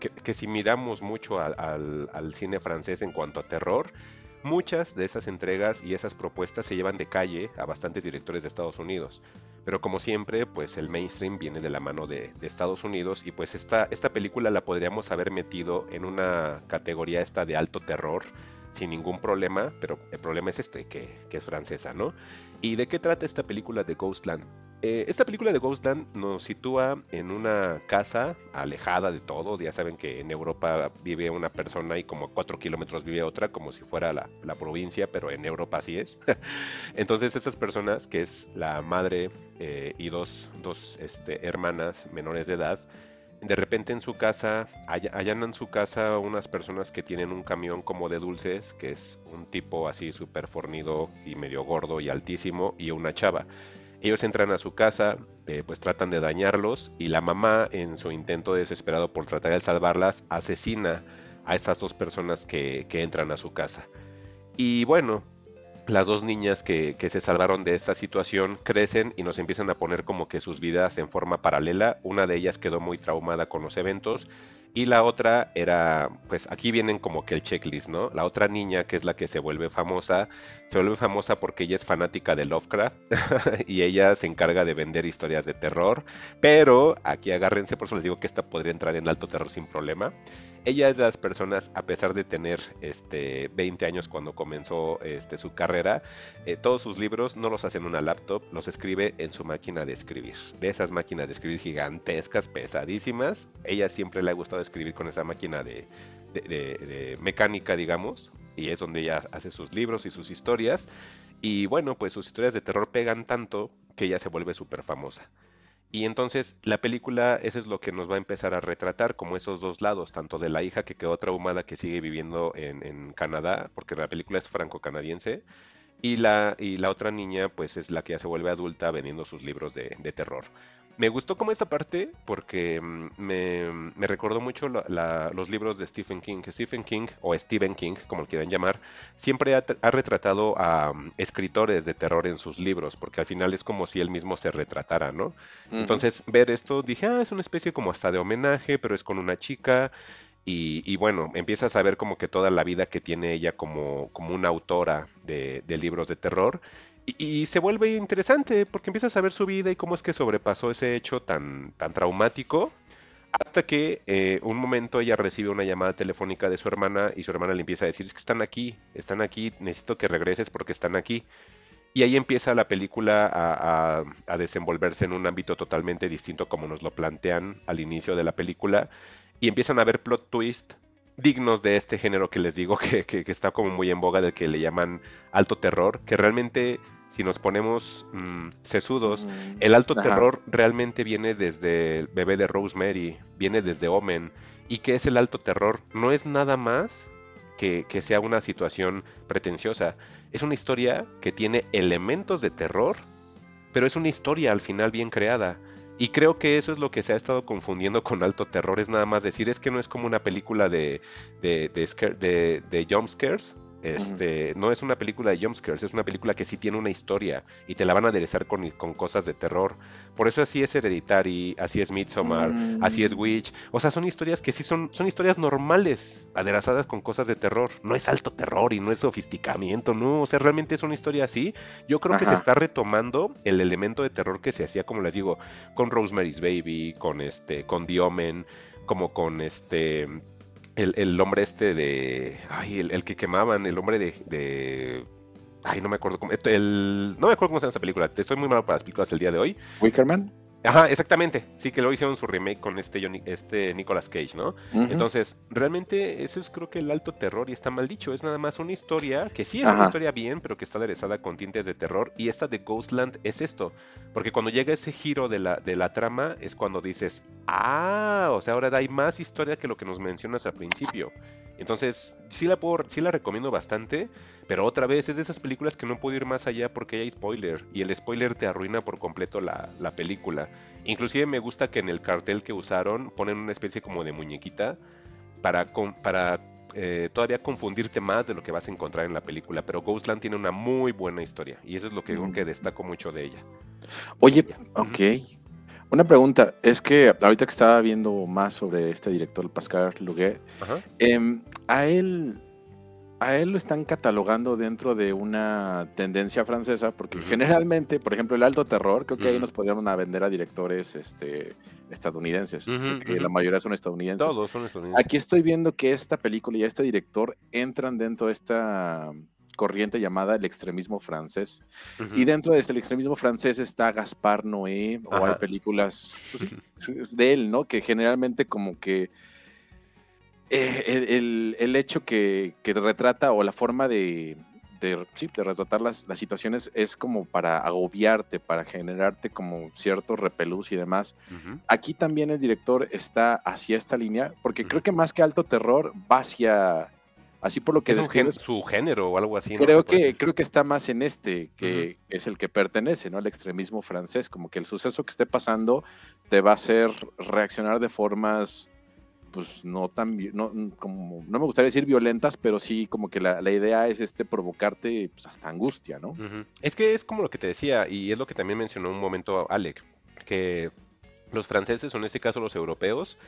[SPEAKER 1] que, que si miramos mucho al, al- al cine francés en cuanto a terror, muchas de esas entregas y esas propuestas se llevan de calle a bastantes directores de Estados Unidos. Pero como siempre, pues el mainstream viene de la mano de, Estados Unidos y pues esta, esta película la podríamos haber metido en una categoría esta de alto terror sin ningún problema, pero el problema es este, que, que es francesa, ¿no? ¿Y de qué trata esta película de Ghostland? Eh, esta película de Ghostland nos sitúa en una casa alejada de todo. Ya saben que en Europa vive una persona y como a cuatro kilómetros vive otra, como si fuera la, la provincia, pero en Europa así es. [laughs] Entonces esas personas, que es la madre eh, y dos, dos este, hermanas menores de edad, de repente en su casa, all- allanan su casa unas personas que tienen un camión como de dulces, que es un tipo así súper fornido y medio gordo y altísimo, y una chava. Ellos entran a su casa, eh, pues tratan de dañarlos, y la mamá, en su intento desesperado por tratar de salvarlas, asesina a estas dos personas que, que entran a su casa. Y bueno, las dos niñas que, que se salvaron de esta situación crecen y nos empiezan a poner como que sus vidas en forma paralela. Una de ellas quedó muy traumada con los eventos y la otra era, pues aquí vienen como que el checklist, ¿no? La otra niña, que es la que se vuelve famosa, se vuelve famosa porque ella es fanática de Lovecraft [laughs] y ella se encarga de vender historias de terror, pero aquí agárrense, por eso les digo que esta podría entrar en alto terror sin problema. Ella es de las personas, a pesar de tener este, 20 años cuando comenzó este, su carrera, eh, todos sus libros no los hace en una laptop, los escribe en su máquina de escribir. De esas máquinas de escribir gigantescas, pesadísimas, ella siempre le ha gustado escribir con esa máquina de, de- mecánica, digamos, y es donde ella hace sus libros y sus historias. Y bueno, pues sus historias de terror pegan tanto que ella se vuelve súper famosa. Y entonces la película, eso es lo que nos va a empezar a retratar, como esos dos lados, tanto de la hija que quedó traumada que sigue viviendo en, en Canadá, porque la película es franco-canadiense, y la, y la otra niña, pues es la que ya se vuelve adulta vendiendo sus libros de, de terror. Me gustó como esta parte porque mm, me, me recordó mucho la- la- los libros de Stephen King. Stephen King, o Stephen King, como lo quieran llamar, siempre ha, ha retratado a mm, escritores de terror en sus libros, porque al final es como si él mismo se retratara, ¿no? Entonces, ver esto, dije, ah, es una especie como hasta de homenaje, pero es con una chica. Y, y bueno, empiezas a ver como que toda la vida que tiene ella como, como una autora de, de libros de terror. Y, se vuelve interesante porque empiezas a ver su vida y cómo es que sobrepasó ese hecho tan, tan traumático. Hasta que eh, un momento ella recibe una llamada telefónica de su hermana y su hermana le empieza a decir, es que están aquí, están aquí, necesito que regreses porque están aquí. Y ahí empieza la película a, desenvolverse en un ámbito totalmente distinto como nos lo plantean al inicio de la película. Y empiezan a haber plot twist dignos de este género que les digo [laughs] que, que- que está como muy en boga del que le llaman alto terror, que realmente si nos ponemos mm, sesudos, el alto
[SPEAKER 4] Ajá.
[SPEAKER 1] terror realmente viene desde el bebé de Rosemary, viene desde Omen. ¿Y qué es el alto terror? No es nada más que, que sea una situación pretenciosa. Es una historia que tiene elementos de terror, pero es una historia al final bien creada. Y creo que eso es lo que se ha estado confundiendo con alto terror. Es nada más decir, es que no es como una película de, de, de, scare- de, de jump scares. Este, No es una película de jumpscares, es una película que sí tiene una historia y te la van a aderezar con, con cosas de terror. Por eso así es Hereditary, así es Midsommar,
[SPEAKER 4] Mm.
[SPEAKER 1] así es Witch. O sea, son historias que sí son, son historias normales, aderezadas con cosas de terror. No es alto terror y no es sofisticamiento, no. O sea, realmente es una historia así. Yo creo que se está retomando el elemento de terror que se hacía, como les digo, con Rosemary's Baby, con este, con The Omen, como con este el, el hombre este de. Ay, el, el que quemaban, el hombre de. de Ay, no me acuerdo cómo. El, no me acuerdo cómo se llama esa película. Estoy muy malo para las películas el día de hoy.
[SPEAKER 4] Wickerman.
[SPEAKER 1] Ajá, exactamente. Sí, que lo hicieron su remake con este, este Nicolas Cage, ¿no? Entonces, realmente eso es creo que el alto terror y está mal dicho. Es nada más una historia que sí es una historia bien, pero que está aderezada con tintes de terror. Y esta de Ghostland es esto. Porque cuando llega ese giro de la, de la trama es cuando dices, ah, o sea, ahora hay más historia que lo que nos mencionas al principio. Entonces, sí la, puedo, sí la recomiendo bastante, pero otra vez es de esas películas que no puedo ir más allá porque hay spoiler y el spoiler te arruina por completo la, la película. Inclusive me gusta que en el cartel que usaron ponen una especie como de muñequita para, para eh, todavía confundirte más de lo que vas a encontrar en la película. Pero Ghostland tiene una muy buena historia y eso es lo que creo
[SPEAKER 4] Mm.
[SPEAKER 1] que destaco mucho de ella.
[SPEAKER 4] Oye, ok. Una pregunta, es que ahorita que estaba viendo más sobre este director, Pascal Luguet, em, a él a él lo están catalogando dentro de una tendencia francesa, porque generalmente, por ejemplo, el alto terror, creo que ahí nos podríamos a vender a directores este, estadounidenses,
[SPEAKER 1] ujú.
[SPEAKER 4] la mayoría son estadounidenses.
[SPEAKER 1] Todos son estadounidenses.
[SPEAKER 4] Aquí estoy viendo que esta película y este director entran dentro de esta corriente llamada el extremismo francés. Y dentro de este extremismo francés está Gaspar Noé, o hay películas pues, [laughs] de él, ¿no? Que generalmente como que eh, el, el- el hecho que, que retrata o la forma de, de, sí, de retratar las, las situaciones es como para agobiarte, para generarte como cierto repelús y demás. Aquí también el director está hacia esta línea, porque creo que más que alto terror va hacia, así por lo que
[SPEAKER 1] Es
[SPEAKER 4] describes,
[SPEAKER 1] su género o algo así.
[SPEAKER 4] Creo que, creo que está más en este, que es el que pertenece, ¿no? Al extremismo francés, como que el suceso que esté pasando te va a hacer reaccionar de formas, pues no tan, no, mm, como, no me gustaría decir violentas, pero sí como que la, la idea es este provocarte pues, hasta angustia, ¿no?
[SPEAKER 1] Es que es como lo que te decía, y es lo que también mencionó un momento Alec, que los franceses, o en este caso los europeos,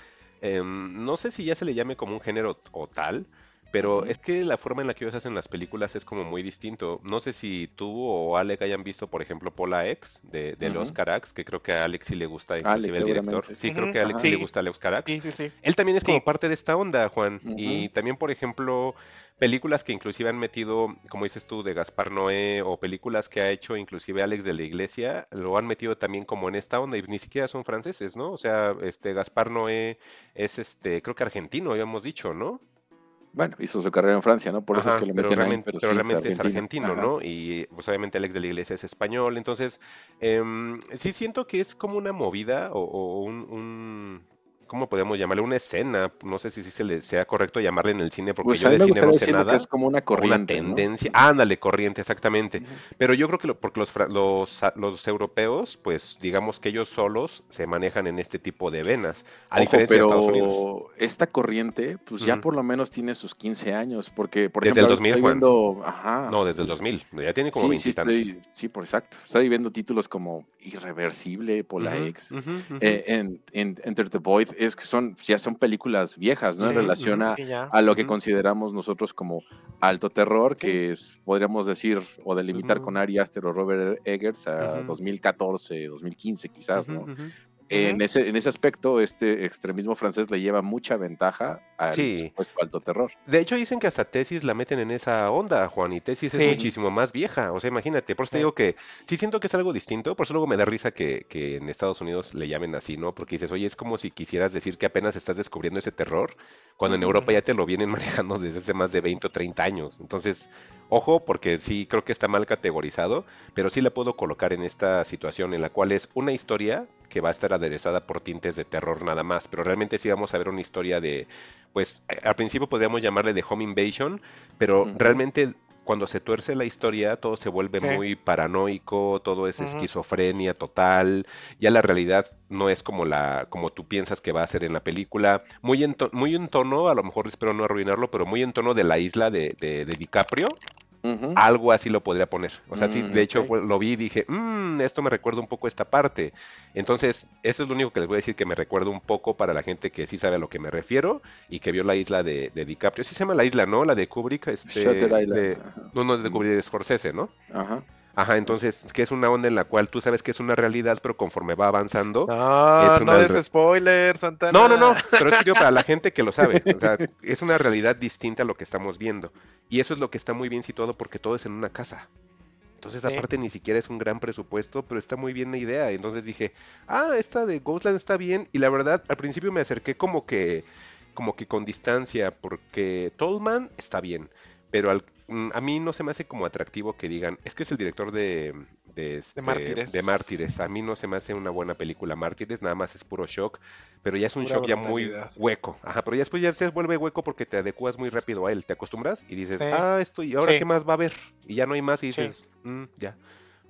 [SPEAKER 1] em, no sé si ya se le llame como un género o tal, pero es que la forma en la que ellos hacen las películas es como muy distinto. No sé si tú o Alec hayan visto, por ejemplo, Pola X de, de los
[SPEAKER 4] Ujú.
[SPEAKER 1] Carax, que creo que a Alex sí le gusta, inclusive el director. Sí, creo que a Alex sí le gusta a los Carax.
[SPEAKER 5] Sí, sí, sí.
[SPEAKER 1] Él también es como parte de esta onda, Juan. Y también, por ejemplo, películas que inclusive han metido, como dices tú, de Gaspar Noé, o películas que ha hecho inclusive Alex de la Iglesia, lo han metido también como en esta onda, y ni siquiera son franceses, ¿no? O sea, este Gaspar Noé es este, creo que argentino, habíamos dicho, ¿no?
[SPEAKER 4] Bueno, hizo su carrera en Francia, ¿no? Por eso
[SPEAKER 1] Ajá,
[SPEAKER 4] es que lo
[SPEAKER 1] pero
[SPEAKER 4] meten ahí,
[SPEAKER 1] realmente,
[SPEAKER 4] pero,
[SPEAKER 1] pero
[SPEAKER 4] sí,
[SPEAKER 1] realmente es argentino. ¿no? Y pues obviamente Alex de la Iglesia es español, entonces em, sí siento que es como una movida o, o un, un- ¿cómo podemos llamarle? Una escena, no sé si, sí se le sea correcto llamarle en el cine, porque
[SPEAKER 4] Pues
[SPEAKER 1] yo de cine no sé
[SPEAKER 4] que
[SPEAKER 1] nada.
[SPEAKER 4] es como una corriente,
[SPEAKER 1] una
[SPEAKER 4] ¿no?
[SPEAKER 1] tendencia. Ándale, corriente, exactamente. Pero yo creo que lo- porque los, los, los europeos, pues digamos que ellos solos se manejan en este tipo de venas, a
[SPEAKER 4] Ojo,
[SPEAKER 1] diferencia
[SPEAKER 4] pero
[SPEAKER 1] de Estados Unidos.
[SPEAKER 4] esta corriente, pues ya por lo menos tiene sus 15 años, porque, por
[SPEAKER 1] Desde
[SPEAKER 4] ejemplo,
[SPEAKER 1] el
[SPEAKER 4] ahorita
[SPEAKER 1] 2000,
[SPEAKER 4] estoy
[SPEAKER 1] Juan.
[SPEAKER 4] viendo, ajá,
[SPEAKER 1] No, desde el 2000, ya tiene como
[SPEAKER 4] sí,
[SPEAKER 1] 20
[SPEAKER 4] sí, estoy, sí, por exacto, estoy viendo títulos como Irreversible, Pola
[SPEAKER 1] Ujú,
[SPEAKER 4] X,
[SPEAKER 1] ujú, ujú.
[SPEAKER 4] eh, en, en- Enter the Void, es que son, ya son películas viejas, ¿no? En relación a, a lo que consideramos nosotros como alto terror,
[SPEAKER 1] Sí.
[SPEAKER 4] que es, podríamos decir o delimitar con Ari Aster o Robert Eggers a
[SPEAKER 1] Ujú.
[SPEAKER 4] 2014, 2015 quizás, ¿no? En, ese, en ese aspecto, este extremismo francés le lleva mucha ventaja al
[SPEAKER 1] Sí.
[SPEAKER 4] supuesto alto terror.
[SPEAKER 1] De hecho, dicen que hasta tesis la meten en esa onda, Juan, y tesis
[SPEAKER 5] Sí.
[SPEAKER 1] es muchísimo más vieja. O sea, imagínate, por eso te digo que sí siento que es algo distinto, por eso luego me da risa que, que en Estados Unidos le llamen así, ¿no? Porque dices, oye, es como si quisieras decir que apenas estás descubriendo ese terror, cuando en. Europa ya te lo vienen [laughs] manejando desde hace más de 20 o 30 años. Entonces, ojo, porque sí creo que está mal categorizado, pero sí la puedo colocar en esta situación en la cual es una historia que va a estar aderezada por tintes de terror nada más, pero realmente sí vamos a ver una historia de, pues al principio podríamos llamarle de home invasion, pero realmente cuando se tuerce la historia todo se vuelve
[SPEAKER 5] Sí.
[SPEAKER 1] muy paranoico, todo es esquizofrenia total, ya la realidad no es como la como tú piensas que va a ser en la película, muy en, muy en tono, a lo mejor espero no arruinarlo, pero muy en tono de la isla de, de- de DiCaprio, Algo así lo podría poner. O sea, sí,
[SPEAKER 4] Mm,
[SPEAKER 1] de hecho fue- lo vi y dije, "Mm, esto me recuerda un poco esta parte. Entonces, eso es lo único que les voy a decir que me recuerda un poco para la gente que sí sabe a lo que me refiero y que vio la isla de, de DiCaprio. Sí se llama la isla, ¿no? La de Kubrick. Este, de- no, no es de
[SPEAKER 4] Mm.
[SPEAKER 1] Kubrick, de Scorsese, ¿no?
[SPEAKER 4] Ajá.
[SPEAKER 1] Ajá, entonces, que es una onda en la cual tú sabes que es una realidad, pero conforme va avanzando...
[SPEAKER 5] No,
[SPEAKER 1] Es
[SPEAKER 5] no
[SPEAKER 1] una re-
[SPEAKER 5] spoiler, Santana.
[SPEAKER 1] No, no, no, pero es que digo, para la gente que lo sabe, o sea, es una realidad distinta a lo que estamos viendo. Y eso es lo que está muy bien situado porque todo es en una casa. Entonces,
[SPEAKER 5] Sí.
[SPEAKER 1] aparte, ni siquiera es un gran presupuesto, pero está muy bien la idea. Entonces dije, ah, esta de Ghostland está bien. Y la verdad, al principio me acerqué como que, como que con distancia, porque Tolman está bien, pero al- mm, a mí no se me hace como atractivo que digan, es que es el director de, de, este,
[SPEAKER 5] Mártires.
[SPEAKER 1] de Mártires. A mí no se me hace una buena película Mártires, nada más es puro shock, pero ya es un
[SPEAKER 5] Pura
[SPEAKER 1] shock ya muy hueco. Ajá, pero ya después ya se vuelve hueco porque te adecuas muy rápido a él, te acostumbras y dices,
[SPEAKER 5] Sí.
[SPEAKER 1] ah, esto y ahora
[SPEAKER 5] Sí.
[SPEAKER 1] qué más va a haber. Y ya no hay más y
[SPEAKER 5] Sí.
[SPEAKER 1] dices, "Mm, ya,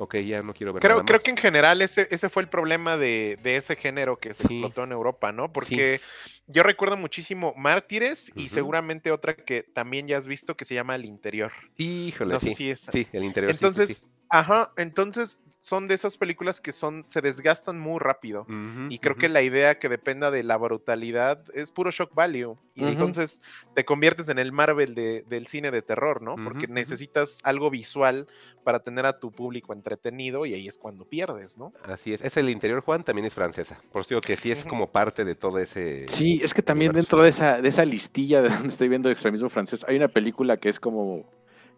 [SPEAKER 1] ok, ya no quiero ver
[SPEAKER 5] Creo,
[SPEAKER 1] nada
[SPEAKER 5] creo
[SPEAKER 1] más".
[SPEAKER 5] que en general ese, ese fue el problema de, de ese género que se
[SPEAKER 1] Sí.
[SPEAKER 5] explotó en Europa, ¿no? Porque yo recuerdo muchísimo Mártires y seguramente otra que también ya has visto que se llama El Interior.
[SPEAKER 1] Híjole,
[SPEAKER 5] No sé
[SPEAKER 1] sí,
[SPEAKER 5] si es.
[SPEAKER 1] sí, el interior
[SPEAKER 5] Entonces,
[SPEAKER 1] sí.
[SPEAKER 5] ajá, entonces son de esas películas que son, se desgastan muy rápido. Y creo que la idea que dependa de la brutalidad es puro shock value. Y entonces te conviertes en el Marvel de- del cine de terror, ¿no? Porque necesitas algo visual para tener a tu público entretenido y ahí es cuando pierdes, ¿no?
[SPEAKER 1] Así es, es el interior, Juan, también es francesa. Por eso digo que sí es como parte de todo ese...
[SPEAKER 4] Sí, es que también
[SPEAKER 1] universo.
[SPEAKER 4] dentro de esa, de esa listilla de [laughs] donde estoy viendo extremismo francés, hay una película que es como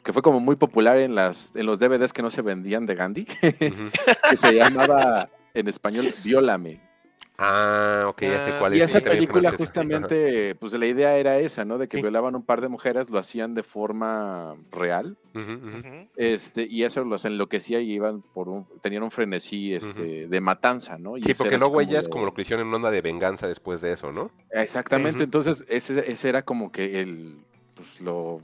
[SPEAKER 4] que fue como muy popular en las en los DVDs que no se vendían de Gandhi, [laughs] que se llamaba en español Viólame.
[SPEAKER 1] Ah, ok, ya sé
[SPEAKER 5] Ah,
[SPEAKER 1] cuál
[SPEAKER 4] Y
[SPEAKER 1] es.
[SPEAKER 4] esa
[SPEAKER 1] sí, también
[SPEAKER 4] película
[SPEAKER 1] ajá.
[SPEAKER 4] justamente, pues la idea era esa, ¿no? De que
[SPEAKER 1] Sí.
[SPEAKER 4] violaban un par de mujeres, lo hacían de forma real, este, y eso los enloquecía y iban por un, tenían un frenesí, este, de matanza, ¿no? Y
[SPEAKER 1] Sí, porque luego ellas
[SPEAKER 4] de-
[SPEAKER 1] como lo que hicieron en onda de venganza después de eso, ¿no?
[SPEAKER 4] Exactamente, entonces ese, ese era como que el, pues, lo,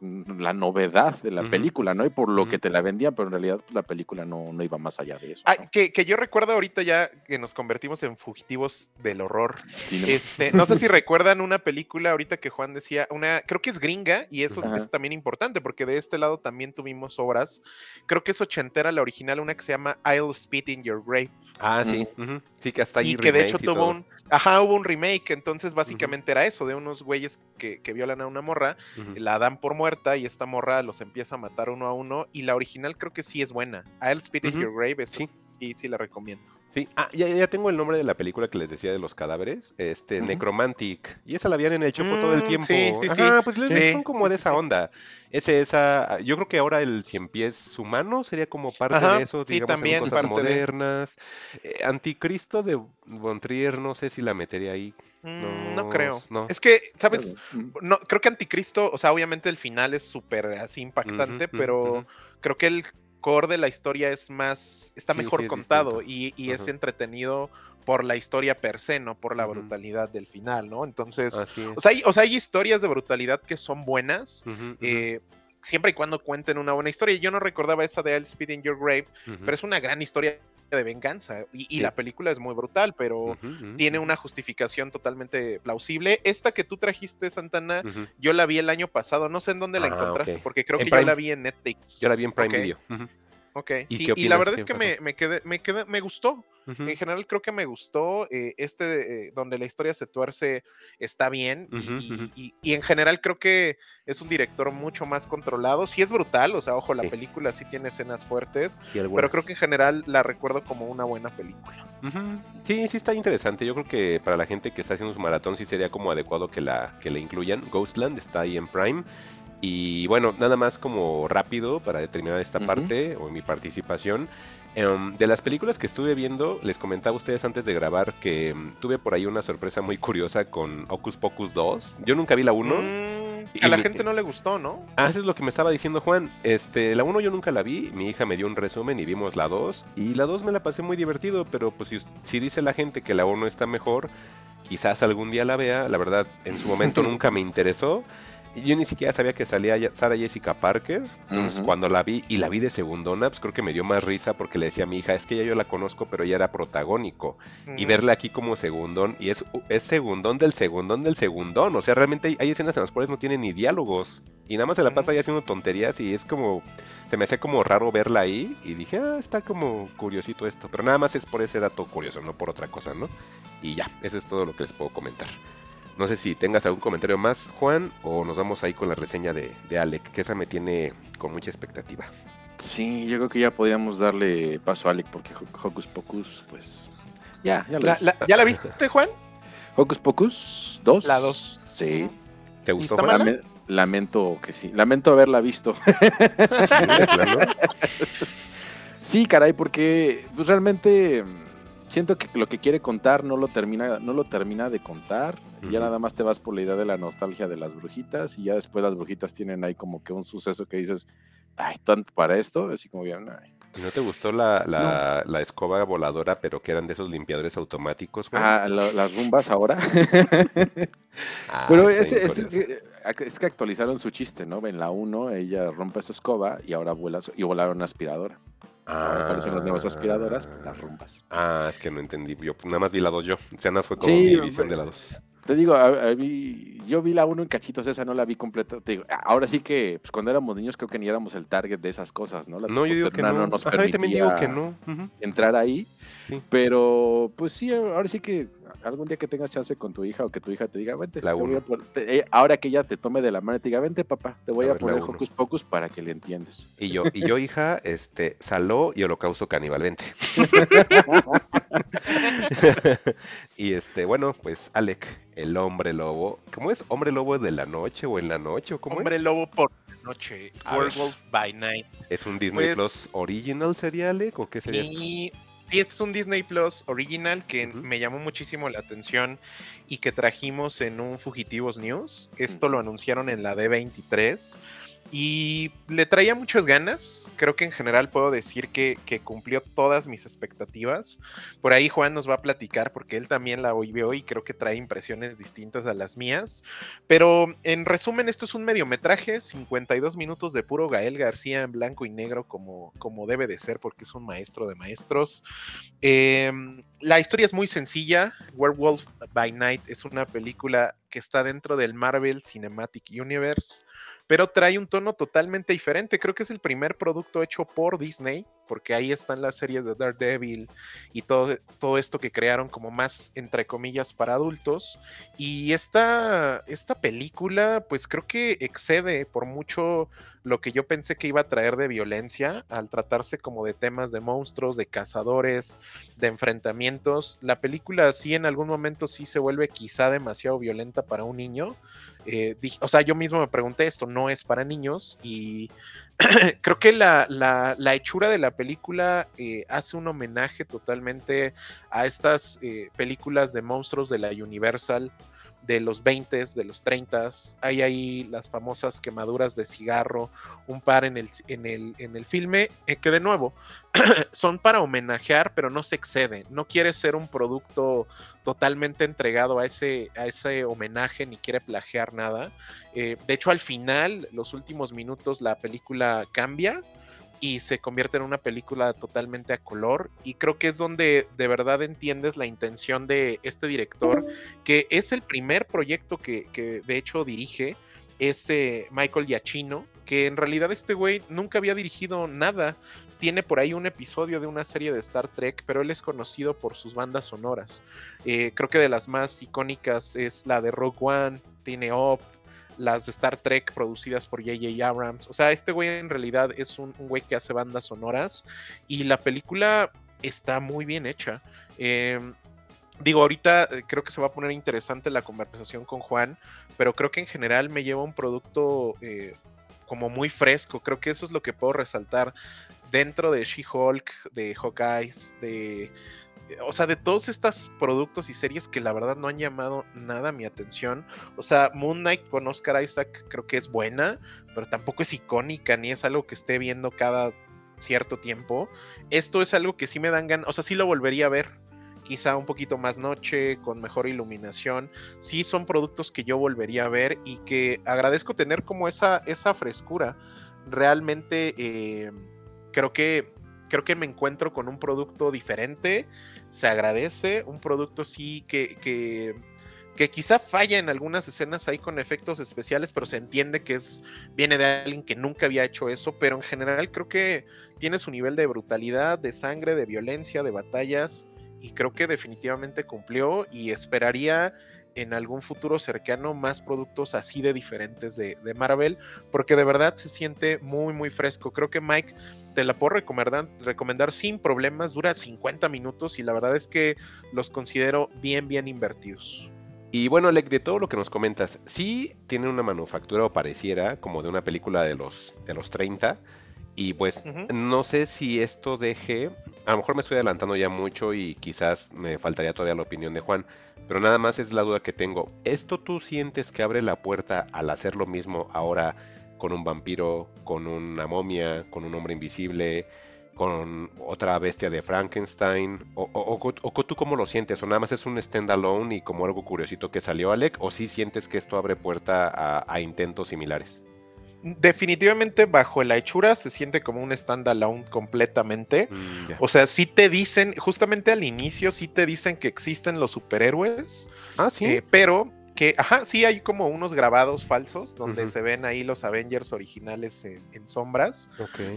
[SPEAKER 4] la novedad de la película, ¿no? Y por lo que te la vendían, pero en realidad pues, la película no, no iba más allá de eso.
[SPEAKER 5] Ah,
[SPEAKER 4] ¿no?
[SPEAKER 5] que, que yo recuerdo ahorita ya que nos convertimos en fugitivos del horror.
[SPEAKER 4] Sí, no-
[SPEAKER 5] Este, no sé si [laughs] recuerdan una película ahorita que Juan decía, una, creo que es gringa, y eso es-
[SPEAKER 4] Ajá.
[SPEAKER 5] es también importante, porque de este lado también tuvimos obras. Creo que es ochentera la original, una que se llama I'll Spit in Your Grave.
[SPEAKER 1] Ah, sí. Sí, que hasta ahí
[SPEAKER 5] y que de hecho tuvo
[SPEAKER 1] todo.
[SPEAKER 5] un. Ajá, hubo un remake, entonces básicamente era eso, de unos güeyes que, que violan a una morra, la dan por muerta y esta morra los empieza a matar uno a uno, y la original creo que sí es buena. I'll Spit in Your Grave,
[SPEAKER 1] sí.
[SPEAKER 5] sí, sí la recomiendo.
[SPEAKER 1] Sí, ah, ya, ya tengo el nombre de la película que les decía de los cadáveres, este. Necromantic, y esa la habían en el Chopo todo el
[SPEAKER 5] Mm,
[SPEAKER 1] tiempo.
[SPEAKER 5] sí, sí, sí.
[SPEAKER 1] Ajá, pues les- son como de esa onda. Ese, esa, yo creo que ahora el cien pies humano sería como parte
[SPEAKER 5] Ajá,
[SPEAKER 1] de eso, digamos, en
[SPEAKER 5] también
[SPEAKER 1] cosas
[SPEAKER 5] de-
[SPEAKER 1] modernas. Eh, Anticristo de Von Trier, no sé si la metería ahí.
[SPEAKER 5] Mm, no
[SPEAKER 1] No,
[SPEAKER 5] creo.
[SPEAKER 1] no.
[SPEAKER 5] Es que, ¿sabes?
[SPEAKER 4] Ujú.
[SPEAKER 5] No, creo que Anticristo, o sea, obviamente el final es súper así impactante, pero creo que el core de la historia es más, está
[SPEAKER 1] Sí,
[SPEAKER 5] mejor
[SPEAKER 1] sí, es
[SPEAKER 5] contado
[SPEAKER 1] distinto.
[SPEAKER 5] y, y es entretenido por la historia per se, no por la brutalidad del final, ¿no? Entonces, o, sea, hay, o sea, hay historias de brutalidad que son buenas, eh, siempre y cuando cuenten una buena historia. Yo no recordaba esa de I'll Speed in Your Grave, pero es una gran historia de venganza y, y
[SPEAKER 1] Sí.
[SPEAKER 5] la película es muy brutal, pero tiene una justificación totalmente plausible. Esta que tú trajiste, Santana, yo la vi el año pasado, no sé en dónde la
[SPEAKER 1] Ah,
[SPEAKER 5] encontraste, porque creo
[SPEAKER 1] En
[SPEAKER 5] que yo la vi en Netflix.
[SPEAKER 1] Yo la vi en Prime
[SPEAKER 5] Ok,
[SPEAKER 1] Video.
[SPEAKER 5] Ok,
[SPEAKER 1] ¿Y
[SPEAKER 5] sí, y la verdad
[SPEAKER 1] ¿Qué
[SPEAKER 5] es que me, me quedé, me quedé, me gustó. En general creo que me gustó. eh, este, eh, donde la historia se tuerce, está bien. y-
[SPEAKER 1] Ujú,
[SPEAKER 5] y,
[SPEAKER 1] ujú.
[SPEAKER 5] y- y en general creo que es un director mucho más controlado. Sí es brutal, o sea, ojo, la
[SPEAKER 1] Sí.
[SPEAKER 5] película sí tiene escenas fuertes,
[SPEAKER 1] Sí,
[SPEAKER 5] pero creo que en general la recuerdo como una buena película.
[SPEAKER 1] Sí, sí está interesante. Yo creo que para la gente que está haciendo su maratón sí sería como adecuado que la, que la incluyan. Ghostland está ahí en Prime. Y bueno, nada más como rápido para determinar esta parte o mi participación. Em, de las películas que estuve viendo, les comentaba a ustedes antes de grabar que em, tuve por ahí una sorpresa muy curiosa con Ocus Pocus 2. Yo nunca vi la 1.
[SPEAKER 5] Mm,
[SPEAKER 1] y
[SPEAKER 5] a la
[SPEAKER 1] mi-
[SPEAKER 5] gente no le gustó, ¿no?
[SPEAKER 1] Ah, eso es lo que me estaba diciendo Juan. Este, la 1 yo nunca la vi, mi hija me dio un resumen y vimos la 2. Y la 2 me la pasé muy divertido, pero pues si, si dice la gente que la 1 está mejor, quizás algún día la vea. La verdad, en su momento [laughs] nunca me interesó. Y Yo ni siquiera sabía que salía ya- Sarah Jessica Parker. Entonces, cuando la vi y la vi de segundona, pues creo que me dio más risa porque le decía a mi hija, es que ya yo la conozco, pero ella era protagónico y verla aquí como segundón, y es, es segundón del segundón del segundón, o sea, realmente hay, hay escenas en las cuales no tiene ni diálogos, y nada más se la pasa ahí haciendo tonterías, y es como, se me hacía como raro verla ahí, y dije, ah, está como curiosito esto, pero nada más es por ese dato curioso, no por otra cosa, ¿no? Y ya, eso es todo lo que les puedo comentar. No sé si tengas algún comentario más, Juan, o nos vamos ahí con la reseña de, de Alec, que esa me tiene con mucha expectativa.
[SPEAKER 4] Sí, yo creo que ya podríamos darle paso a Alec porque Ho- Hocus Pocus, pues. Ya, ya
[SPEAKER 5] La- la- ¿Ya la viste, Juan?
[SPEAKER 4] Hocus Pocus 2.
[SPEAKER 5] La dos.
[SPEAKER 4] Sí.
[SPEAKER 1] ¿Te
[SPEAKER 5] ¿Y
[SPEAKER 1] gustó, Juan?
[SPEAKER 4] lamento que sí, lamento haberla visto. [laughs] sí, caray, porque pues, realmente siento que lo que quiere contar no lo termina, no lo termina de contar. Y ya nada más te vas por la idea de la nostalgia de las brujitas. Y ya después las brujitas tienen ahí como que un suceso que dices, ay, tanto para esto. Así como bien, ay.
[SPEAKER 1] ¿Y ¿No te gustó la, la, la escoba voladora, pero que eran de esos limpiadores automáticos, güey?
[SPEAKER 4] Ah, lo- las rumbas ahora.
[SPEAKER 1] Ah,
[SPEAKER 4] Pero es,
[SPEAKER 1] bien
[SPEAKER 4] es, que- es que actualizaron su chiste, ¿no? En la 1 ella rompe su escoba y ahora vuela su- y vuela una aspiradora. Ahora aparecen las nuevas aspiradoras, pues, las rumbas.
[SPEAKER 1] Ah, es que no entendí. Yo nada más vi la 2 yo. O sea, nada fue como
[SPEAKER 4] Sí,
[SPEAKER 1] mi visión de la 2.
[SPEAKER 4] Te digo, a- a mí- yo vi la 1 en cachitos, esa no la vi completa. Te digo, ahora sí que pues, cuando éramos niños creo que ni éramos el target de esas cosas, ¿no? La
[SPEAKER 1] No, yo digo que no.
[SPEAKER 4] nos
[SPEAKER 1] Ajá, yo también digo que no.
[SPEAKER 4] Entrar ahí.
[SPEAKER 1] Sí.
[SPEAKER 4] Pero, pues sí, ahora sí que algún día que tengas chance con tu hija o que tu hija te diga, vente,
[SPEAKER 1] La
[SPEAKER 4] te voy
[SPEAKER 1] uno.
[SPEAKER 4] a pon- te- eh, ahora que ella te tome de la mano y te diga, vente papá, te voy
[SPEAKER 1] A
[SPEAKER 4] a,
[SPEAKER 1] ver, la
[SPEAKER 4] poner. Hocus Pocus para que le entiendes.
[SPEAKER 1] Y yo, y yo, hija, este, Saló y Holocausto Caníbal, vente. [laughs] y este, bueno, pues Alec, el hombre lobo. ¿Cómo es? ¿Hombre lobo de la noche o en la noche? ¿O cómo
[SPEAKER 5] Hombre
[SPEAKER 1] es?
[SPEAKER 5] lobo por la noche. Werewolf by night.
[SPEAKER 1] ¿Es un Disney
[SPEAKER 5] Pues-
[SPEAKER 1] Plus Original sería Alec? ¿O qué sería esto?
[SPEAKER 5] Y sí, este es un Disney Plus original que me llamó muchísimo la atención y que trajimos en un Fugitivos News. Esto lo anunciaron en la D23 y le traía muchas ganas. Creo que en general puedo decir que, cumplió todas mis expectativas. Por ahí Juan nos va a platicar porque él también la vio y creo que trae impresiones distintas a las mías. Pero en resumen, esto es un mediometraje, 52 minutos de puro Gael García en blanco y negro como, como debe de ser porque es un maestro de maestros. Em, la historia es muy sencilla. Werewolf by Night es una película que está dentro del Marvel Cinematic Universe, pero trae un tono totalmente diferente. Creo que es el primer producto hecho por Disney, porque ahí están las series de Daredevil y todo, todo esto que crearon como más, entre comillas, para adultos. Y esta, esta película, pues creo que excede por mucho lo que yo pensé que iba a traer de violencia al tratarse como de temas de monstruos, de cazadores, de enfrentamientos. La película sí en algún momento sí se vuelve quizá demasiado violenta para un niño. Eh, dije- o sea, yo mismo me pregunté, esto no es para niños y [clears throat] creo que la, la- la hechura de la película eh, hace un homenaje totalmente a estas eh, películas de monstruos de la Universal de los 20, de los 30. Hay ahí las famosas quemaduras de cigarro, un par en el, en el, en el filme, eh, que de nuevo [clears throat] son para homenajear, pero no se exceden. No quiere ser un producto totalmente entregado a ese, a ese homenaje ni quiere plagiar nada. Eh, de hecho, al final, los últimos minutos, la película cambia y se convierte en una película totalmente a color y creo que es donde de verdad entiendes la intención de este director que es el primer proyecto que, de hecho dirige es eh, Michael Giacchino que en realidad este güey nunca había dirigido nada. Tiene por ahí un episodio de una serie de Star Trek pero él es conocido por sus bandas sonoras. Eh, creo que de las más icónicas es la de Rogue One tiene Up las de Star Trek producidas por J.J. Abrams. O sea, este güey en realidad es un, güey que hace bandas sonoras y la película está muy bien hecha. Eh, digo, ahorita eh, creo que se va a poner interesante la conversación con Juan, pero creo que en general me lleva un producto eh, como muy fresco. Creo que eso es lo que puedo resaltar dentro de She-Hulk, de Hawkeyes, de o sea, de todos estos productos y series que la verdad no han llamado nada mi atención. O sea, Moon Knight con Oscar Isaac creo que es buena, pero tampoco es icónica ni es algo que esté viendo cada cierto tiempo. Esto es algo que sí me dan ganas, o sea, sí lo volvería a ver. Quizá un poquito más noche, con mejor iluminación. Sí son productos que yo volvería a ver y que agradezco tener como esa, esa frescura. Realmente eh, creo que creo que me encuentro con un producto diferente, se agradece, un producto sí que, que, que, quizá falla en algunas escenas ahí con efectos especiales, pero se entiende que es, viene de alguien que nunca había hecho eso, pero en general creo que tiene su nivel de brutalidad, de sangre, de violencia, de batallas, y creo que definitivamente cumplió y esperaría en algún futuro cercano más productos así de diferentes de, de, Marvel, porque de verdad se siente muy, muy fresco. Creo que Mike te la puedo recomendar, recomendar sin problemas, dura 50 minutos y la verdad es que los considero bien, bien invertidos.
[SPEAKER 1] Y bueno, Alec, de todo lo que nos comentas, sí tiene una manufactura o pareciera como de una película de los, de los 30. Y pues no sé si esto deje, a lo mejor me estoy adelantando ya mucho y quizás me faltaría todavía la opinión de Juan, pero nada más es la duda que tengo. ¿Esto tú sientes que abre la puerta al hacer lo mismo ahora con un vampiro, con una momia, con un hombre invisible, con otra bestia de Frankenstein? ¿O, o- o- o tú cómo lo sientes? ¿O nada más es un standalone y como algo curiosito que salió, Alec? ¿O sí sientes que esto abre puerta a, a intentos similares?
[SPEAKER 5] Definitivamente bajo la hechura se siente como un standalone completamente.
[SPEAKER 1] Mm.
[SPEAKER 5] O sea, sí te dicen, justamente al inicio sí te dicen que existen los superhéroes,
[SPEAKER 1] Ah, sí.
[SPEAKER 5] eh, pero que, ajá, sí hay como unos grabados falsos donde se ven ahí los Avengers originales en, en sombras,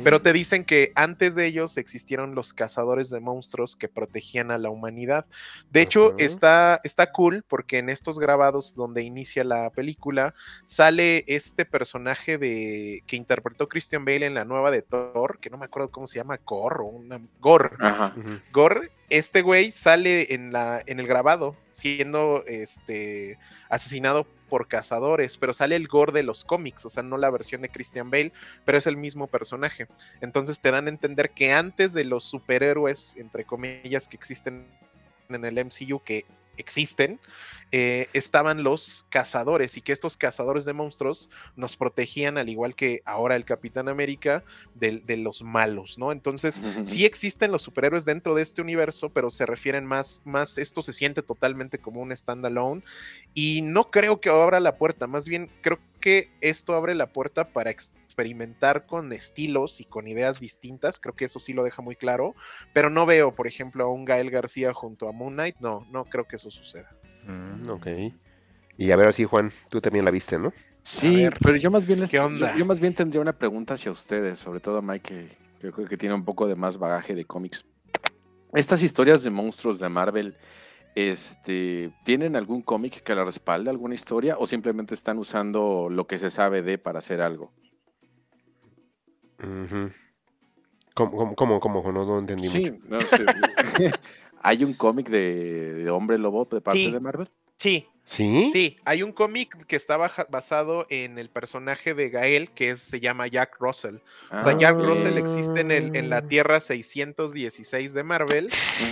[SPEAKER 5] pero te dicen que antes de ellos existieron los cazadores de monstruos que protegían a la humanidad. De hecho, está, está cool porque en estos grabados donde inicia la película sale este personaje de que interpretó Christian Bale en la nueva de Thor, que no me acuerdo cómo se llama, Gore o una.
[SPEAKER 1] Ujú.
[SPEAKER 5] Gore, este güey sale en la en el grabado siendo este asesinado por cazadores, pero sale el Gore de los cómics, o sea, no la versión de Christian Bale, pero es el mismo personaje. Entonces te dan a entender que antes de los superhéroes, entre comillas, que existen en el MCU, que existen, eh, estaban los cazadores y que estos cazadores de monstruos nos protegían al igual que ahora el Capitán América de, de los malos, ¿no? Entonces sí existen los superhéroes dentro de este universo, pero se refieren más, más, esto se siente totalmente como un standalone y no creo que abra la puerta, más bien creo que esto abre la puerta para experimentar con estilos y con ideas distintas, creo que eso sí lo deja muy claro, pero no veo, por ejemplo, a un Gael García junto a Moon Knight, no, no creo que eso suceda.
[SPEAKER 1] Mm, ok. Y a ver si Juan, tú también la viste, ¿no?
[SPEAKER 4] Sí,
[SPEAKER 5] ver,
[SPEAKER 4] pero yo más bien les-
[SPEAKER 5] ¿qué
[SPEAKER 4] yo-
[SPEAKER 5] onda?
[SPEAKER 4] Yo, más bien tendría una pregunta hacia ustedes, sobre todo a Mike, que, que yo creo que tiene un poco de más bagaje de cómics. Estas historias de monstruos de Marvel, este, ¿tienen algún cómic que la respalde, alguna historia, o simplemente están usando lo que se sabe de para hacer algo?
[SPEAKER 1] Ujú. ¿Cómo, cómo, cómo, cómo? No, no entendí
[SPEAKER 4] Sí,
[SPEAKER 1] mucho.
[SPEAKER 4] no. [laughs] ¿Hay un cómic de, de Hombre Lobo de parte
[SPEAKER 5] Sí.
[SPEAKER 4] de Marvel?
[SPEAKER 5] Sí,
[SPEAKER 1] ¿Sí?
[SPEAKER 5] Sí, hay un cómic que está basado en el personaje de Gael que es- se llama Jack Russell. O sea,
[SPEAKER 4] Ah,
[SPEAKER 5] Jack
[SPEAKER 4] ok.
[SPEAKER 5] Russell existe en, el, en la Tierra 616 de Marvel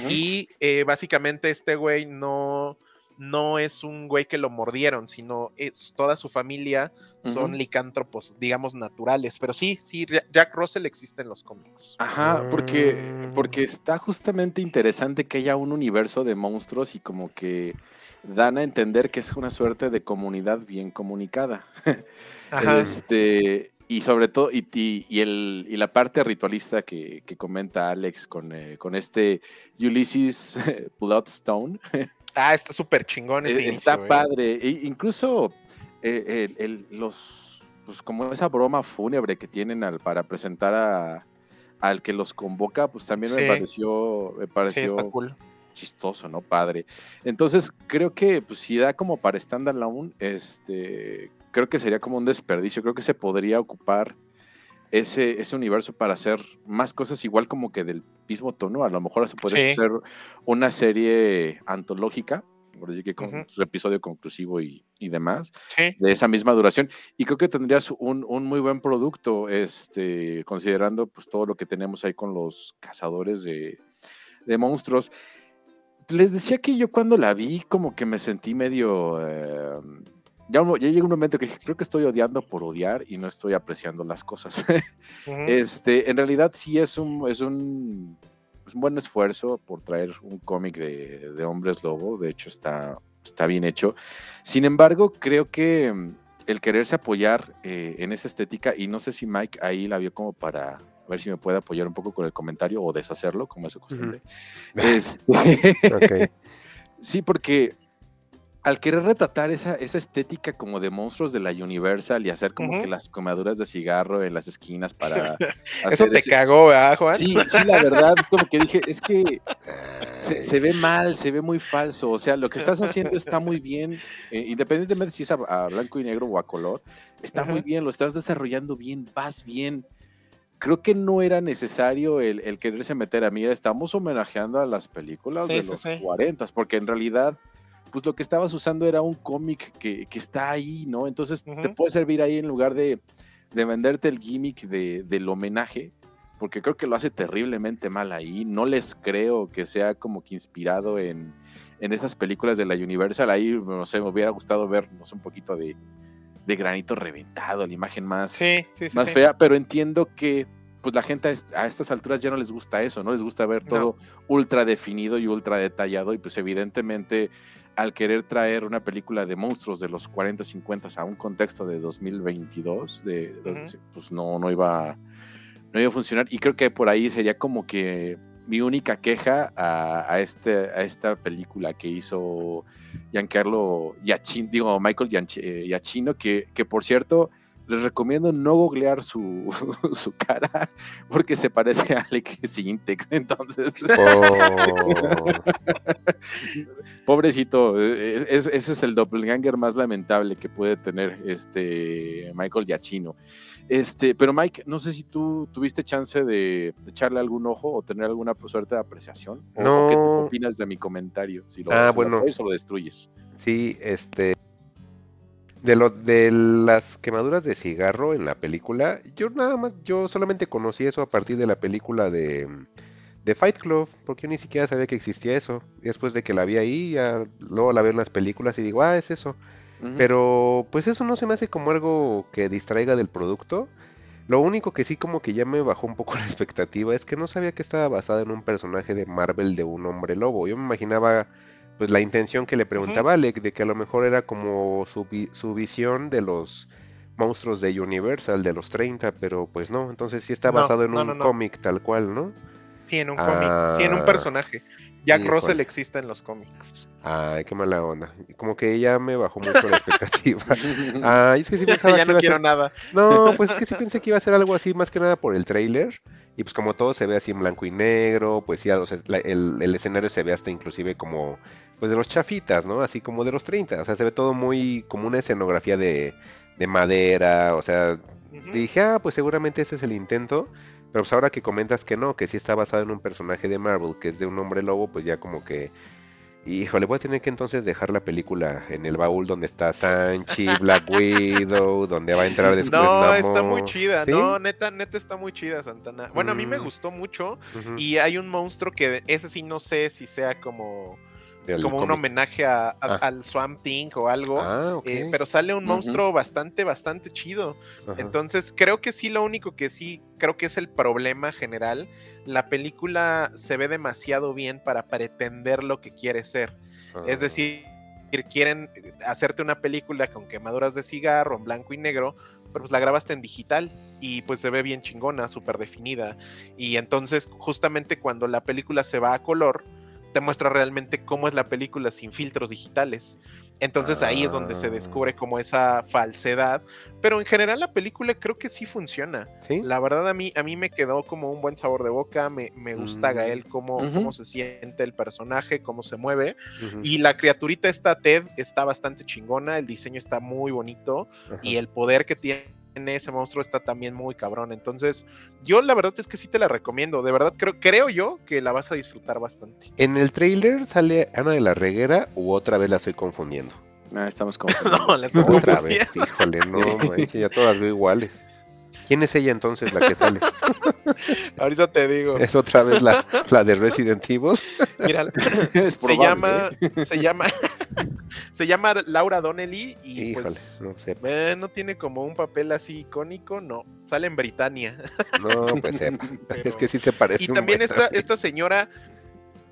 [SPEAKER 5] y eh, básicamente este güey no, no es un güey que lo mordieron, sino es toda su familia son licántropos, digamos, naturales. Pero sí, sí, Ja- Jack Russell existe en los cómics.
[SPEAKER 4] Ajá, porque, porque está justamente interesante que haya un universo de monstruos y como que dan a entender que es una suerte de comunidad bien comunicada. [laughs]
[SPEAKER 5] Ajá.
[SPEAKER 4] Este, y sobre todo, y, y- y el, y la parte ritualista que, que comenta Alex con, eh, con este Ulysses [laughs] Bloodstone,
[SPEAKER 5] Ah, está súper chingón ese
[SPEAKER 4] eh, está
[SPEAKER 5] inicio,
[SPEAKER 4] padre. E incluso eh, el- el- los, pues como esa broma fúnebre que tienen al, para presentar a, al que los convoca, pues también me pareció, me pareció
[SPEAKER 5] está cool.
[SPEAKER 4] chistoso, ¿no? Padre. Entonces, creo que pues, si da como para standalone, este, creo que sería como un desperdicio. Creo que se podría ocupar ese, ese universo para hacer más cosas igual como que del mismo tono. A lo mejor se podría
[SPEAKER 5] Sí.
[SPEAKER 4] hacer una serie antológica, por decir que con su episodio conclusivo y, y demás,
[SPEAKER 5] Sí.
[SPEAKER 4] de esa misma duración. Y creo que tendrías un, un muy buen producto, este, considerando pues todo lo que tenemos ahí con los cazadores de, de monstruos. Les decía que yo cuando la vi como que me sentí medio... eh, ya, ya llega un momento que creo que estoy odiando por odiar y no estoy apreciando las cosas. [laughs] Este, en realidad sí es un, es un, es un buen esfuerzo por traer un cómic de, de hombres lobo. De hecho, está, está bien hecho. Sin embargo, creo que mm, el quererse apoyar eh, en esa estética, y no sé si Mike ahí la vio como para ver si me puede apoyar un poco con el comentario o deshacerlo, como es su costumbre. Este. [laughs] [laughs] Sí, porque al querer retratar esa, esa estética como de monstruos de la Universal y hacer como que las comaduras de cigarro en las esquinas para [laughs]
[SPEAKER 5] Eso te
[SPEAKER 4] ese-
[SPEAKER 5] cagó, ¿verdad, Juan?
[SPEAKER 4] Sí, sí, la verdad, [laughs] como que dije, es que se, se ve mal, se ve muy falso. O sea, lo que estás haciendo está muy bien, eh, independientemente si es a, a blanco y negro o a color, está muy bien, lo estás desarrollando bien, vas bien. Creo que no era necesario el, el quererse meter a mí, estamos homenajeando a las películas
[SPEAKER 5] Sí,
[SPEAKER 4] de
[SPEAKER 5] sí,
[SPEAKER 4] los
[SPEAKER 5] sí.
[SPEAKER 4] 40, porque en realidad, pues lo que estabas usando era un cómic que, que está ahí, ¿no? Entonces te puede servir ahí en lugar de, de venderte el gimmick de, del homenaje, porque creo que lo hace terriblemente mal ahí. No les creo que sea como que inspirado en, en esas películas de la Universal. Ahí, no sé, me hubiera gustado ver, no sé, un poquito de, de granito reventado, la imagen más,
[SPEAKER 5] Sí, sí, sí.
[SPEAKER 4] más fea, pero entiendo que pues la gente a est- a estas alturas ya no les gusta eso, no les gusta ver
[SPEAKER 5] No.
[SPEAKER 4] todo ultra definido y ultra detallado y pues evidentemente al querer traer una película de monstruos de los 40, 50 a un contexto de 2022, de, de-
[SPEAKER 5] Ujú.
[SPEAKER 4] pues no, no iba no iba a funcionar y creo que por ahí sería como que mi única queja a, a este, a esta película que hizo Giancarlo Giacchino, digo Michael eh, Giacchino, que, que por cierto les recomiendo no googlear su, [laughs] su cara porque se parece a Alec Sintex. [laughs] Entonces,
[SPEAKER 1] Oh,
[SPEAKER 4] pobrecito, eh, es- ese es el doppelganger más lamentable que puede tener este Michael Giacchino. Este, pero Mike, no sé si tú tuviste chance de, de echarle algún ojo o tener alguna suerte de apreciación. ¿O,
[SPEAKER 1] No.
[SPEAKER 4] o qué opinas de mi comentario? Si lo,
[SPEAKER 1] Ah,
[SPEAKER 4] si lo
[SPEAKER 1] bueno.
[SPEAKER 4] o lo destruyes.
[SPEAKER 1] sí, este. De lo de las quemaduras de cigarro en la película, yo nada más, yo solamente conocí eso a partir de la película de, de Fight Club, porque yo ni siquiera sabía que existía eso. Después de que la vi ahí, ya luego la veo en las películas y digo, ah, es eso. Pero pues eso no se me hace como algo que distraiga del producto. Lo único que sí como que ya me bajó un poco [laughs] la expectativa es que no sabía que estaba basada en un personaje de Marvel de un hombre lobo. Yo me imaginaba pues la intención que le preguntaba Alec de que a lo mejor era como su, vi- su visión de los monstruos de Universal de los 30, pero pues no, entonces sí está
[SPEAKER 5] No,
[SPEAKER 1] basado en
[SPEAKER 5] no,
[SPEAKER 1] un
[SPEAKER 5] no, no.
[SPEAKER 1] cómic tal cual, ¿no?
[SPEAKER 5] Sí, en un cómic. Sí, en un
[SPEAKER 1] Ah,
[SPEAKER 5] personaje. Jack
[SPEAKER 1] híjole.
[SPEAKER 5] Russell existe en los cómics.
[SPEAKER 1] Ay, qué mala onda. Como que ya me bajó mucho la expectativa. [laughs] Ay, es que sí pensaba
[SPEAKER 5] ya
[SPEAKER 1] que
[SPEAKER 5] no quiero
[SPEAKER 1] ser-
[SPEAKER 5] nada.
[SPEAKER 1] No, pues es que sí [laughs] pensé que iba a ser algo así, más que nada por el tráiler. Y pues como todo se ve así en blanco y negro, pues ya o sea, la- el, el escenario se ve hasta inclusive como, pues de los chafitas, ¿no? Así como de los 30. O sea, se ve todo muy como una escenografía de, de madera. O sea, dije, ah, pues seguramente ese es el intento. Pero pues ahora que comentas que no, que sí está basado en un personaje de Marvel, que es de un hombre lobo, pues ya como que... Híjole, voy a tener que entonces dejar la película en el baúl donde está Sanchi, Black Widow, [laughs] donde va a entrar después
[SPEAKER 5] No, está muy
[SPEAKER 1] Namor.
[SPEAKER 5] chida.
[SPEAKER 1] ¿Sí?
[SPEAKER 5] No, neta, neta está muy chida, Santana. Bueno, a mí me
[SPEAKER 1] Mm.
[SPEAKER 5] gustó mucho. Y hay un monstruo que ese sí no sé si sea como,
[SPEAKER 1] del
[SPEAKER 5] como un homenaje a, a-
[SPEAKER 1] Ah.
[SPEAKER 5] al Swamp Thing o algo.
[SPEAKER 1] Ah,
[SPEAKER 5] eh, pero sale un monstruo bastante, bastante chido. Entonces, creo que sí, lo único que sí, creo que es el problema general. La película se ve demasiado bien para pretender lo que quiere ser. Es
[SPEAKER 1] Ah,
[SPEAKER 5] decir, quieren hacerte una película con quemaduras de cigarro en blanco y negro, pero pues la grabaste en digital y pues se ve bien chingona, súper definida. Y entonces, justamente cuando la película se va a color, te muestra realmente cómo es la película sin filtros digitales. Entonces ahí es donde se
[SPEAKER 1] Ah.
[SPEAKER 5] descubre como esa falsedad. Pero en general la película creo que sí funciona.
[SPEAKER 1] ¿Sí?
[SPEAKER 5] La verdad a mí, a mí me quedó como un buen sabor de boca, me, me gusta
[SPEAKER 1] Mm.
[SPEAKER 5] Gael, cómo, cómo se siente el personaje, cómo se mueve. Y la criaturita esta Ted está bastante chingona, el diseño está muy bonito y el poder que tiene ese monstruo está también muy cabrón. Entonces, yo la verdad es que sí te la recomiendo. De verdad creo, creo yo que la vas a disfrutar bastante.
[SPEAKER 1] En el trailer sale Ana de la Reguera u otra vez la estoy confundiendo.
[SPEAKER 4] Ah, estamos [laughs] confundiendo.
[SPEAKER 5] No, la estoy
[SPEAKER 1] Otra vez, híjole, no, [laughs] manches, ya todas veo iguales. ¿Quién es ella entonces la que sale? [laughs]
[SPEAKER 5] Ahorita te digo.
[SPEAKER 1] ¿Es otra vez la, la de Resident Evil?
[SPEAKER 5] Mira, [laughs]
[SPEAKER 4] es
[SPEAKER 5] se
[SPEAKER 4] probable,
[SPEAKER 5] llama,
[SPEAKER 4] ¿eh?
[SPEAKER 5] se llama, [laughs] se llama Laura Donnelly y
[SPEAKER 1] Híjole,
[SPEAKER 5] pues
[SPEAKER 1] no sé.
[SPEAKER 5] eh, no tiene como un papel así icónico, no. Sale en Britannia.
[SPEAKER 1] No, pues sepa. Es que sí se parece
[SPEAKER 5] Y también
[SPEAKER 1] buen.
[SPEAKER 5] esta, esta señora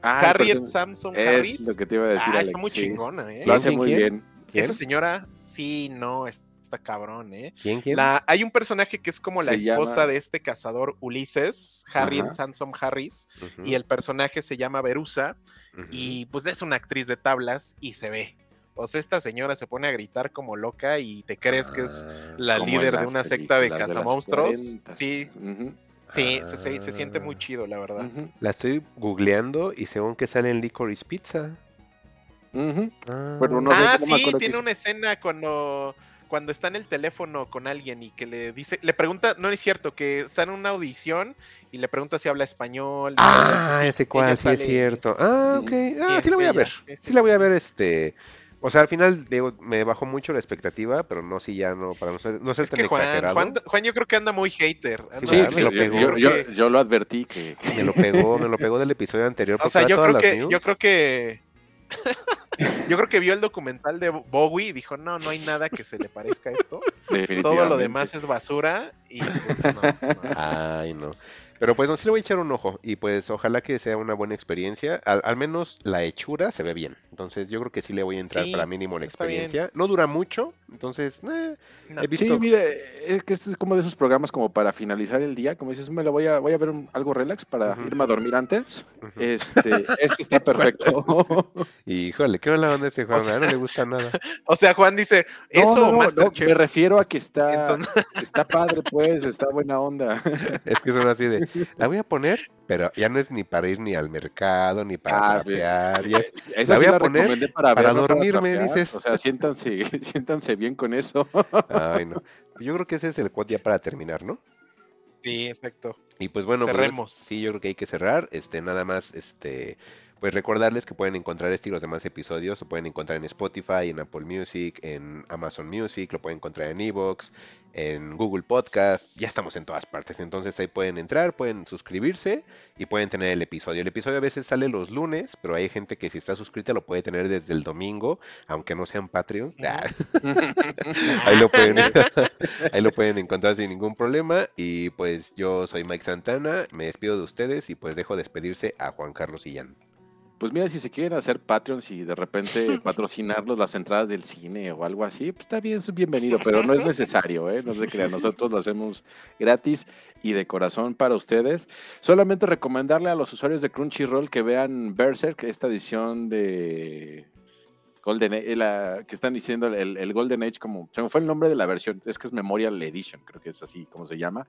[SPEAKER 4] Ah,
[SPEAKER 5] Harriet
[SPEAKER 4] person-
[SPEAKER 5] Samson
[SPEAKER 4] Es
[SPEAKER 5] Harris.
[SPEAKER 4] lo que te iba a decir,
[SPEAKER 5] ah,
[SPEAKER 4] Alex,
[SPEAKER 5] está muy
[SPEAKER 4] sí.
[SPEAKER 5] chingona, ¿eh?
[SPEAKER 4] Lo hace
[SPEAKER 1] ¿Quién,
[SPEAKER 4] muy
[SPEAKER 1] quién?
[SPEAKER 4] bien.
[SPEAKER 1] ¿Quién?
[SPEAKER 5] Esa señora, sí, no, está cabrón, ¿eh?
[SPEAKER 1] ¿Quién, quién?
[SPEAKER 5] La, hay un personaje que es como la esposa
[SPEAKER 4] llama-
[SPEAKER 5] de este cazador Ulises, Harriet
[SPEAKER 4] Ajá.
[SPEAKER 5] Sansom Harris, y el personaje se llama Verusa,
[SPEAKER 1] ujú.
[SPEAKER 5] y pues es una actriz de tablas y se ve. O sea, esta señora se pone a gritar como loca y te crees que es
[SPEAKER 1] Ah,
[SPEAKER 5] la líder de una secta de cazamonstruos.
[SPEAKER 4] 40s.
[SPEAKER 5] Sí, sí, se, se- se siente muy
[SPEAKER 1] ah.
[SPEAKER 5] chido, la verdad.
[SPEAKER 1] La estoy googleando y según que sale en Licorice Pizza. Ah,
[SPEAKER 4] Pero no sé,
[SPEAKER 5] ah,
[SPEAKER 4] no
[SPEAKER 5] sí, tiene una escena cuando, cuando está en el teléfono con alguien y que le dice, le pregunta, no es cierto, que está en una audición y le pregunta si habla español.
[SPEAKER 1] Ah, ese cual, sí es cierto. Ah, ok. Ah, sí la voy a
[SPEAKER 5] ella,
[SPEAKER 1] ver.
[SPEAKER 5] este.
[SPEAKER 1] Sí la voy a ver, este. O sea, al final digo, me bajó mucho la expectativa, pero no, sí, ya no, para no ser, no ser
[SPEAKER 5] Es
[SPEAKER 1] tan
[SPEAKER 5] que Juan,
[SPEAKER 1] exagerado.
[SPEAKER 5] Juan, Juan yo creo que anda muy hater. anda
[SPEAKER 1] Sí, me lo
[SPEAKER 4] yo,
[SPEAKER 1] pegó.
[SPEAKER 4] yo- yo-
[SPEAKER 5] que-
[SPEAKER 4] yo lo advertí que,
[SPEAKER 1] Me lo pegó, me lo pegó del episodio anterior.
[SPEAKER 5] O
[SPEAKER 1] porque
[SPEAKER 5] sea,
[SPEAKER 1] era
[SPEAKER 5] yo
[SPEAKER 1] todas
[SPEAKER 5] creo
[SPEAKER 1] las
[SPEAKER 5] que,
[SPEAKER 1] news.
[SPEAKER 5] yo creo que, [laughs] yo creo que vio el documental de Bowie y dijo, no, no hay nada que se le parezca a esto.
[SPEAKER 4] definitivamente.
[SPEAKER 5] Todo lo demás es basura y pues, no, no.
[SPEAKER 1] Ay, no. Pero pues no, sí le voy a echar un ojo. Y pues ojalá que sea una buena experiencia. Al, al menos la hechura se ve bien. Entonces yo creo que sí le voy a entrar
[SPEAKER 5] Sí,
[SPEAKER 1] para mínimo la
[SPEAKER 5] bien.
[SPEAKER 1] experiencia. No dura mucho. Entonces, eh,
[SPEAKER 5] No.
[SPEAKER 1] he visto.
[SPEAKER 4] Sí, mire, es que este es como de esos programas como para finalizar el día, como dices, me lo voy a, voy a ver un- algo relax para irme a dormir antes. Este, este está [laughs] perfecto. [laughs]
[SPEAKER 1] Híjole, qué mala onda este Juan. No le gusta nada. [laughs]
[SPEAKER 5] O sea, Juan dice, eso
[SPEAKER 4] no, no, no, me refiero a que está,
[SPEAKER 5] Entonces-
[SPEAKER 4] está padre, pues, está buena onda.
[SPEAKER 1] Es que son así de, [laughs] la voy a poner, pero ya no es ni para ir ni al mercado, ni para
[SPEAKER 4] Ah,
[SPEAKER 1] trapear. ya es- [laughs]
[SPEAKER 4] Esa
[SPEAKER 1] La
[SPEAKER 4] sí
[SPEAKER 1] voy a
[SPEAKER 4] la
[SPEAKER 1] poner
[SPEAKER 4] para,
[SPEAKER 1] dormirme, dices.
[SPEAKER 4] O sea, siéntanse, [laughs] siéntanse bien con eso.
[SPEAKER 1] Ay, no. Yo creo que ese es el quote ya para terminar, ¿no?
[SPEAKER 5] Sí, exacto.
[SPEAKER 1] Y pues bueno, pues,
[SPEAKER 5] Cerremos.
[SPEAKER 1] sí, yo creo que hay que cerrar. Este, nada más, este, pues recordarles que pueden encontrar este y los demás episodios, lo pueden encontrar en Spotify, en Apple Music, en Amazon Music, lo pueden encontrar en Evox, en Google Podcast, ya estamos en todas partes. Entonces ahí pueden entrar, pueden suscribirse y pueden tener el episodio. El episodio a veces sale los lunes, pero hay gente que si está suscrita lo puede tener desde el domingo, aunque no sean Patreons.
[SPEAKER 5] Ujú. [laughs]
[SPEAKER 1] ahí lo pueden [laughs] ahí lo pueden encontrar sin ningún problema y pues yo soy Mike Santana me despido de ustedes y pues dejo despedirse a Juan Carlos Illán
[SPEAKER 4] Pues mira, si se quieren hacer Patreons y de repente patrocinarlos las entradas del cine o algo así, pues está bien, es bienvenido, pero no es necesario, ¿eh? No se crean, nosotros lo hacemos gratis y de corazón para ustedes. Solamente recomendarle a los usuarios de Crunchyroll que vean Berserk, esta edición de Golden Age, la, que están diciendo el, el Golden Age, como se me fue el nombre de la versión, es que es Memorial Edition, creo que es así como se llama.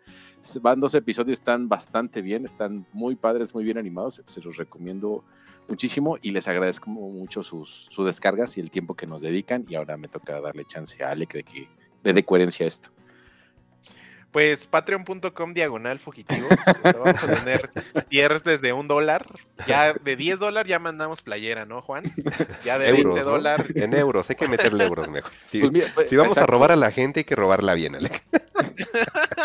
[SPEAKER 4] Van dos episodios, están bastante bien, están muy padres, muy bien animados, se los recomiendo muchísimo y les agradezco mucho sus, sus descargas y el tiempo que nos dedican y ahora me toca darle chance a Alec de que le dé coherencia a esto.
[SPEAKER 5] Pues patreon.com diagonal fugitivos. [laughs] Vamos a tener tiers desde un dólar. Ya de 10 dólares ya mandamos playera, ¿no, Juan? Ya de 20
[SPEAKER 1] euros ¿no?
[SPEAKER 5] dólares.
[SPEAKER 1] en euros hay que meterle euros mejor [laughs] si,
[SPEAKER 4] Pues mira, pues,
[SPEAKER 1] si vamos a robar a la gente hay que robarla bien Alec [laughs]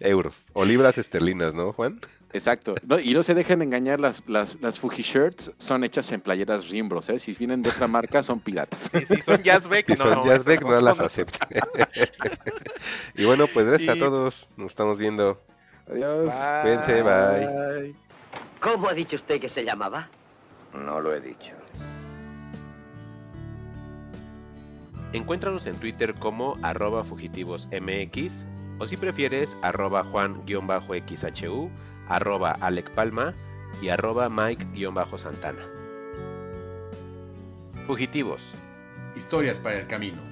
[SPEAKER 1] euros o libras esterlinas no Juan
[SPEAKER 4] Exacto. No, y no se dejen engañar, las, las, las Fuji Shirts son hechas en playeras Rimbros, ¿eh? Si vienen de otra marca, son piratas.
[SPEAKER 5] Si, si son Jazzbeck,
[SPEAKER 1] si
[SPEAKER 5] no.
[SPEAKER 1] son Jazzbeck
[SPEAKER 5] eso
[SPEAKER 1] no las aceptan [laughs] y bueno pues gracias a todos nos estamos viendo
[SPEAKER 4] Adiós.
[SPEAKER 1] Cuídense, bye.
[SPEAKER 7] ¿Cómo ha dicho usted que se llamaba?
[SPEAKER 3] No lo he dicho.
[SPEAKER 1] Encuéntranos en Twitter como arroba fugitivosmx o si prefieres arroba juan-xhu, arroba Alec Palma y arroba Mike-santana. Fugitivos.
[SPEAKER 8] Historias para el camino.